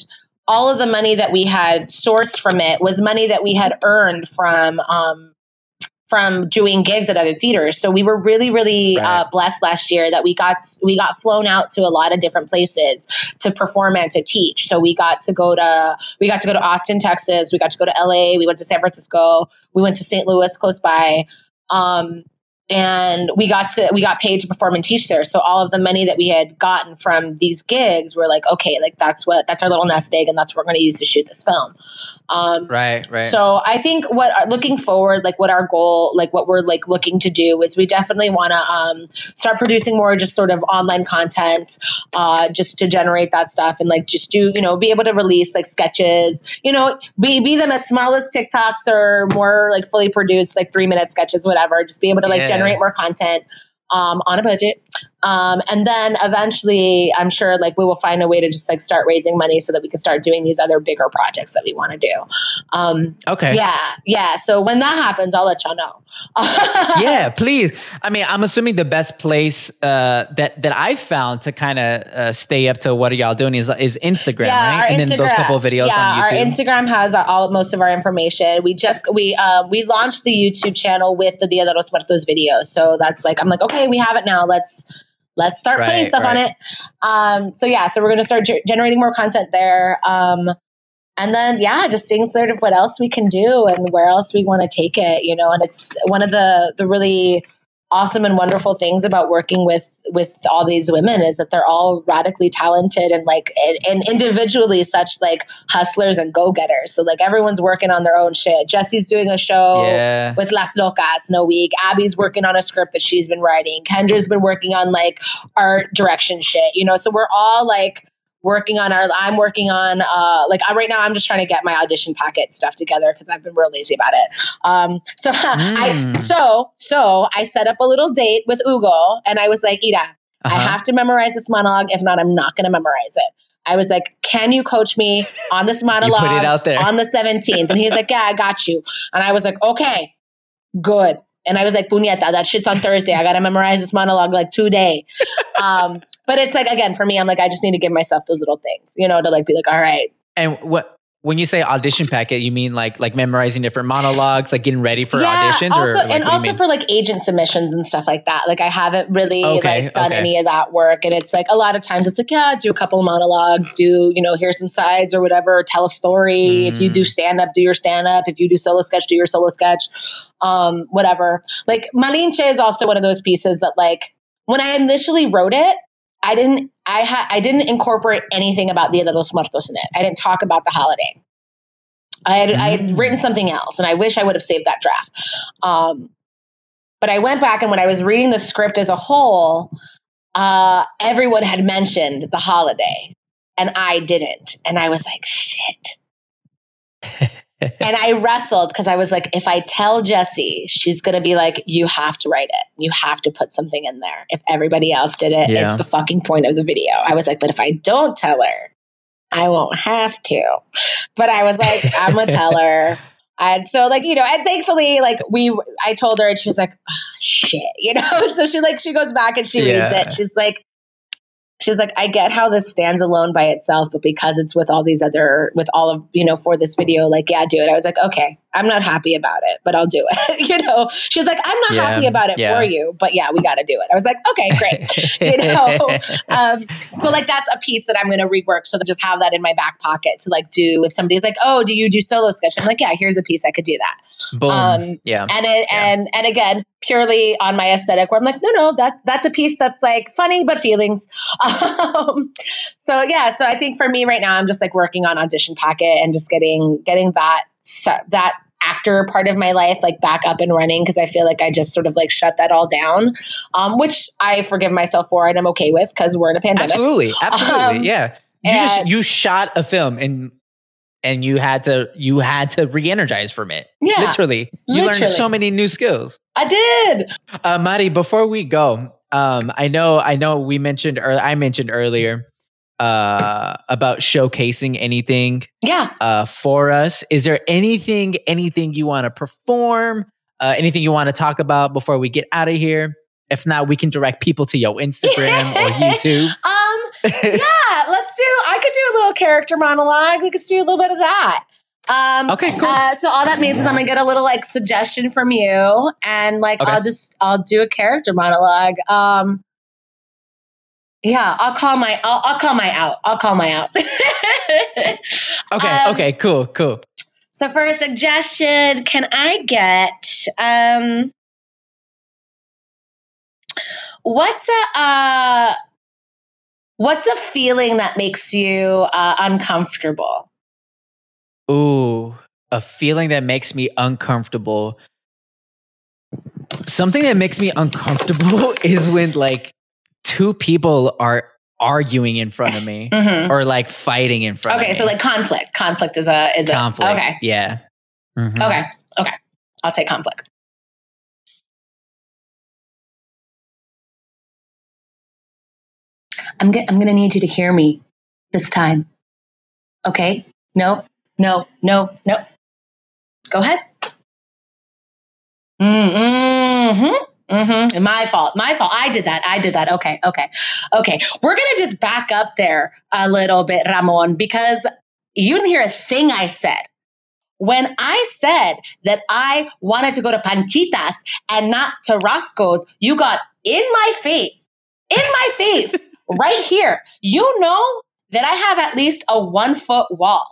Speaker 5: all of the money that we had sourced from it was money that we had earned from um from doing gigs at other theaters. So we were really, really
Speaker 4: Right.
Speaker 5: uh, blessed last year that we got we got flown out to a lot of different places to perform and to teach. So we got to go to we got to go to Austin, Texas. We got to go to LA. We went to San Francisco. We went to St. Louis, close by. Um, and we got to we got paid to perform and teach there so all of the money that we had gotten from these gigs were like okay like that's what that's our little nest egg and that's what we're going to use to shoot this film um,
Speaker 4: Right, right.
Speaker 5: so I think what looking forward, like what our goal, like what we're like looking to do is we definitely want to um, start producing more just sort of online content, uh, just to generate that stuff and like just do you know be able to release like sketches, you know, be be them as small as TikToks or more like fully produced like three minute sketches, whatever. Just be able to like
Speaker 4: Yeah.
Speaker 5: Generate more content. Um, on a budget, um, and then eventually, I'm sure like we will find a way to just like start raising money so that we can start doing these other bigger projects that we want to do. Um,
Speaker 4: okay.
Speaker 5: yeah, yeah. So when that happens, I'll let y'all know.
Speaker 4: yeah, please. I mean, I'm assuming the best place uh, that that I've found to kind of uh, stay up to what are y'all doing is is Instagram,
Speaker 5: yeah,
Speaker 4: right? And then those couple of videos
Speaker 5: yeah,
Speaker 4: on
Speaker 5: our Instagram has all most of our information. We just we uh, we launched the YouTube channel with the Dia de los Muertos videos. So that's like I'm like okay, we have it now. Let's let's start putting
Speaker 4: Right,
Speaker 5: stuff on it. Um, so yeah, so we're gonna start ge- generating more content there. Um, and then yeah, just seeing sort of what else we can do and where else we want to take it, you know. And it's one of the the really awesome and wonderful things about working with with all these women is that they're all radically talented and like and, and individually such like hustlers and go-getters. So like everyone's working on their own shit. Jesse's doing a show
Speaker 4: Yeah.
Speaker 5: with las locas no week. Abby's working on a script that she's been writing. Kendra's been working on like art direction shit you know? So we're all like working on our i'm working on uh like I, right now i'm just trying to get my audition packet stuff together because i've been real lazy about it um so i
Speaker 4: Mm.
Speaker 5: so so i set up a little date with ugo and i was like ida i
Speaker 4: Uh-huh.
Speaker 5: have to memorize this monologue if not i'm not going to memorize it i was like can you coach me on this monologue
Speaker 4: out there.
Speaker 5: on the 17th and he's like yeah i got you and i was like okay good and I was like, puñeta, that shit's on Thursday. I got to memorize this monologue like today. Um, but it's like, again, for me, I'm like, I just need to give myself those little things, you know, to like be like, all right,
Speaker 4: And what when you say audition packet, you mean like like memorizing different monologues, like getting ready for auditions,
Speaker 5: also,
Speaker 4: or like,
Speaker 5: and
Speaker 4: what do you
Speaker 5: also for like agent submissions and stuff like that. Like I haven't really
Speaker 4: Okay,
Speaker 5: like done
Speaker 4: okay.
Speaker 5: any of that work, and it's like a lot of times it's like yeah, do a couple of monologues, do you know here's some sides or whatever, tell a story. If you
Speaker 4: Mm.
Speaker 5: do stand up, do your stand up. If you do solo sketch, do your solo sketch. Um, whatever. Like Malinche is also one of those pieces that like when I initially wrote it. I didn't. I had. I didn't incorporate anything about Dia de los Muertos in it. I didn't talk about the holiday. I had, I had
Speaker 4: Mm.
Speaker 5: written something else, and I wish I would have saved that draft. Um, but I went back, and when I was reading the script as a whole, uh, everyone had mentioned the holiday, and I didn't, and I was like, shit. and I wrestled because I was like, if I tell Jesse, she's gonna be like, you have to write it, you have to put something in there. If everybody else did it,
Speaker 4: Yeah.
Speaker 5: it's the fucking point of the video. I was like, but if I don't tell her, I won't have to. But I was like, I'm gonna tell her. And so, like, you know, and thankfully, like, we, I told her, and she was like, ah, shit, you know? So she, like, she goes back and she reads it. She's like, she's like, I get how this stands alone by itself, but because it's with all these other, with all of, you know, for this video, like, yeah, do it. I was like, okay, I'm not happy about it, but I'll do it. you know, she was like, I'm not
Speaker 4: Yeah,
Speaker 5: happy about it
Speaker 4: yeah.
Speaker 5: for you, but yeah, we got to do it. I was like, okay, great you know um, so like that's a piece that i'm going to rework so that just have that in my back pocket to like do if somebody's like oh do you do solo sketch i'm like yeah here's a piece i could do that
Speaker 4: Boom.
Speaker 5: um,
Speaker 4: yeah.
Speaker 5: and it
Speaker 4: Yeah.
Speaker 5: and and again purely on my aesthetic where i'm like no no that that's a piece that's like funny but feelings um, so yeah so i think for me right now i'm just like working on audition packet and just getting getting that that actor part of my life like back up and running because i feel like i just sort of like shut that all down um, which i forgive myself for and i'm okay with because we're in a pandemic
Speaker 4: Absolutely. Absolutely.
Speaker 5: Um,
Speaker 4: yeah. You just you shot a film and and you had to you had to re-energize from it.
Speaker 5: Yeah,
Speaker 4: Literally. You learned so many new skills.
Speaker 5: i did
Speaker 4: Uh Mari, before we go, um, I know I know we mentioned or I mentioned earlier uh about showcasing anything
Speaker 5: yeah
Speaker 4: uh for us. Is there anything anything you want to perform? Uh anything you want to talk about before we get out of here? If not, we can direct people to your Instagram or YouTube.
Speaker 5: um yeah, let's do. I could do a little character monologue. We could do a little bit of that. Um,
Speaker 4: Okay, cool.
Speaker 5: Uh, so all that means is I'm gonna get a little like suggestion from you, and like
Speaker 4: Okay.
Speaker 5: I'll just I'll do a character monologue. Um, yeah, I'll call my I'll, I'll call my out. I'll call my out.
Speaker 4: Okay,
Speaker 5: Um,
Speaker 4: okay, cool, cool.
Speaker 5: So for a suggestion, can I get um what's a uh, what's a feeling that makes you uh, uncomfortable?
Speaker 4: Ooh, a feeling that makes me uncomfortable. Something that makes me uncomfortable is when like two people are arguing in front of me
Speaker 5: Mhm.
Speaker 4: or like fighting in front of
Speaker 5: Okay, so like conflict. Conflict is a is
Speaker 4: conflict.
Speaker 5: a okay.
Speaker 4: Yeah. Mhm.
Speaker 5: Okay, okay. I'll take conflict. I'm go- I'm gonna need you to hear me this time. Okay? No, no, no, no. Go ahead. Mm-hmm. Mm-hmm. My fault. My fault. I did that. I did that. Okay. Okay. Okay. We're gonna just back up there a little bit, Ramon, because you didn't hear a thing I said. When I said that I wanted to go to Panchitas and not to Roscoe's, you got in my face, in my face, right here. You know that I have at least a one foot wall.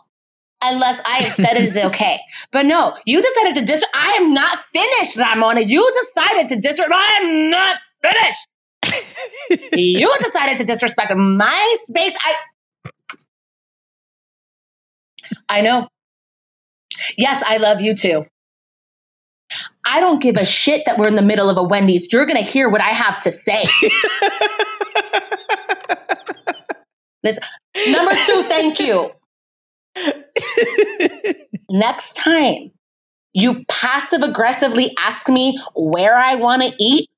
Speaker 5: Unless I have said it is okay. But no, you decided to dis. I am not finished, Ramona. You decided to disrespect. I am not finished. you decided to disrespect my space. I. I know. Yes, I love you too. I don't give a shit that we're in the middle of a Wendy's. You're going to hear what I have to say. Number two, thank you. Next time you passive aggressively ask me where I want to eat,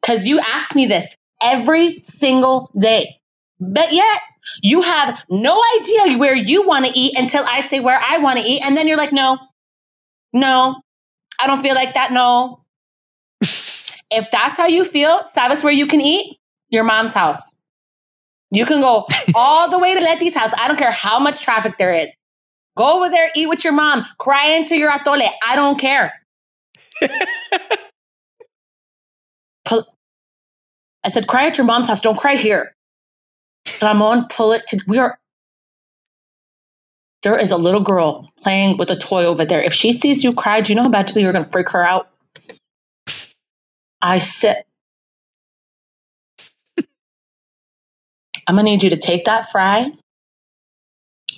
Speaker 5: because you ask me this every single day. But yet, you have no idea where you want to eat until I say where I want to eat. And then you're like, no, no, I don't feel like that. No. if that's how you feel, sabes where you can eat? Your mom's house. You can go all the way to Letty's house. I don't care how much traffic there is. Go over there, eat with your mom, cry into your atole. I don't care. Pull- I said, cry at your mom's house. Don't cry here. Ramon, pull it to. We are. There is a little girl playing with a toy over there. If she sees you cry, do you know how badly you're going to freak her out? I sit. I'm going to need you to take that fry,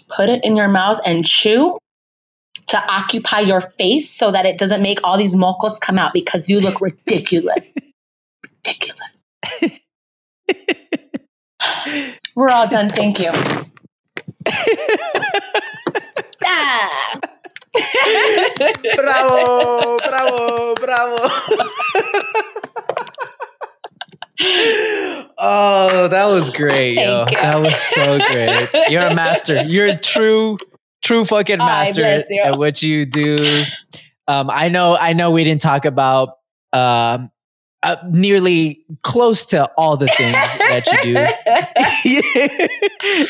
Speaker 5: put it in your mouth, and chew to occupy your face so that it doesn't make all these mocos come out because you look ridiculous. ridiculous. We're all done. Thank you. ah.
Speaker 4: bravo, bravo, bravo. oh, that was great. yo. That was so great. You're a master. You're a true, true fucking master at, at what you do. Um, I know, I know we didn't talk about um uh, nearly close to all the things that you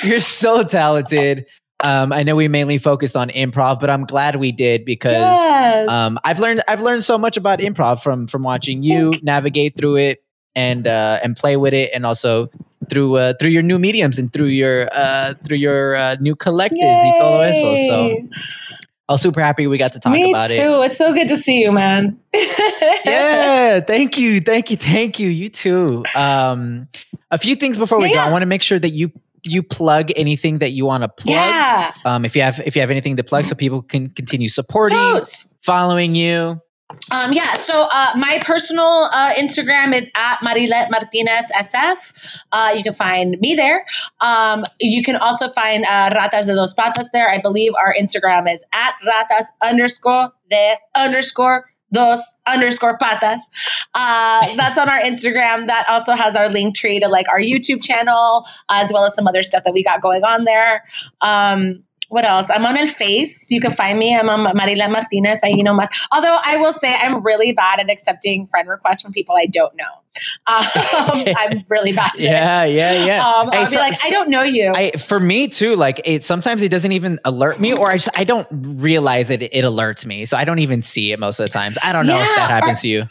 Speaker 4: do. You're so talented. Um, I know we mainly focused on improv, but I'm glad we did because
Speaker 5: Yes.
Speaker 4: um, I've learned I've learned so much about improv from from watching you navigate through it and uh, and play with it, and also through uh, through your new mediums and through your uh, through your uh, new collectives y todo eso. So I was super happy we got to talk
Speaker 5: Me
Speaker 4: about it.
Speaker 5: too. It's so good to see you, man.
Speaker 4: yeah thank you thank you thank you you too um a few things before we
Speaker 5: Yeah,
Speaker 4: go i want to make sure that you you plug anything that you want to plug
Speaker 5: Yeah.
Speaker 4: um if you have if you have anything to plug so people can continue supporting
Speaker 5: Totes.
Speaker 4: following you
Speaker 5: Um, yeah, so uh, my personal uh, Instagram is at Marilet Martinez SF. Uh, you can find me there. Um, you can also find uh, Ratas de Dos Patas there. I believe our Instagram is at Ratas underscore de underscore dos underscore patas. Uh, that's on our Instagram. That also has our link tree to like our YouTube channel, as well as some other stuff that we got going on there. Um, what else? I'm on El Face. You can find me. I'm on Marilet Martinez. Although I will say I'm really bad at accepting friend requests from people I don't know. Um, I'm really bad.
Speaker 4: Yeah yeah yeah
Speaker 5: Um, I'll
Speaker 4: so-
Speaker 5: be like,
Speaker 4: so-
Speaker 5: I don't know you.
Speaker 4: I, for me too, like it sometimes it doesn't even alert me, or I just I don't realize it. It alerts me, so I don't even see it most of the times. I don't know if that happens
Speaker 5: or-
Speaker 4: to you.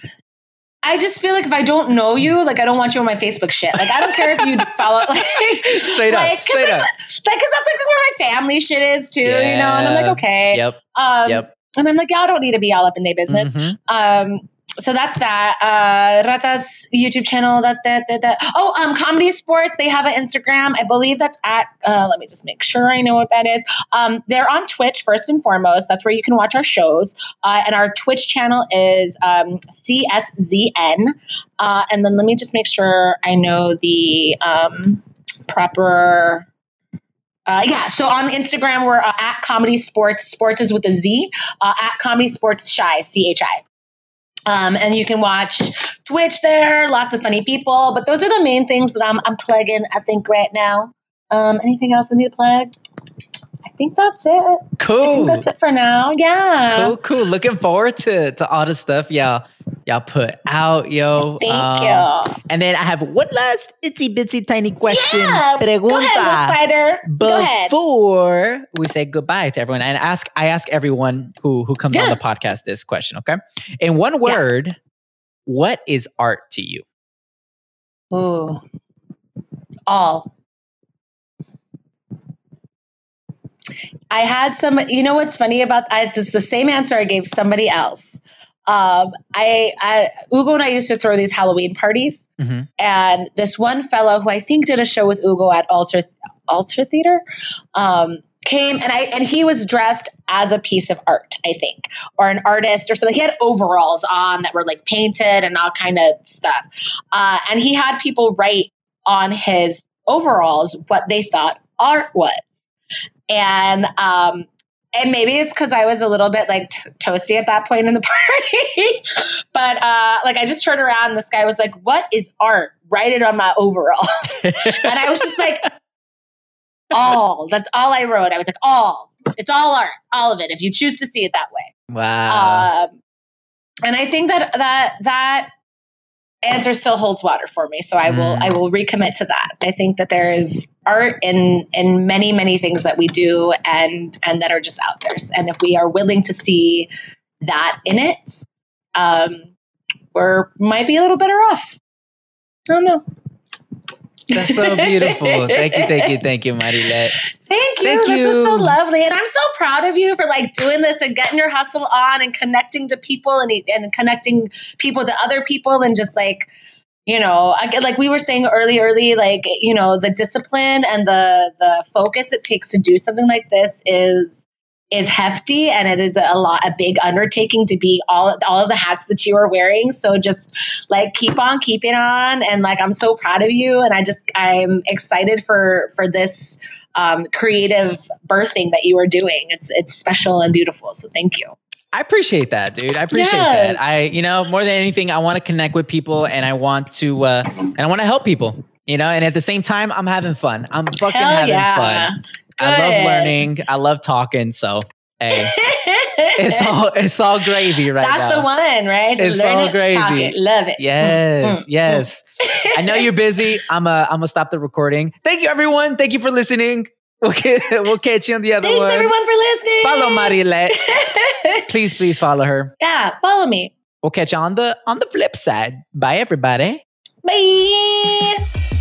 Speaker 5: I just feel like if I don't know you, like I don't want you on my Facebook shit. Like I don't care if you follow, like
Speaker 4: Straight up,
Speaker 5: like, 'cause,
Speaker 4: straight
Speaker 5: like,
Speaker 4: up.
Speaker 5: Like, cause that's like where my family shit is too, you know. And I'm like, okay,
Speaker 4: Yep,
Speaker 5: um,
Speaker 4: yep.
Speaker 5: and I'm like, y'all don't need to be all up in their business.
Speaker 4: Mhm.
Speaker 5: Um, so that's that. Uh, Rata's YouTube channel. That's that, that, that. Oh, um, Comedy Sportz. They have an Instagram. I believe that's at. Uh, let me just make sure I know what that is. Um, they're on Twitch first and foremost. That's where you can watch our shows. Uh, and our Twitch channel is um, CSZN. Uh, and then let me just make sure I know the um, proper. Uh, yeah, so on Instagram we're uh, at Comedy Sportz. Sports is with a Z. Uh, at Comedy Sportz Shy C H I. Um, and you can watch Twitch there. Lots of funny people, but those are the main things that I'm I'm plugging. I think right now. Um, anything else I need to plug? I think that's it. I
Speaker 4: Cool.
Speaker 5: think that's it for now. Yeah.
Speaker 4: Cool, cool. Looking forward to to all the stuff y'all y'all put out, yo.
Speaker 5: Thank
Speaker 4: Um,
Speaker 5: you.
Speaker 4: And then I have one last itsy bitsy tiny question.
Speaker 5: Yeah. Go ahead, Will
Speaker 4: Pregunta.
Speaker 5: Spider. Go ahead.
Speaker 4: Before we say goodbye to everyone, and ask I ask everyone who who comes on the podcast this question, okay? In one word, what is art to you?
Speaker 5: Ooh. All. I had some, you know what's funny about I, it's the same answer I gave somebody else. Um, I, I, Ugo and I used to throw these Halloween parties,
Speaker 4: Mhm.
Speaker 5: and this one fellow who I think did a show with Ugo at Alter Alter Theater, um, came and I and he was dressed as a piece of art, I think, or an artist or something. He had overalls on that were like painted and all kind of stuff, uh, and he had people write on his overalls what they thought art was, and um, and maybe it's because I was a little bit like t- toasty at that point in the party, but uh, like I just turned around and this guy was like, "What is art? Write it on my overall," and I was just like, "All." That's all I wrote. I was like, "All." It's all art, all of it. If you choose to see it that way.
Speaker 4: Wow.
Speaker 5: Um, and I think that that that answer still holds water for me. So I will
Speaker 4: Mm.
Speaker 5: I will recommit to that. I think that there is art in in many many things that we do and and that are just out there. And if we are willing to see that in it, um, we're might be a little better off. I don't know.
Speaker 4: That's so beautiful. thank you, thank you, thank you, Marilet.
Speaker 5: Thank you.
Speaker 4: Thank
Speaker 5: this was so lovely, and I'm so proud of you for like doing this and getting your hustle on and connecting to people and and connecting people to other people and just like you know like we were saying early early like you know the discipline and the the focus it takes to do something like this is is hefty and it is a lot a big undertaking to be all all of the hats that you are wearing so just like keep on keeping on and like i'm so proud of you and i just i'm excited for for this um, creative birthing that you are doing it's it's special and beautiful so thank you
Speaker 4: I appreciate that, dude. I appreciate
Speaker 5: Yes.
Speaker 4: that. I, you know, more than anything, I want to connect with people and I want to, uh, and I want to help people, you know, and at the same time, I'm having fun. I'm fucking
Speaker 5: Hell
Speaker 4: having
Speaker 5: yeah.
Speaker 4: fun. I love learning. I love talking. So, hey, it's all, it's all gravy right
Speaker 5: that's
Speaker 4: now.
Speaker 5: the one right Just
Speaker 4: It's all
Speaker 5: it,
Speaker 4: gravy.
Speaker 5: it, love it
Speaker 4: Yes,
Speaker 5: Mm, mm,
Speaker 4: yes. I know you're busy. I'm uh, I'm gonna stop the recording. Thank you, everyone. Thank you for listening. We'll get, we'll catch you on the other
Speaker 5: thanks
Speaker 4: one.
Speaker 5: everyone for listening
Speaker 4: Follow Marilet. Please, please follow her.
Speaker 5: yeah follow me
Speaker 4: We'll catch you on the on the flip side. Bye, everybody.
Speaker 5: bye